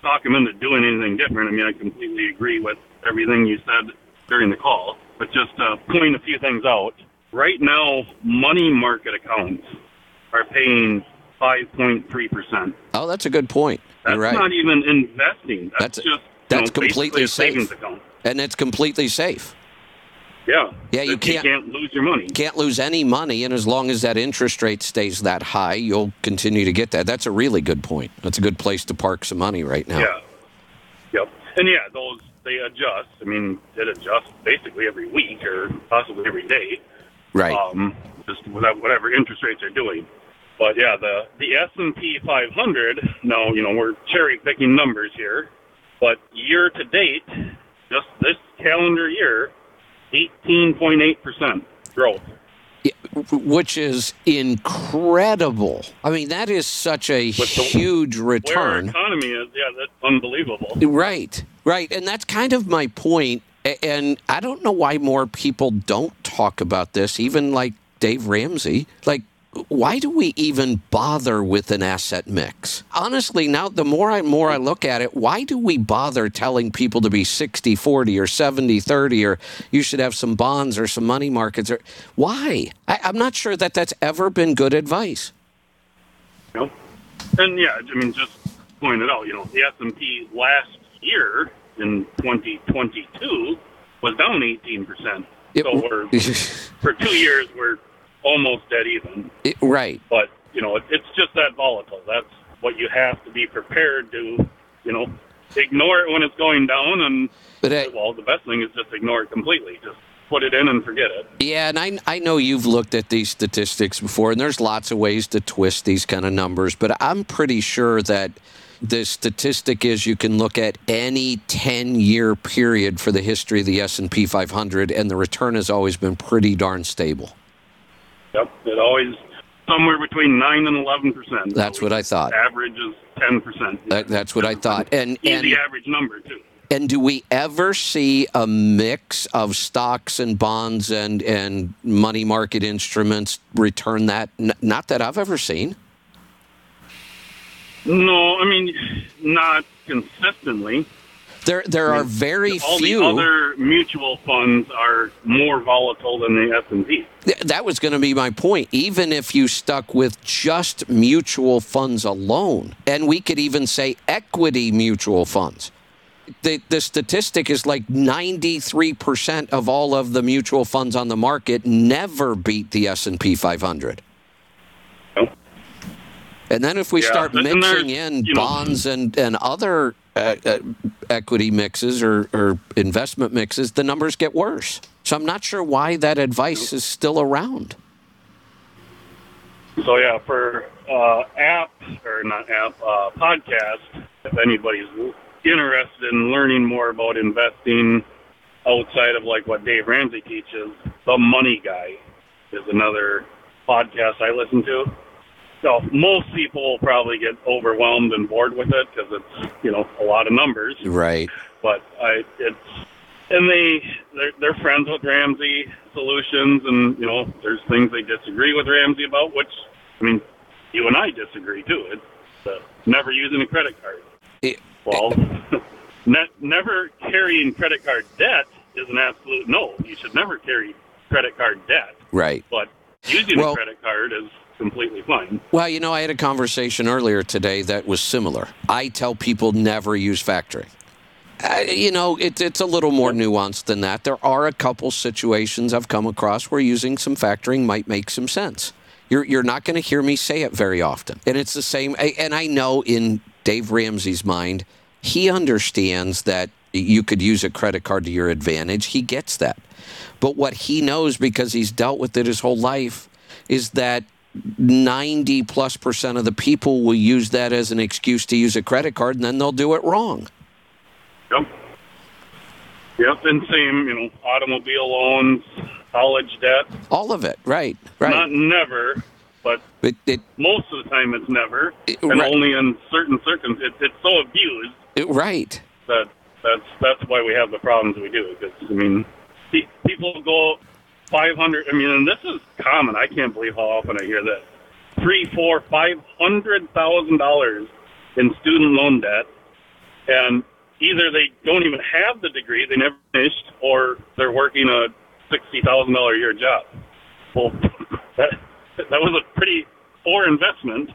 talk him into doing anything different. I mean, I completely agree with everything you said during the call, but just to point a few things out. Right now, money market accounts are paying 5.3 percent. Oh, that's a good point. That's You're right. not even investing. That's, That's- just that's you completely safe. and it's completely safe. Yeah. Yeah, you can't- can't lose your money. can't lose any money, and as long as that interest rate stays that high, you'll continue to get that. That's a really good point. That's a good place to park some money right now. Yeah. Yep. And yeah, those they adjust. I mean, it adjusts basically every week or possibly every day. Right. Um, just whatever, whatever interest rates are doing. But yeah, the the S and P 500. No, you know we're cherry picking numbers here, but year to date, just this calendar year, 18.8 percent growth. Which is incredible. I mean, that is such a the- huge Where our return. economy is, yeah, that's unbelievable. Right, right. And that's kind of my point. And I don't know why more people don't talk about this, even like Dave Ramsey. Like, why do we even bother with an asset mix? Honestly, now the more I more I look at it, why do we bother telling people to be 60 40 or 70 30 or you should have some bonds or some money markets or why? I, I'm not sure that that's ever been good advice. Know? And yeah, I mean, just point it out. You know, the S and P last year in 2022 was down 18 percent. So we're for two years we're almost dead even. It- right. But you know, it, it's just that volatile. That's what you have to be prepared to. You know, ignore it when it's going down, and But I- well, the best thing is just ignore it completely. Just put it in and forget it. Yeah, and I, I know you've looked at these statistics before, and there's lots of ways to twist these kind of numbers, but I'm pretty sure that the statistic is you can look at any 10-year period for the history of the S&P 500, and the return has always been pretty darn stable. Yep, it always somewhere between nine and eleven percent. That's what I thought. Average is ten percent. That, that's what I thought. And Easy and average number too. and do we ever see a mix of stocks and bonds and and money market instruments return that? N- not that I've ever seen. No, I mean not consistently. There there are very All few. the other mutual funds are more volatile than the S and P. That was going to be my point. Even if you stuck with just mutual funds alone, and we could even say equity mutual funds, the, the statistic is like 93% of all of the mutual funds on the market never beat the S&P 500. And then if we Yeah, start mixing in you know- bonds and, and other uh, uh, equity mixes or, or investment mixes, the numbers get worse. So I'm not sure why that advice is still around. So yeah, for uh, app or not app uh, podcast, if anybody's interested in learning more about investing outside of like what Dave Ramsey teaches, the Money Guy is another podcast I listen to. So most people will probably get overwhelmed and bored with it because it's you know a lot of numbers. Right. But I it's and they they're, they're friends with Ramsey Solutions, and you know there's things they disagree with Ramsey about, which I mean you and I disagree too. It's uh, never using a credit card. well, <laughs> ne- never carrying credit card debt is an absolute no. You should never carry credit card debt, Right. but using Well- a credit card is completely fine. Well, you know, I had a conversation earlier today that was similar. I tell people never use factoring. Uh, you know, it, it's a little more nuanced than that. There are a couple situations I've come across where using some factoring might make some sense. You're, you're not going to hear me say it very often. And it's the same. And I know in Dave Ramsey's mind, he understands that you could use a credit card to your advantage. He gets that. But what he knows because he's dealt with it his whole life is that 90 plus percent of the people will use that as an excuse to use a credit card and then they'll do it wrong. Yep. Yep, and same, you know, automobile loans, college debt. All of it, right, right. Not never, but it, it, most of the time it's never, It- and right. only in certain circumstances. It, it's so abused it- right. that that's that's why we have the problems we do. Because I mean, people go five hundred. I mean, and this is common. I can't believe how often I hear this: three, four, five hundred thousand dollars in student loan debt, and either they don't even have the degree, they never finished, or they're working a sixty thousand dollar a year job. Well, <laughs> that that was a pretty poor investment.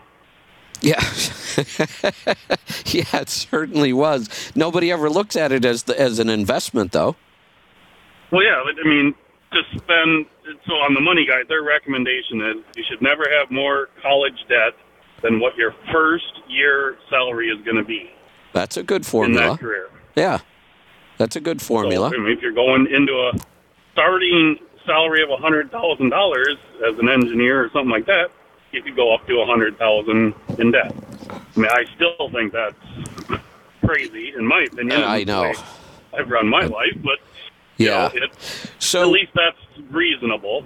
Yeah. <laughs> yeah, it certainly was. Nobody ever looks at it as the, as an investment, though. Well, yeah, but I mean, to spend so on the Money Guy, their recommendation is you should never have more college debt than what your first year salary is going to be That's a good in formula. that career. Yeah, that's a good formula. So, I mean, if you're going into a starting salary of a hundred thousand dollars as an engineer or something like that, you could go up to a hundred thousand in debt. I mean, I still think that's crazy, in my opinion. Yeah, I know. I've run my life, but you Yeah. know, So at least that's reasonable.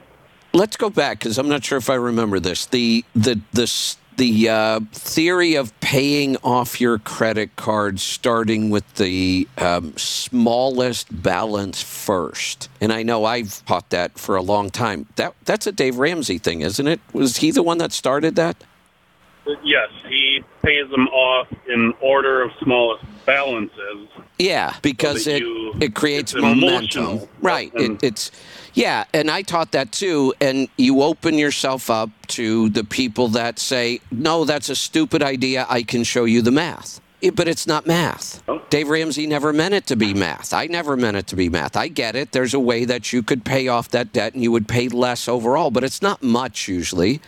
let's go back because I'm not sure if I remember this. The the the the uh, theory of paying off your credit card starting with the um, smallest balance first, and I know I've taught that for a long time. That that's a Dave Ramsey thing, isn't it? Was he the one that started that? Yes, he pays them off in order of smallest balances. Yeah, because that it you- it creates momentum. Right. It, it's yeah, and I taught that too. And you open yourself up to the people that say, "No, that's a stupid idea. I can show you the math." But it's not math. Oh. Dave Ramsey never meant it to be math. I never meant it to be math. I get it. There's a way that you could pay off that debt and you would pay less overall, but it's not much usually.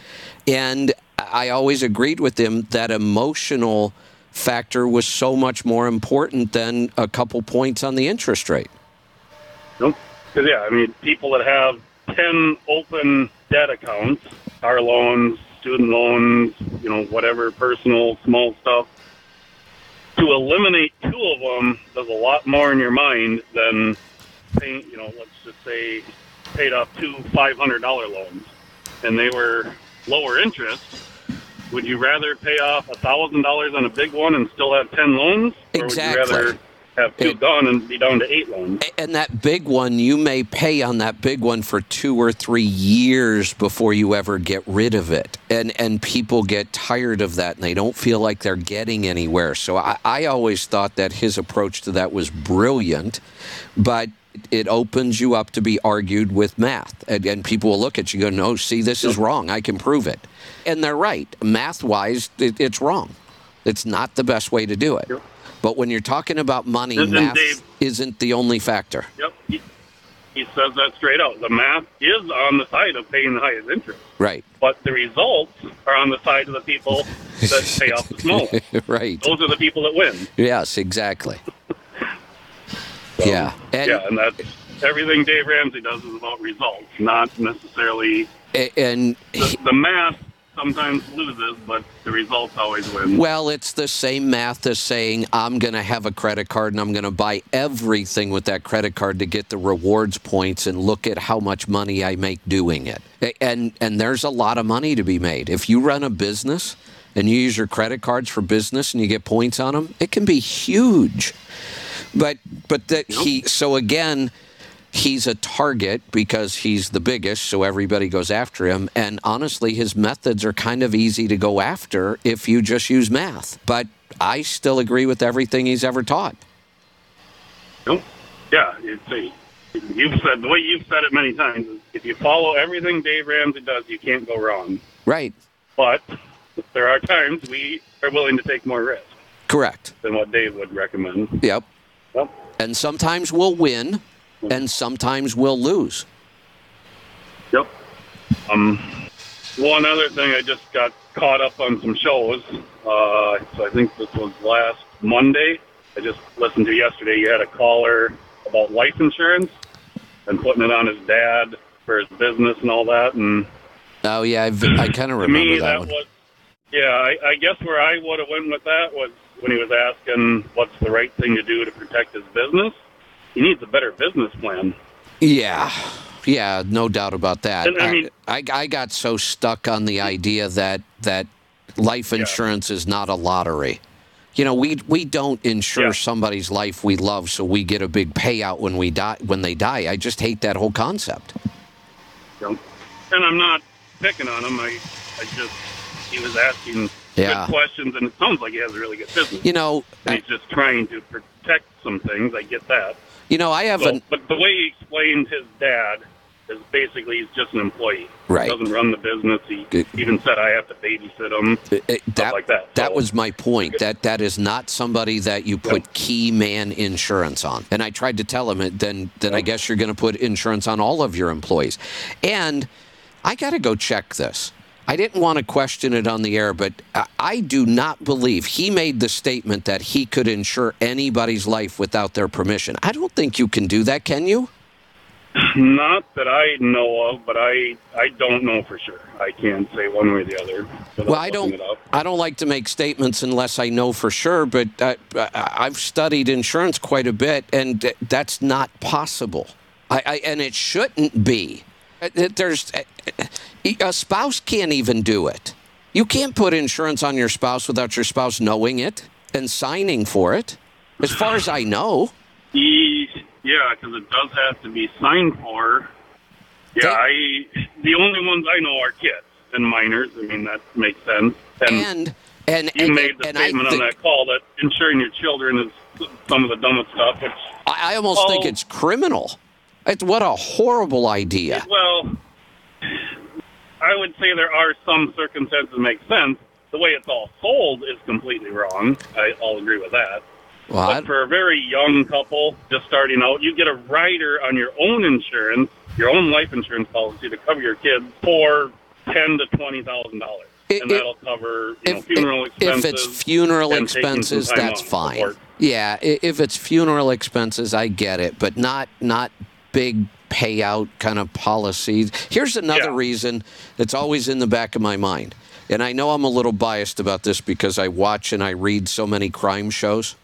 And I always agreed with him that emotional factor was so much more important than a couple points on the interest rate. Because yeah, I mean, people that have ten open debt accounts, car loans, student loans, you know, whatever personal small stuff. To eliminate two of them does a lot more in your mind than paying. You know, let's just say paid off two five hundred dollar loans, and they were lower interest. Would you rather pay off a thousand dollars on a big one and still have ten loans, or Exactly. would you rather have two It- gone and be down to eight loans? And that big one, you may pay on that big one for two or three years before you ever get rid of it. And and people get tired of that and they don't feel like they're getting anywhere. So I, I always thought that his approach to that was brilliant, but it opens you up to be argued with math. And, and people will look at you and go, no, see, this is wrong. I can prove it. And they're right. Math wise, it, it's wrong. It's not the best way to do it. But when you're talking about money, Isn't math Dave- isn't the only factor. Yep. He, he says that straight out. The math is on the side of paying the highest interest, Right. but the results are on the side of the people that pay off the small. <laughs> right. Those are the people that win. Yes, exactly. <laughs> yeah. And, yeah, and that's everything Dave Ramsey does is about results, not necessarily and the, the math. Sometimes loses, but the results always win. well, it's the same math as saying I'm going to have a credit card and I'm going to buy everything with that credit card to get the rewards points and look at how much money I make doing it. And and there's a lot of money to be made. If you run a business and you use your credit cards for business and you get points on them, it can be huge. But but that he so again he's a target because he's the biggest so everybody goes after him and honestly his methods are kind of easy to go after if you just use math. But I still agree with everything he's ever taught. Nope. Yeah, it's a, you've said the way you've said it many times. If you follow everything Dave Ramsey does, you can't go wrong. Right. But there are times we are willing to take more risk Correct. than what Dave would recommend. Yep. Yep. And sometimes we'll win, and sometimes we'll lose. Yep. Um, one other thing, I just got caught up on some shows. Uh, so I think this was last Monday. I just listened to yesterday. You had a caller about life insurance and putting it on his dad for his business and all that. And Oh yeah, I've, I kind of remember me, that that one. was yeah. I, I guess where I would have went with that was when he was asking what's the right thing to do to protect his business. He needs a better business plan. Yeah, yeah, no doubt about that. And, I mean- I, I got so stuck on the idea that that life insurance is not a lottery. You know, we we don't insure somebody's life we love so we get a big payout when we die when they die. I just hate that whole concept. And I'm not picking on him. I, I just he was asking Yeah. good questions, and it sounds like he has a really good business. You know, and he's just trying to protect some things. I get that. You know, I have So- an but the way he explained his dad is basically he's just an employee. Right. He doesn't run the business. He even said I have to babysit him. that, like that. That was my point. That that is not somebody that you put key man insurance on. And I tried to tell him, it, then then I guess you're going to put insurance on all of your employees. And I got to go check this. I didn't want to question it on the air, but I, do not believe he made the statement that he could insure anybody's life without their permission. I don't think you can do that, can you? Not that I know of, but I I don't know for sure. I can't say one way or the other. Well, I don't. I don't like to make statements unless I know for sure. But I, I, I've studied insurance quite a bit, and uh, that's not possible. I, I and it shouldn't be. Uh, uh, There's a spouse can't even do it. You can't put insurance on your spouse without your spouse knowing it and signing for it. As far as I know. He, yeah, because it does have to be signed for. Yeah, I the only ones I know are kids and minors. I mean that makes sense. And and you and- made the and statement on that call that insuring your children is some of the dumbest stuff. Which I, I almost think Oh. it's criminal. It's what a horrible idea. well, I would say there are some circumstances that make sense. The way it's all sold is completely wrong. I, I'll agree with that. Well, but for a very young couple just starting out, you get a rider on your own insurance, your own life insurance policy to cover your kids for ten to twenty thousand dollars, and that'll cover you know funeral expenses. If it's funeral and taking some expenses, that's fine. work. Yeah, if it's funeral expenses, I get it, but not not big payout kind of policies. Here's another reason that's always in the back of my mind, and I know I'm a little biased about this because I watch and I read so many crime shows.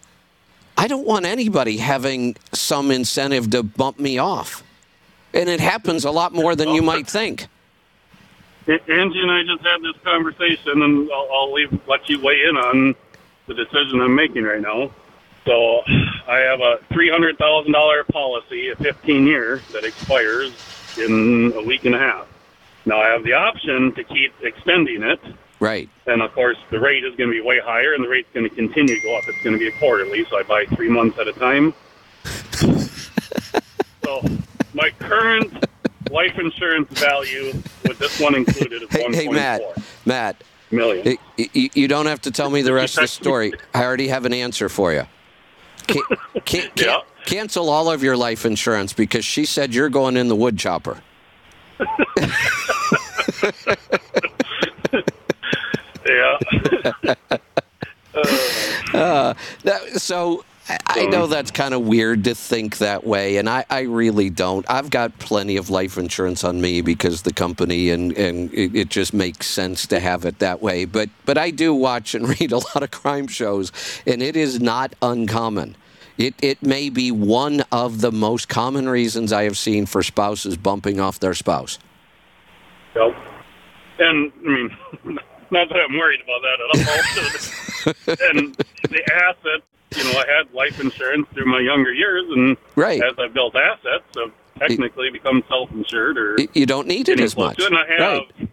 I don't want anybody having some incentive to bump me off, and it happens a lot more than you might think. <laughs> Angie and I just had this conversation, and I'll, I'll leave let you weigh in on the decision I'm making right now. So I have a three hundred thousand dollar policy, a fifteen year that expires in a week and a half. Now I have the option to keep extending it, Right. and of course the rate is going to be way higher, and the rate's going to continue to go up. It's going to be a quarterly, so I buy three months at a time. <laughs> so my current life insurance value with this one included is Hey, one hey Matt, four Matt. million. You don't have to tell me the rest of the story. I already have an answer for you. Can, can, can, Cancel all of your life insurance because she said you're going in the wood chopper. <laughs> Yeah. <laughs> Uh, that, so I- know that's kind of weird to think that way, and I, I really don't. I've got plenty of life insurance on me because the company and, and it, it just makes sense to have it that way. But but I do watch and <laughs> read a lot of crime shows, and it is not uncommon. It it may be one of the most common reasons I have seen for spouses bumping off their spouse. Yep. And I mean, <laughs> not that I'm worried about that at all. <laughs> and the asset, you know, I had life insurance through my younger years, and Right. as I built assets, I've technically become self-insured, or You don't need it as much. And I have, Right.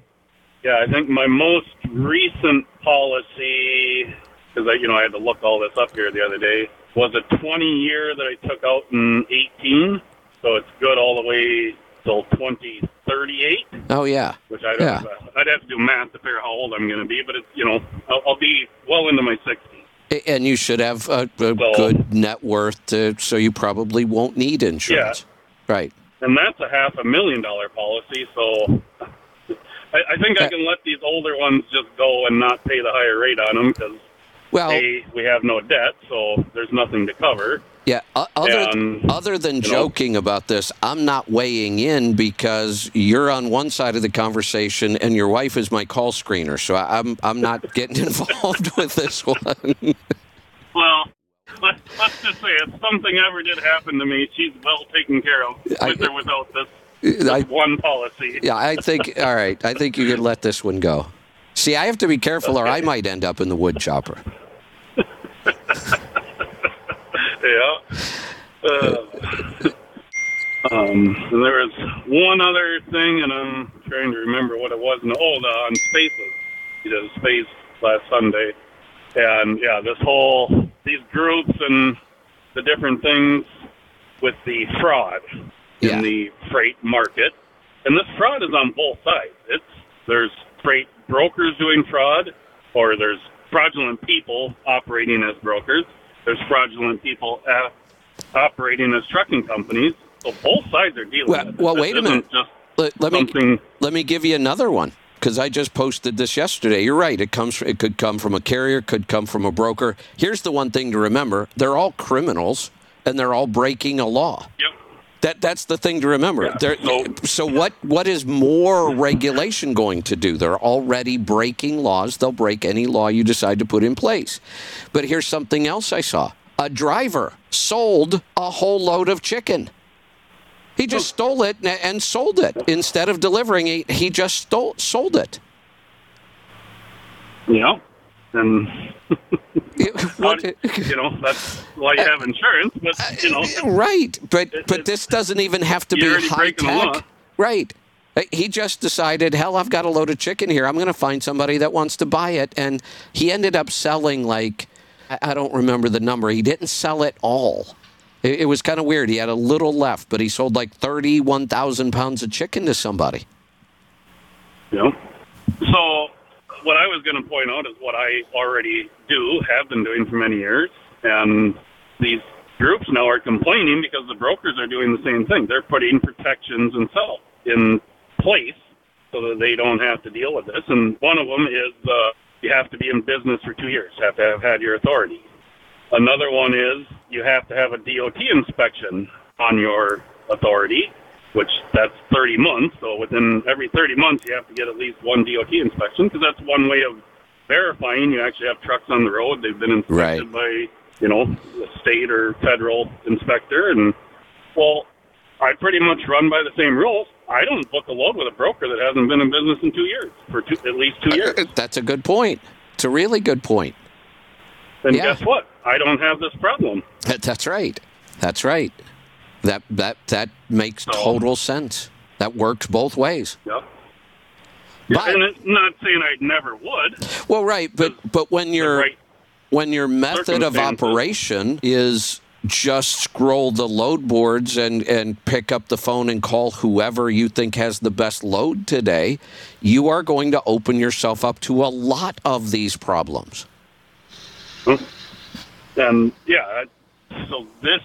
yeah, I think my most recent policy, because I, you know, I had to look all this up here the other day, was a 20 year that I took out in 18. So it's good all the way till 2038 Oh yeah. which I don't. Yeah. I'd have to do math to figure out how old I'm going to be, but it's you know I'll, I'll be well into my 60s. And you should have a, a good net worth, to, so you probably won't need insurance. Right. and that's a half a million dollar policy. So I, I think I can let these older ones just go and not pay the higher rate on them because well, a we have no debt, so there's nothing to cover. Yeah. Other, And, um, other than know- joking about this, I'm not weighing in because you're on one side of the conversation and your wife is my call screener. So I'm I'm not <laughs> getting involved <laughs> with this one. Well, let, let's just say if something ever did happen to me, she's well taken care of with I- or without this, this I- one policy. Yeah, I think. <laughs> All right, I think you can let this one go. See, I have to be careful, or I might end up in the wood chopper. Yeah. Uh, um, there was one other thing, and I'm trying to remember what it was. And, oh, the, on Spaces. He did space last Sunday. And, yeah, this whole, these groups and the different things with the fraud in the freight market. And this fraud is on both sides. It's There's freight brokers doing fraud, or there's fraudulent people operating as brokers. There's fraudulent people uh, operating as trucking companies. So both sides are dealing Well, with it. well This wait a minute. Let, let me let me give you another one because I just posted this yesterday. You're right. It comes. It could come from a carrier. Could come from a broker. Here's the one thing to remember: they're all criminals, and they're all breaking a law. Yep. That that's the thing to remember. They're- so what what is more regulation going to do? They're already breaking laws. They'll break any law you decide to put in place. But here's something else I saw. A driver sold a whole load of chicken. He just hmm. stole it and- and sold it instead of delivering it. He just stole sold it. Yeah. And <laughs> How- <laughs> <laughs> you know that's why you have insurance, but you know Right, but but this doesn't even have to be high breaking the law. tech. Right. Uh, He just decided, hell, I've got a load of chicken here. I'm going to find somebody that wants to buy it, and he ended up selling like I don't remember the number. He didn't sell it all. It, it was kind of weird. He had a little left, but he sold like thirty-one thousand pounds of chicken to somebody. Yeah. So what I was going to point out is what I already do, have been doing for many years, and these groups now are complaining because the brokers are doing the same thing. They're putting protections and so in place so that they don't have to deal with this. And one of them is uh, you have to be in business for two years, have to have had your authority. Another one is you have to have a DOT inspection on your authority, which that's 30 months. So within every 30 months, you have to get at least one DOT inspection because that's one way of verifying you actually have trucks on the road. They've been inspected by, you know, the state or federal inspector. And, well, I pretty much run by the same rules. I don't book a load with a broker that hasn't been in business in two years, for two, at least two years. Uh, that's a good point. It's a really good point. And Yeah. guess what? I don't have this problem. That, <laughs> that's right. That's right. That that that makes total sense. That works both ways. Yep. and it's not saying I never would. Well, right, but but when your when your method of operation is just scroll the load boards and and pick up the phone and call whoever you think has the best load today, you are going to open yourself up to a lot of these problems. Hmm. And yeah, so this,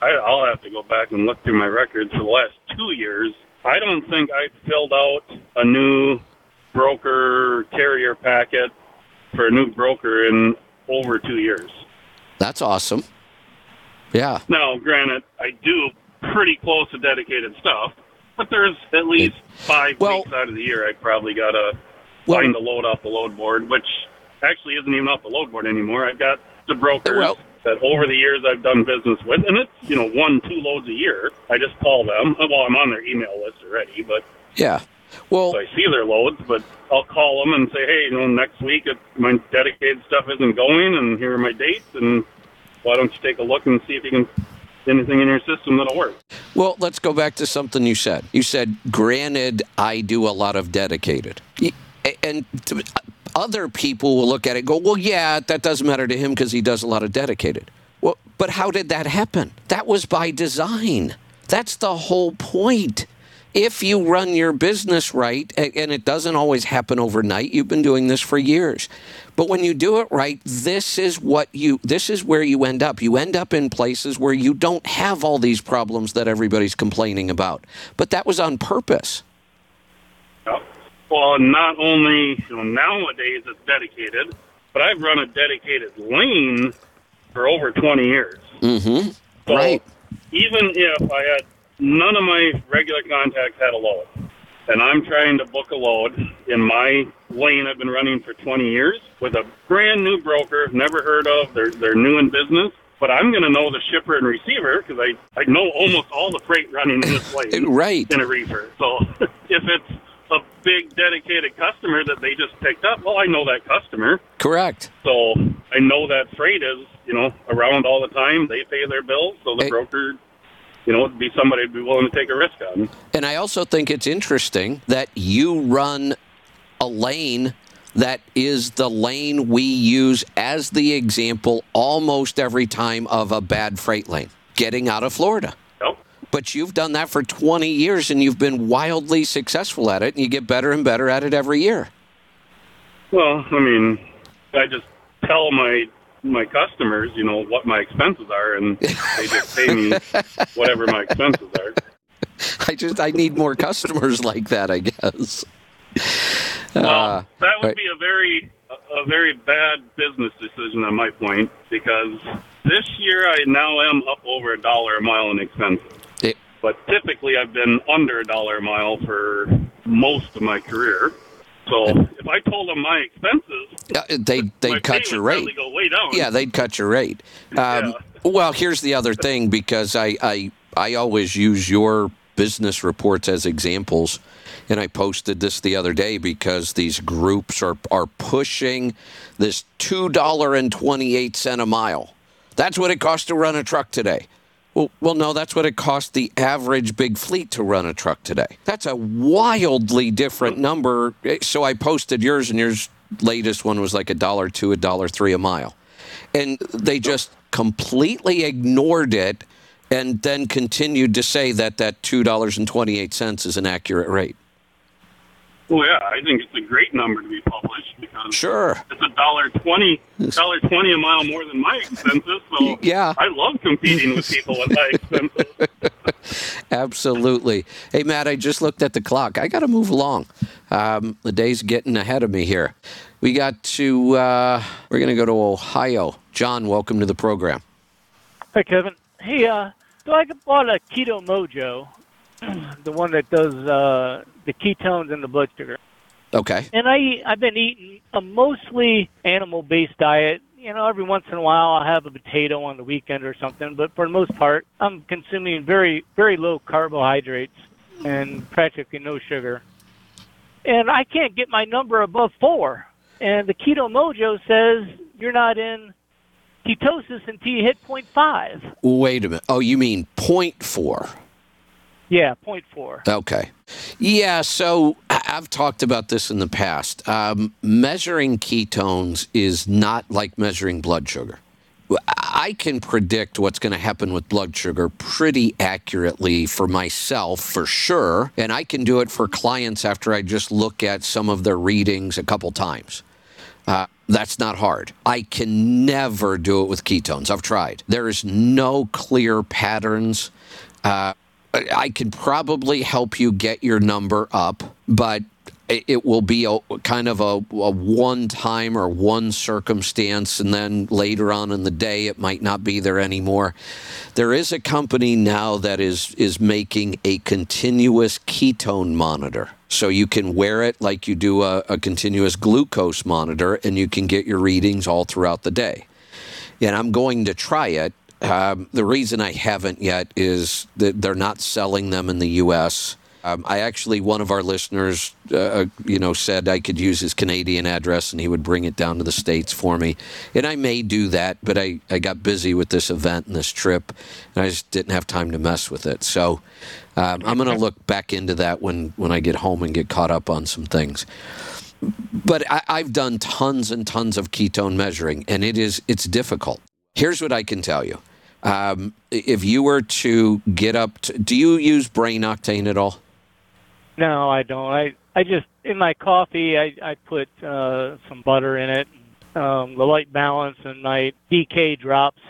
I, I'll have to go back and look through my records for the last two years. I don't think I filled out a new broker carrier packet for a new broker in over two years. That's awesome. Yeah. Now, granted, I do pretty close to dedicated stuff, but there's at least five weeks out of the year I probably got to find a load off the load board, which actually isn't even off the load board anymore. I've got the brokers that over the years I've done business with, and it's, you know, one, two loads a year. I just call them. Well, I'm on their email list already, but Yeah. Well, so I see their loads, but I'll call them and say, hey, you know, next week it, my dedicated stuff isn't going, and here are my dates, and why don't you take a look and see if you can anything in your system that'll work. Well, let's go back to something you said. You said, granted, I do a lot of dedicated. And other people will look at it go, well, yeah, that doesn't matter to him because he does a lot of dedicated. Well, but how did that happen? That was by design. That's the whole point. if you run your business right, and it doesn't always happen overnight, you've been doing this for years. But when you do it right, this is what you this is where you end up. You end up in places where you don't have all these problems that everybody's complaining about. But that was on purpose. Well, not only you know, nowadays it's dedicated, but I've run a dedicated lane for over 20 years. Mm-hmm. So right. even if I had none of my regular contacts had a load, and I'm trying to book a load in my lane I've been running for 20 years with a brand new broker, never heard of, they're, they're new in business, but I'm going to know the shipper and receiver because I, I know almost all the freight running in this <laughs> lane Right. in a reefer. So <laughs> if it's big dedicated customer that they just picked up, well, I know that customer. Correct. So I know that freight is, you know, around all the time. They pay their bills, so the broker, you know, would be somebody be willing to take a risk on. And I also think it's interesting that you run a lane that is the lane we use as the example almost every time of a bad freight lane getting out of Florida. But you've done that for 20 years and you've been wildly successful at it and you get better and better at it every year. Well, I mean, I just tell my my customers, you know, what my expenses are, and they just pay me <laughs> whatever my expenses are. I just I need more customers <laughs> like that, I guess. Well, Uh, that would right. be a very a very bad business decision on my point because this year I now am up over a dollar a mile in expenses. But typically I've been under a dollar a mile for most of my career. So if I told them my expenses, Uh, they they my cut your rate. go way down. Yeah, they'd cut your rate. Um, Well, here's the other thing because I, I I always use your business reports as examples, and I posted this the other day because these groups are are pushing this two dollar and twenty eight cent a mile. That's what it costs to run a truck today. Well, well, no, that's what it costs the average big fleet to run a truck today. That's a wildly different number. Eh, so I posted yours, and yours latest one was like a dollar two, a dollar three a mile, and they just completely ignored it, and then continued to say that that two dollars and twenty eight cents is an accurate rate. Well, yeah, I think it's a great number to be published because Sure. it's a dollar twenty, dollar twenty a mile more than my expenses. So <laughs> Yeah. I love competing with people with high expenses. <laughs> Absolutely. Hey, Matt, I just looked at the clock. I got to move along. Um, the day's getting ahead of me here. We got to, uh, we're going to go to Ohio. John, welcome to the program. Hey, Kevin. Hey, uh, so I bought a Keto Mojo, <clears throat> the one that does uh, the ketones and the blood sugar. Okay. And I eat, I've been eating a mostly animal-based diet. You know, every once in a while I'll have a potato on the weekend or something, but for the most part, I'm consuming very, very low carbohydrates and practically no sugar. And I can't get my number above four. And the Keto Mojo says you're not in ketosis until you hit point five. Wait a minute. Oh, you mean point four? Yeah, point four. Okay. Yeah, so I've talked about this in the past. Um, measuring ketones is not like measuring blood sugar. I can predict what's going to happen with blood sugar pretty accurately for myself, for sure. And I can do it for clients after I just look at some of their readings a couple times. Uh, that's not hard. I can never do it with ketones. I've tried. There is no clear patterns. Uh, I can probably help you get your number up, but it will be a kind of a, a one time or one circumstance, and then later on in the day, it might not be there anymore. There is a company now that is is making a continuous ketone monitor. So you can wear it like you do a, a continuous glucose monitor, and you can get your readings all throughout the day. And I'm going to try it. Um, the reason I haven't yet is that they're not selling them in the U.S. Um, I actually, one of our listeners, uh, you know, said I could use his Canadian address and he would bring it down to the States for me. And I may do that, but I, I got busy with this event and this trip, and I just didn't have time to mess with it. So um, I'm going to look back into that when, when I get home and get caught up on some things but I, I've done tons and tons of ketone measuring, and it is it's difficult. Here's what I can tell you: um, if you were to get up, to, do you use brain octane at all? No, I don't. I I just in my coffee I I put uh, some butter in it, um, the light balance, and my DK drops.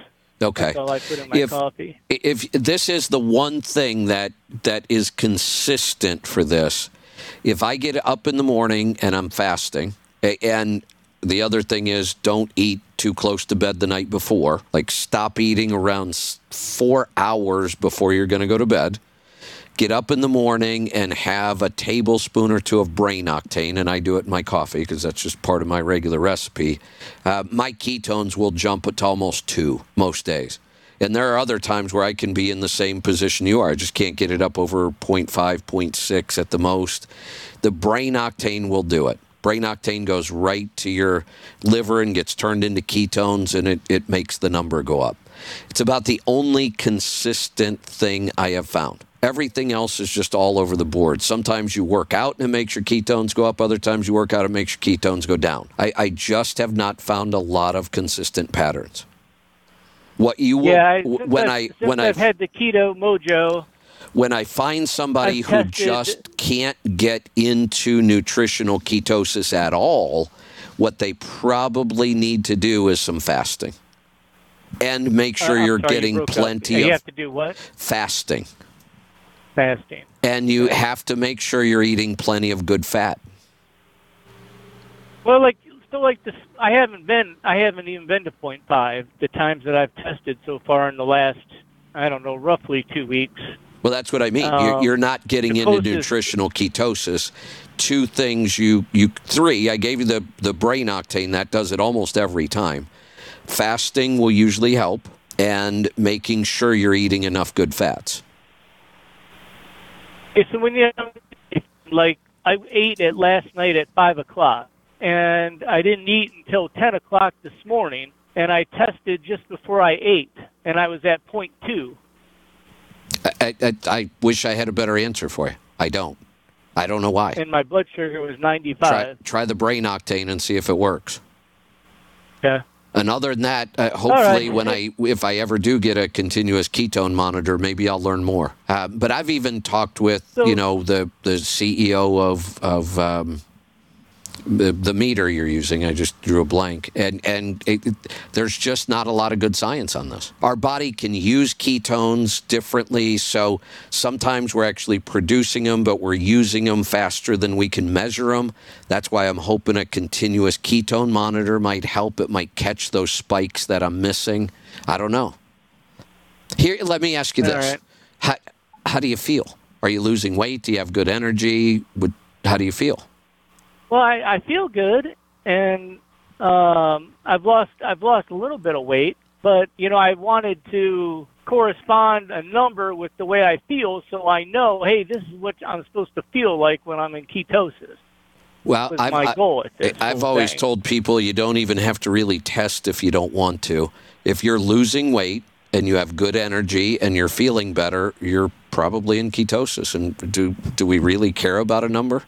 Okay. That's all I put in my If- coffee. if this is the one thing that that is consistent for this if i get up in the morning and i'm fasting and the other thing is don't eat too close to bed the night before like stop eating around four hours before you're going to go to bed get up in the morning and have a tablespoon or two of brain octane, and I do it in my coffee because that's just part of my regular recipe. Uh, my ketones will jump to almost two most days. And there are other times where I can be in the same position you are. I just can't get it up over 0.5, 0.6 at the most. The brain octane will do it. Brain octane goes right to your liver and gets turned into ketones, and it, it makes the number go up. It's about the only consistent thing I have found. Everything else is just all over the board. Sometimes you work out and it makes your ketones go up. Other times you work out and it makes your ketones go down. I, I just have not found a lot of consistent patterns. What you will yeah, I, w- since when I've, I when I've I had the keto mojo, when I find somebody who just can't get into nutritional ketosis at all, what they probably need to do is some fasting. And make sure Uh, you're sorry, you getting up. plenty You of have to do what? fasting. Fasting. And you have to make sure you're eating plenty of good fat. Well, like so, like this, I haven't been, I haven't even been to point five. The times that I've tested so far in the last, I don't know, roughly two weeks. Well, that's what I mean. you're, Um, you're not getting into nutritional ketosis. Two things you you three. I gave you the the brain octane that does it almost every time. Fasting will usually help, and making sure you're eating enough good fats. Okay, so when you like, I ate it last night at five o'clock, and I didn't eat until ten o'clock this morning, and I tested just before I ate, and I was at point two. I, I, I wish I had a better answer for you. I don't. I don't know why. and my blood sugar was 95. try the brain octane and see if it works. Yeah. And other than that, uh, hopefully, right. when I, if I ever do get a continuous ketone monitor, maybe I'll learn more. Uh, but I've even talked with, you know, the the CEO of of um, the, the meter you're using. I just drew a blank, and and it, it- there's just not a lot of good science on this. Our body can use ketones differently, so sometimes we're actually producing them, but we're using them faster than we can measure them. That's why I'm hoping a continuous ketone monitor might help. It might catch those spikes that I'm missing. I don't know. Here, let me ask you All this: right. how, how do you feel? Are you losing weight? Do you have good energy? Would, how do you feel? Well, I, I feel good, and um, I've lost I've lost a little bit of weight, but you know I wanted to correspond a number with the way I feel, so I know, hey, this is what I'm supposed to feel like when I'm in ketosis. Well, I've, my I- I've always thing. told people you don't even have to really test if you don't want to. If you're losing weight and you have good energy and you're feeling better, you're probably in ketosis. And do do we really care about a number?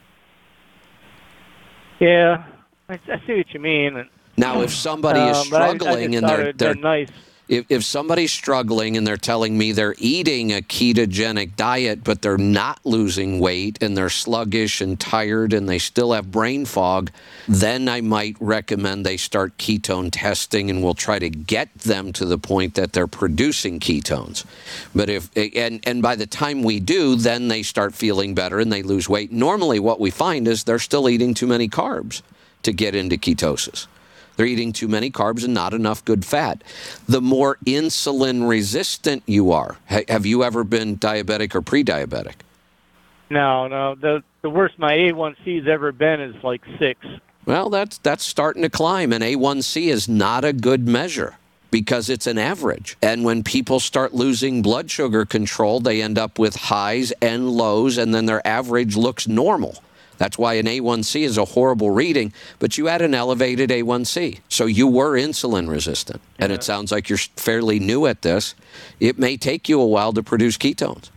Yeah, I, I see what you mean. Now, if somebody is Um, I- I struggling just and they're they're nice. If, if somebody's struggling and they're telling me they're eating a ketogenic diet, but they're not losing weight and they're sluggish and tired and they still have brain fog, then I might recommend they start ketone testing and we'll try to get them to the point that they're producing ketones. But if and and by the time we do, then they start feeling better and they lose weight. Normally what we find is they're still eating too many carbs to get into ketosis. They're eating too many carbs and not enough good fat. The more insulin resistant you are, ha- have you ever been diabetic or pre diabetic? No, no, the the worst my A1C's ever been is like six. Well, that's, that's starting to climb, and A1C is not a good measure because it's an average. And when people start losing blood sugar control, they end up with highs and lows, and then their average looks normal. That's why an A1C is a horrible reading, but you had an elevated A1C. So you were insulin resistant. And it sounds like you're fairly new at this. It may take you a while to produce ketones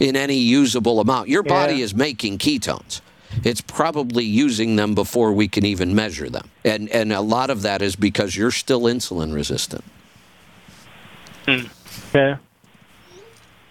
in any usable amount. Your body Yeah. is making ketones. It's probably using them before we can even measure them. And and a lot of that is because you're still insulin resistant. Hmm. Okay.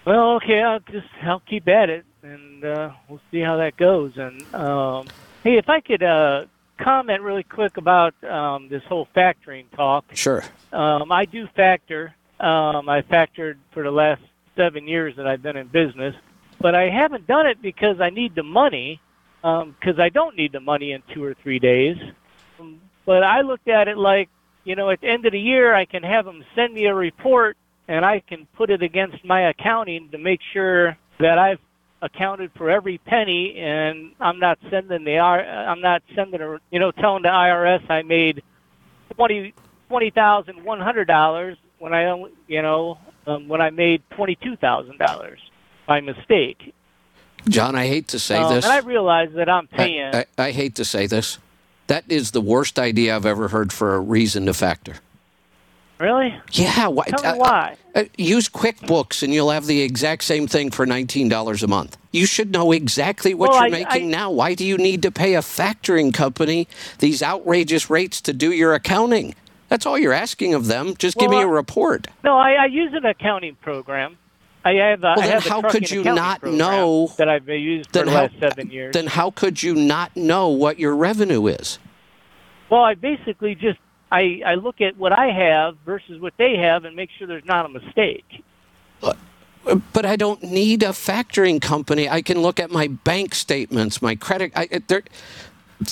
Well, okay, I'll just I'll keep at it. And uh, we'll see how that goes. And um, hey, if I could uh, comment really quick about um, this whole factoring talk. Sure. Um, I do factor. Um, I factored for the last seven years that I've been in business, but I haven't done it because I need the money. Because I don't need the money in two or three days. Um, but I looked at it like, you know, at the end of the year, I can have them send me a report, and I can put it against my accounting to make sure that I've accounted for every penny, and I'm not sending the R. I'm not sending a, you know, telling the IRS I made twenty twenty thousand one hundred dollars when I, only- you know, um, when I made twenty two thousand dollars by mistake. John, I hate to say Um, this. and I realize that I'm I, paying. I, I hate to say this. That is the worst idea I've ever heard for a reason to factor. Really? Yeah. Why, Tell me uh, why. uh, use QuickBooks and you'll have the exact same thing for $19 a month. You should know exactly what Well, you're I- making I- now. Why do you need to pay a factoring company these outrageous rates to do your accounting? That's all you're asking of them. Just give me a report. No, I, I use an accounting program. I have. A, Well, I then how could you not know- that I've used for the how, last seven years? then how could you not know what your revenue is? Well, I basically just I I look at what I have versus what they have and make sure there's not a mistake. But I don't need a factoring company. I can look at my bank statements, my credit. I,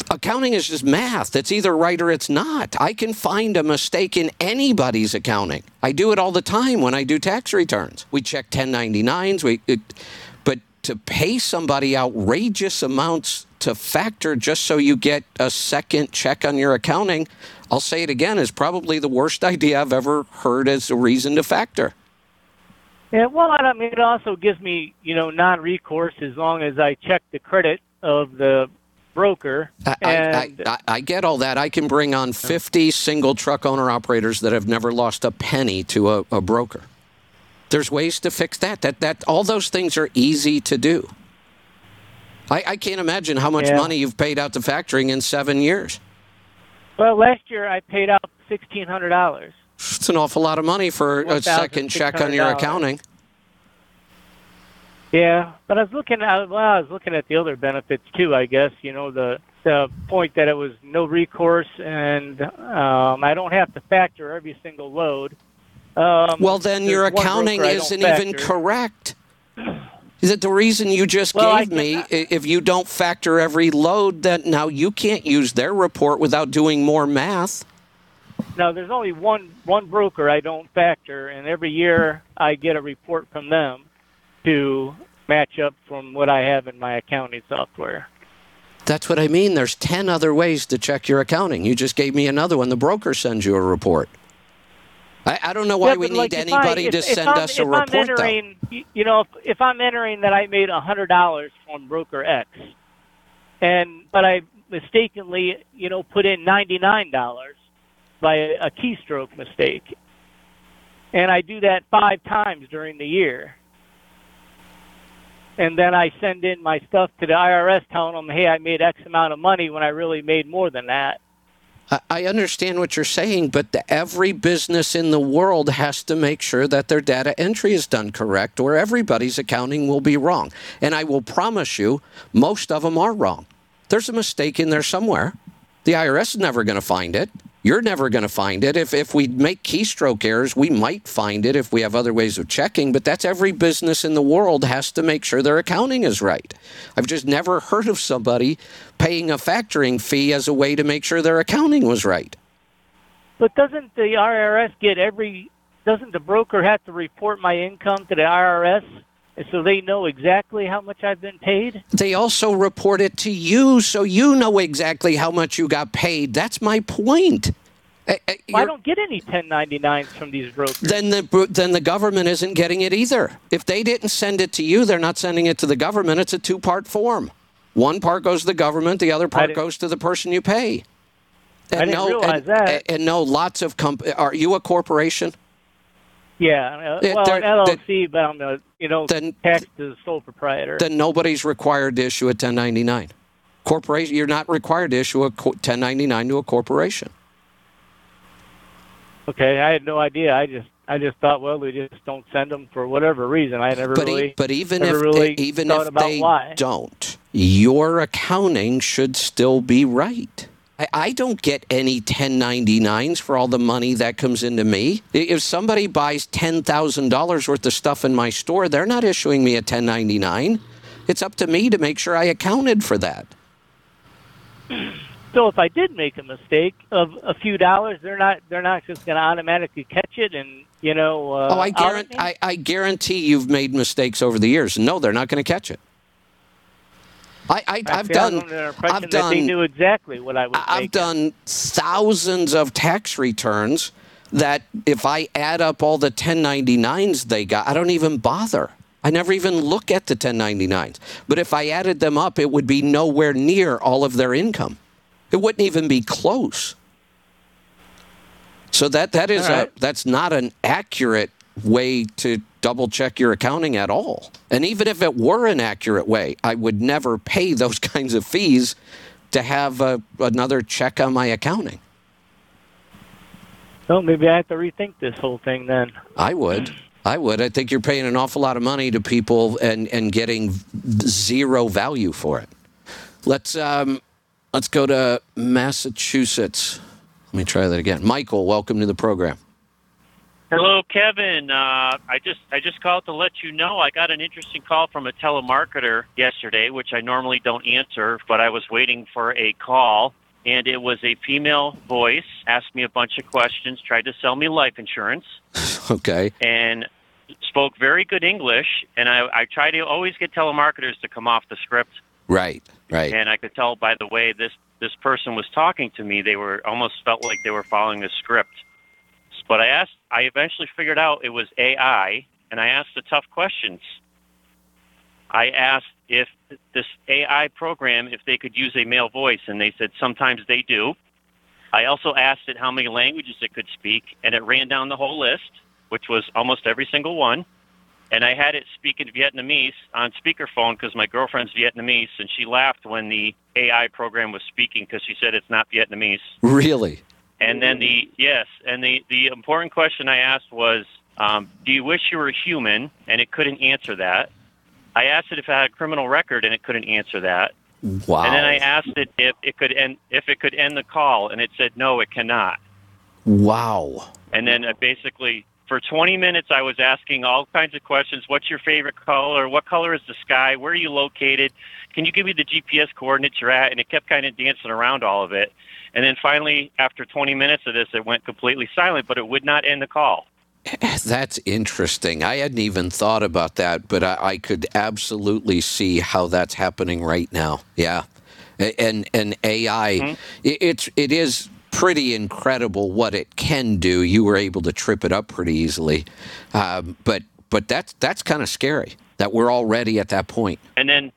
accounting is just math. It's either right or it's not. I can find a mistake in anybody's accounting. I do it all the time when I do tax returns. We check 1099s. We, it, but to pay somebody outrageous amounts to factor just so you get a second check on your accounting, I'll say it again, is probably the worst <laughs> idea I've ever heard as a reason to factor. Yeah, well, I mean, it also gives me you know non-recourse as long as I check the credit of the broker. I, I, I, I get all that. I can bring on 50 single truck owner operators that have never lost a penny to a, a broker. There's ways to fix that. That that all those things are easy to do. I, I can't imagine how much Yeah. money you've paid out to factoring in seven years. well, last year I paid out sixteen hundred dollars. It's an awful lot of money for a second check on your accounting. Yeah, but I was looking at well, I was looking at the other benefits too. I guess you know the the point that it was no recourse and um, I don't have to factor every single load. Um, Well, then your accounting broker I don't isn't even correct. Is it the reason you just Well, gave me? If you don't factor every load, then now you can't use their report without doing more math. No, there's only one one broker I don't factor, and every year I get a report from them to match up from what I have in my accounting software. That's what I mean. There's 10 other ways to check your accounting. You just gave me another one. The broker sends you a report. I, I don't know why Yeah, we but, need like, anybody I, to if, if send I'm, us a if report, I'm entering, you know, if, if I'm entering that I made a hundred dollars from broker X, and but I mistakenly, you know, put in ninety nine dollars by a, a keystroke mistake, and I do that five times during the year, and then I send in my stuff to the IRS telling them, hey, I made X amount of money when I really made more than that. I, understand what you're saying, but the, every business in the world has to make sure that their data entry is done correct, or everybody's accounting will be wrong. And I will promise you, most of them are wrong. There's a mistake in there somewhere. The IRS is never going to find it. You're never going to find it. If, if we make keystroke errors, we might find it if we have other ways of checking, but that's every business in the world has to make sure their accounting is right. I've just never heard of somebody paying a factoring fee as a way to make sure their accounting was right. But doesn't the IRS get every? Doesn't the broker have to report my income to the IRS, and so they know exactly how much I've been paid? They also report it to you so you know exactly how much you got paid. That's my point. Eh, eh, Well, I don't get any 1099s from these brokers. then the then the government isn't getting it either. If they didn't send it to you, they're not sending it to the government. It's a two-part form. One part goes to the government, the other part goes to the person you pay. I didn't realize and, that. And no, lots of comp. Are you a corporation? Yeah, uh, well, they're- an LLC, a you know Then- as a sole proprietor. Then nobody's required to issue a 1099. Corporation, you're not required to issue a co- 1099 to a corporation. okay, I had no idea. I just I just thought, well, we just don't send them for whatever reason. I never But, e- really, but even never if really they, even thought if about they why. don't, your accounting should still be right. I, I don't get any 1099s for all the money that comes into me. If somebody buys $10,000 worth of stuff in my store, they're not issuing me a 1099. It's up to me to make sure I accounted for that. So if I did make a mistake of a few dollars, they're not they're not just going to automatically catch it and you know. Uh, oh, I, guarantee. I, I guarantee you've made mistakes over the years. No, they're not going to catch it. I, I, I I've I was done. I've that they knew exactly what I was I've making. done thousands of tax returns that if I add up all the 1099s they got, I don't even bother. I never even look at the 1099s. But if I added them up, it would be nowhere near all of their income. It wouldn't even be close. So that that is right. a that's not an accurate way to double check your accounting at all. And even if it were an accurate way, I would never pay <laughs> those kinds of fees to have a, another check on my accounting. So maybe I have to rethink this whole thing then. I would. I would. I think you're paying an awful lot of money to people and, and getting zero value for it. Let's um, let's go to Massachusetts. Let me try that again. Michael, welcome to the program. Hello, Kevin. Uh, I just I just called to let you know I got an interesting call from a telemarketer yesterday, which I normally don't answer, but I was waiting for a call, and it was a female voice. Asked me a bunch of questions, tried to sell me life insurance, <laughs> Okay. and spoke very good English. And I, I try to always get telemarketers to come off the script Right. Right. and I could tell by the way this this person was talking to me, they were almost felt like they were following the script. But I asked, I eventually figured out it was AI, and I asked the tough questions. I asked if this AI program, if they could use a male voice, and they said sometimes they do. I also asked it how many languages it could speak, and it ran down the whole list, which was almost every single one. And I had it speak in Vietnamese on speakerphone because my girlfriend's Vietnamese, and she laughed when the AI program was speaking because she said it's not Vietnamese. Really? And then the yes, and the the important question I asked was, um, "Do you wish you were human?" And it couldn't answer that. I asked it if it had a criminal record, and it couldn't answer that. Wow. And then I asked it if it could end if it could end the call, and it said no, it cannot. Wow. And then uh, basically, for 20 minutes, I was asking all kinds of questions. What's your favorite color? What color is the sky? Where are you located? Can you give me the GPS coordinates you're at? And it kept kind of dancing around all of it. And then finally, after 20 minutes of this, it went completely silent, but it would not end the call. <laughs> That's interesting. I hadn't even thought about that, but I, I could absolutely see how that's happening right now. Yeah, and and AI, it, it's it is pretty incredible what it can do. You were able to trip it up pretty easily, um, but but that's that's kind of scary that we're already at that point. And then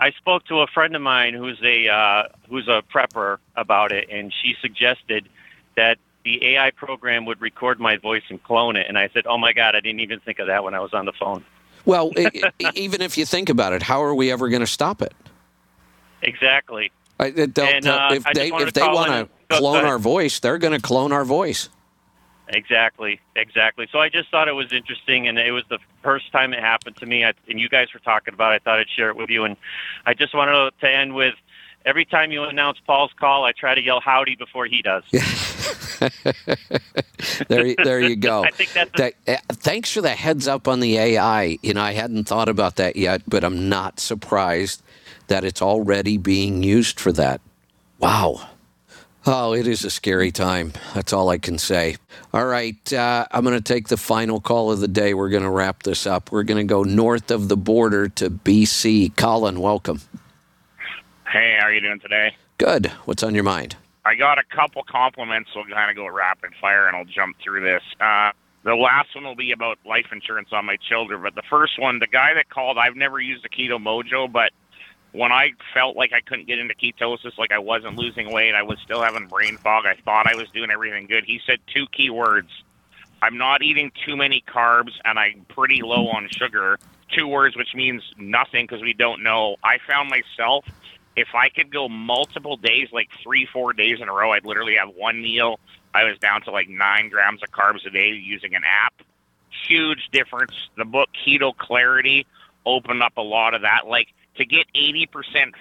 I spoke to a friend of mine who's a uh, who's a prepper about it, and she suggested that the AI program would record my voice and clone it. And I said, "Oh my God, I didn't even think of that when I was on the phone." Well, e- <laughs> even if you think about it, how are we ever going to stop it? Exactly. I, And, uh, if they if they want to clone our voice, they're going to clone our voice. Exactly, exactly. So I just thought it was interesting, and it was the first time it happened to me. I, and you guys were talking about. it. I thought I'd share it with you, and I just wanted to end with. Every time you announce Paul's call, I try to yell "Howdy" before he does. <laughs> there, you- there you go. <laughs> I think that's That- uh, thanks for the heads up on the AI. You know, I hadn't thought about that yet, but I'm not surprised that it's already being used for that. Wow. Oh, it is a scary time. That's all I can say. All right, uh, I'm going to take the final call of the day. We're going to wrap this up. We're going to go north of the border to BC. Colin, welcome. Hey, how are you doing today? Good. What's on your mind? I got a couple compliments. We'll kind of go rapid fire, and I'll jump through this. Uh, the last one will be about life insurance on my children, but the first one, the guy that called, I've never used the Keto Mojo, but when I felt like I couldn't get into ketosis, like I wasn't losing weight, I was still having brain fog. I thought I was doing everything good. He said two key words: I'm not eating too many carbs, and I'm pretty low on sugar. Two words, which means nothing because we don't know. I found myself if I could go multiple days, like three, four days in a row, I'd literally have one meal. I was down to like nine grams of carbs a day using an app. Huge difference. The book Keto Clarity opened up a lot of that. Like to get 80%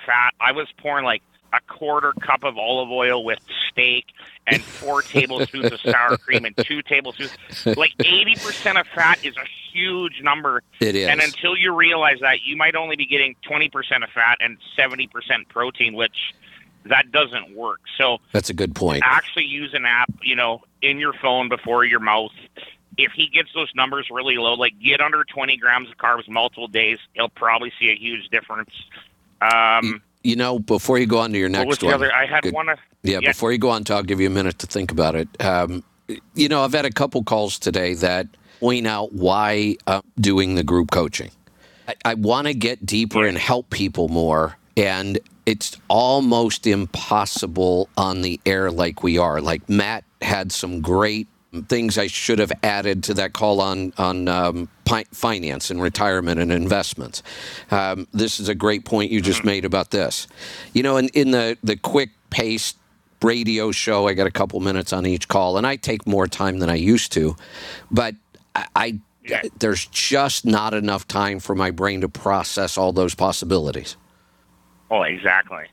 fat, I was pouring like a quarter cup of olive oil with steak and four <laughs> tablespoons of sour cream and two tablespoons. Like 80% of fat is a huge number. It is. And until you realize that, you might only be getting 20% of fat and 70% protein, which that doesn't work. So That's a good point. actually use an app, you know, in your phone before your mouth. If he gets those numbers really low, like get under 20 grams of carbs multiple days, he'll probably see a huge difference. Um, You know, before you go on to your next one, other? I had Good. one. Of, Yeah, before you go on, to, I'll give you a minute to think about it. Um, you know, I've had a couple calls today that point out why I'm doing the group coaching. I, I want to get deeper and help people more, and it's almost impossible on the air like we are. Like Matt had some great things I should have added to that call on on um, pi- finance and retirement and investments. Um, this is a great point you just made about this. You know, in, in the the quick pace radio show, I got a couple minutes on each call, and I take more time than I used to, but I. I there's just not enough time for my brain to process all those possibilities. oh, exactly.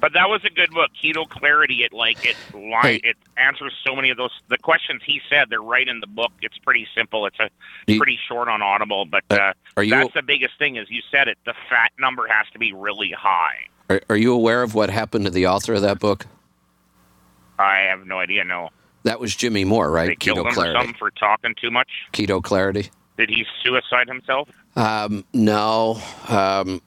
But that was a good book, Keto Clarity. It like it line Hey. it answers so many of those the questions he said. They're right in the book. It's pretty simple. It's a You- pretty short on Audible, but uh, are you- that's the biggest thing. Is you said it. The fat number has to be really high. Are, are you aware of what happened to the author of that book? I have no idea. No, That was Jimmy Moore, right? they killed Keto him Clarity. for talking too much. Keto Clarity. Did he suicide himself? Um, no. Um,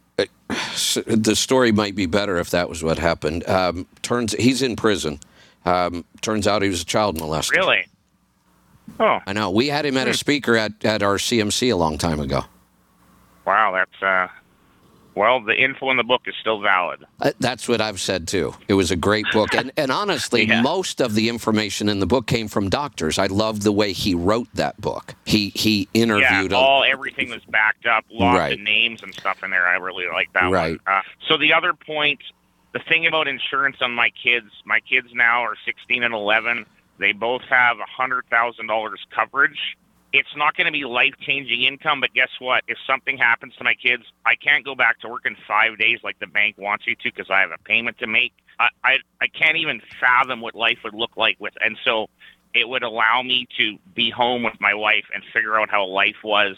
the story might be better if that was what happened. Um, turns he's in prison. Um, turns out he was a child molester. Really? Oh, I know. We had him at a speaker at, at our CMC a long time ago. wow. That's uh. Well, the info in the book is still valid. Uh, That's what I've said too. It was a great book, and and honestly, <laughs> most of the information in the book came from doctors. I love the way he wrote that book. He he interviewed. yeah, a- all everything was backed up, lots Right. of names and stuff in there. I really like that Right. one. Uh, so the other point, the thing about insurance on my kids, my kids now are 16 and 11. They both have a hundred thousand dollars coverage. It's not going to be life changing income, but guess what? If something happens to my kids, I can't go back to work in five days like the bank wants you to because I have a payment to make. I, I I can't even fathom what life would look like with, and so it would allow me to be home with my wife and figure out how life was.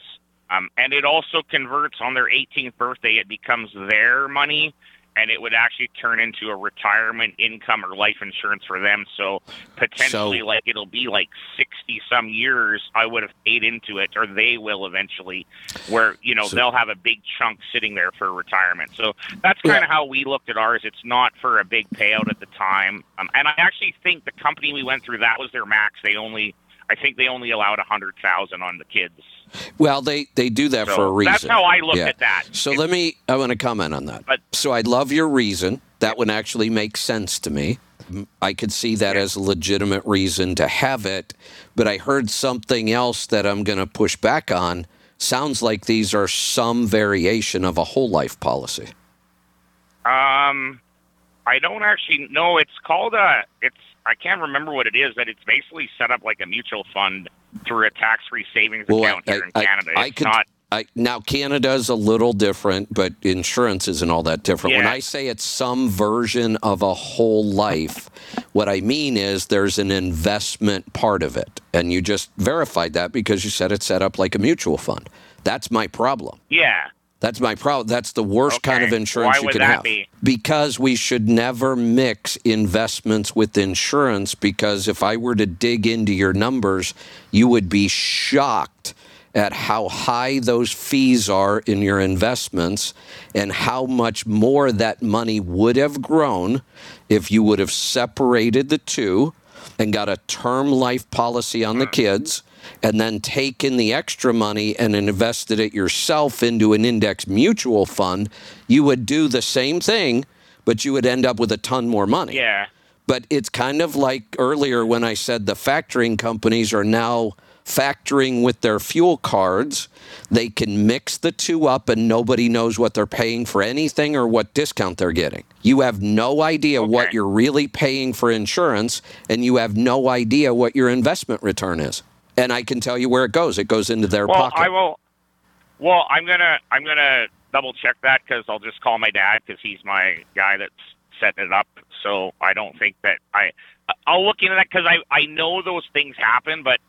Um, and it also converts on their 18th birthday. It becomes their money, and it would actually turn into a retirement income or life insurance for them. So potentially, So- like it'll be like 60 some years. I would have paid into it, or they will eventually, where you know So- they'll have a big chunk sitting there for retirement. So that's kind of how we looked at ours. It's not for a big payout at the time, um, and I actually think the company we went through that was their max. They only, I think they only allowed a hundred thousand on the kids. Well, they they do that So for a reason. that's how I look Yeah. at that. So let me. I want to comment on that. But- so I love your reason. That one actually makes sense to me. I could see that as a legitimate reason to have it, but I heard something else that I'm going to push back on. Sounds like these are some variation of a whole life policy. Um, I don't actually know. It's called a. It's I can't remember what it is. That it's basically set up like a mutual fund through a tax-free savings account here in Canada. I it's could, not. I, now Canada's a little different, but insurance isn't all that different. When I say it's some version of a whole life, what I mean is there's an investment part of it, and you just verified that because you said it's set up like a mutual fund. That's my problem. Yeah. That's my problem. That's the worst kind of insurance Why you can have. be? Because we should never mix investments with insurance. Because if I were to dig into your numbers, you would be shocked at how high those fees are in your investments and how much more that money would have grown if you would have separated the two and got a term life policy on the hmm. kids and then taken the extra money and invested it yourself into an index mutual fund, you would do the same thing, but you would end up with a ton more money. Yeah. But it's kind of like earlier when I said the factoring companies are now factoring with their fuel cards. They can mix the two up and nobody knows what they're paying for anything or what discount they're getting. You have no idea what you're really paying for insurance and you have no idea what your investment return is. And I can tell you where it goes. It goes into their well, pocket. I will. Well, I'm gonna I'm gonna double check that because I'll just call my dad because he's my guy that's setting it up. So I don't think that I I'll look into that because I I know those things happen, but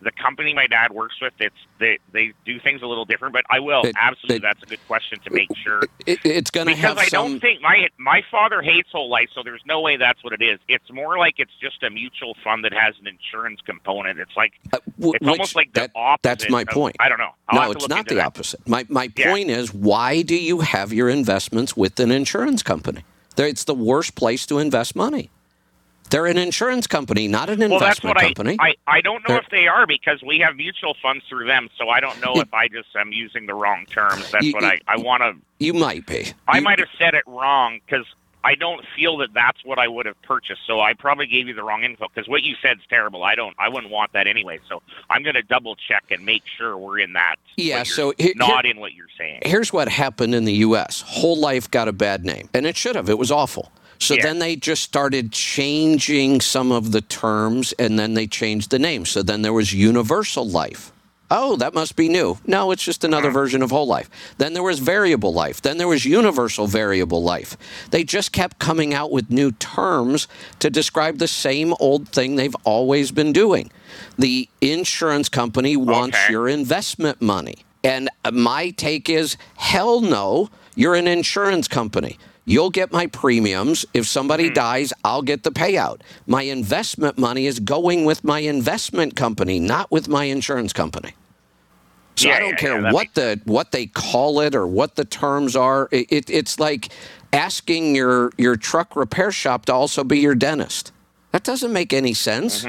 the company my dad works with, it's they they do things a little different. But I will It- absolutely. it- that's a good question to make sure. It- it's going to happen. because have I some. don't think my my father hates whole life, so there's no way that's what it is. It's more like it's just a mutual fund that has an insurance component. It's like Uh, w- it's almost like the that- opposite. That's my of- point. I don't know. I'll no, it's not the that. opposite. My my Yeah. point is, why do you have your investments with an insurance company? It's the worst place to invest money. They're an insurance company, not an Well, that's investment what company. I, I I don't know They're- if they are because we have mutual funds through them. So I don't know if I just am using the wrong terms. That's You- what I I want to. you might be. I might have said it wrong because I don't feel that that's what I would have purchased. So I probably gave you the wrong info because what you said is terrible. I don't. I wouldn't want that anyway. So I'm going to double check and make sure we're in that. Yeah, so here- not here- in what you're saying. Here's what happened in the U.S. Whole life got a bad name, and it should have. It was awful. So Yeah. then they just started changing some of the terms, and then they changed the name. So then there was Universal Life. Oh, that must be new. No, it's just another hmm. version of whole life. Then there was variable life. Then there was universal variable life. They just kept coming out with new terms to describe the same old thing they've always been doing. The insurance company wants your investment money. And my take is hell no, you're an insurance company. You'll get my premiums. If somebody dies, I'll get the payout. My investment money is going with my investment company, not with my insurance company. So I don't yeah, care yeah, what the what they call it or what the terms are. It, it, it's like asking your your truck repair shop to also be your dentist. That doesn't make any sense.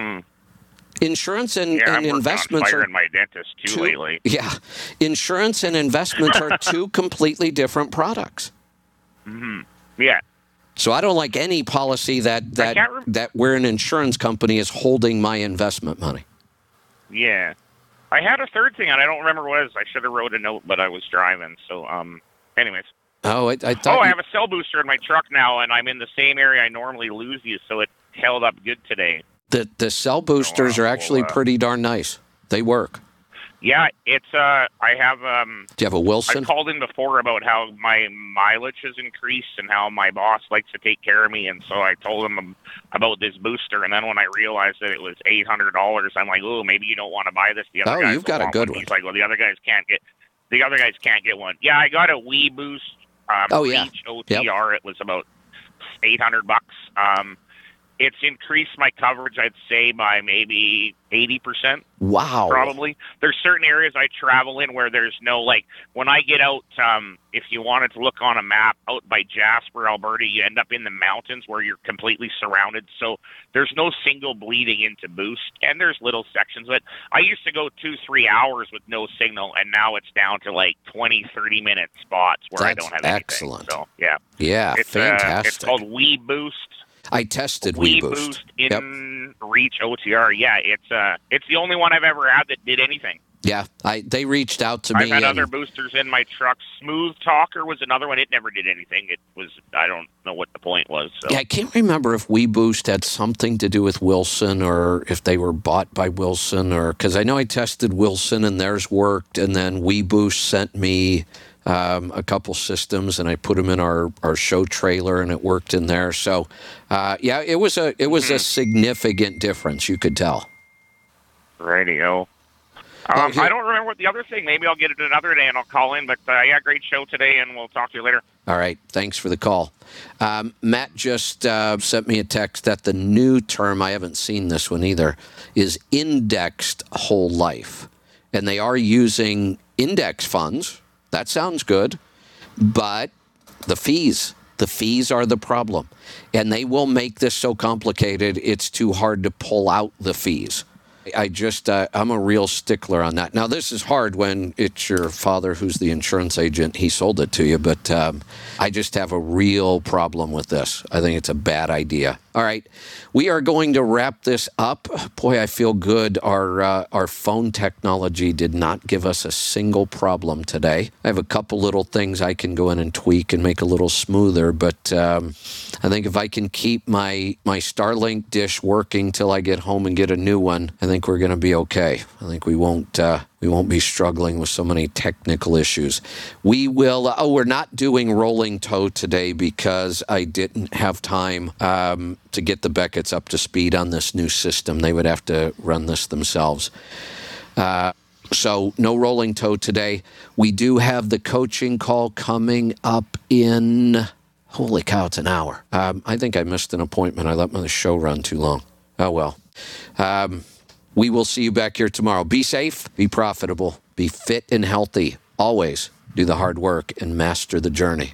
Insurance and, Mm-hmm. Yeah, and I'm investments are my dentist too two- lately. Yeah, insurance and investments are <laughs> two completely different products. Hmm Yeah. So I don't like any policy that that rem- that where an insurance company is holding my investment money. Yeah. I had a third thing, and I don't remember what it was. I should have wrote a note, but I was driving. So, um, anyways. Oh, I, I thought. Oh, I have a cell booster in my truck now, and I'm in the same area I normally lose you, so it held up good today. the the cell boosters are actually pretty darn nice. They work. Yeah, it's uh, I have um. Do you have a Wilson? I called in before about how my mileage has increased and how my boss likes to take care of me, and so I told him about this booster. And then when I realized that it was eight hundred dollars, I'm like, "Oh, maybe you don't want to buy this." The other Oh, guys you've got a good one. one. He's like, "Well, the other guys can't get, the other guys can't get one." Yeah, I got a WeBoost. Um, Oh, yeah. Reach OTR. It was about eight hundred bucks. Um, it's increased my coverage, I'd say, by maybe eighty percent Wow. probably. There's certain areas I travel in where there's no like when I get out. Um, if you wanted to look on a map out by Jasper, Alberta, you end up in the mountains where you're completely surrounded. So there's no single bleeding into boost, and there's little sections. But I used to go two, three hours with no signal, and now it's down to like 20, 30 minute spots where I don't have anything. excellent. So yeah, Yeah, it's Uh, it's called WeBoost. I tested We WeBoost. Boost in Reach OTR. Yeah, it's uh, it's the only one I've ever had that did anything. Yeah, I they reached out to me. I've had other boosters in my truck. Smooth Talker was another one. It never did anything. It was I don't know what the point was. So. Yeah, I can't remember if WeBoost had something to do with Wilson or if they were bought by Wilson or because I know I tested Wilson and theirs worked, and then WeBoost sent me um, a couple systems and I put them in our, our show trailer and it worked in there. So uh, yeah, it was a it was Mm-hmm. a significant difference. You could tell. Radio. Um, I don't remember what the other thing. Maybe I'll get it another day and I'll call in. But uh, yeah, great show today, and we'll talk to you later. All right. Thanks for the call. Um, Matt just uh, sent me a text that the new term, I haven't seen this one either, is indexed whole life. And they are using index funds. That sounds good. But the fees, the fees are the problem. And they will make this so complicated, it's too hard to pull out the fees. I just, uh, I'm a real stickler on that. Now, this is hard when it's your father who's the insurance agent. He sold it to you, but um, I just have a real problem with this. I think it's a bad idea. All right, we are going to wrap this up. Boy, I feel good. Our uh, our phone technology did not give us a single problem today. I have a couple little things I can go in and tweak and make a little smoother, but um, I think if I can keep my my Starlink dish working till I get home and get a new one, I think we're going to be okay. I think we won't. Uh, we won't be struggling with so many technical issues. We will. Oh, we're not doing rolling toe today because I didn't have time um, to get the Beckett's up to speed on this new system. They would have to run this themselves. Uh, so no rolling toe today. We do have the coaching call coming up in. Holy cow! It's an hour. Um, I think I missed an appointment. I let my show run too long. Oh well. Um, we will see you back here tomorrow. Be safe, be profitable, be fit and healthy. Always do the hard work and master the journey.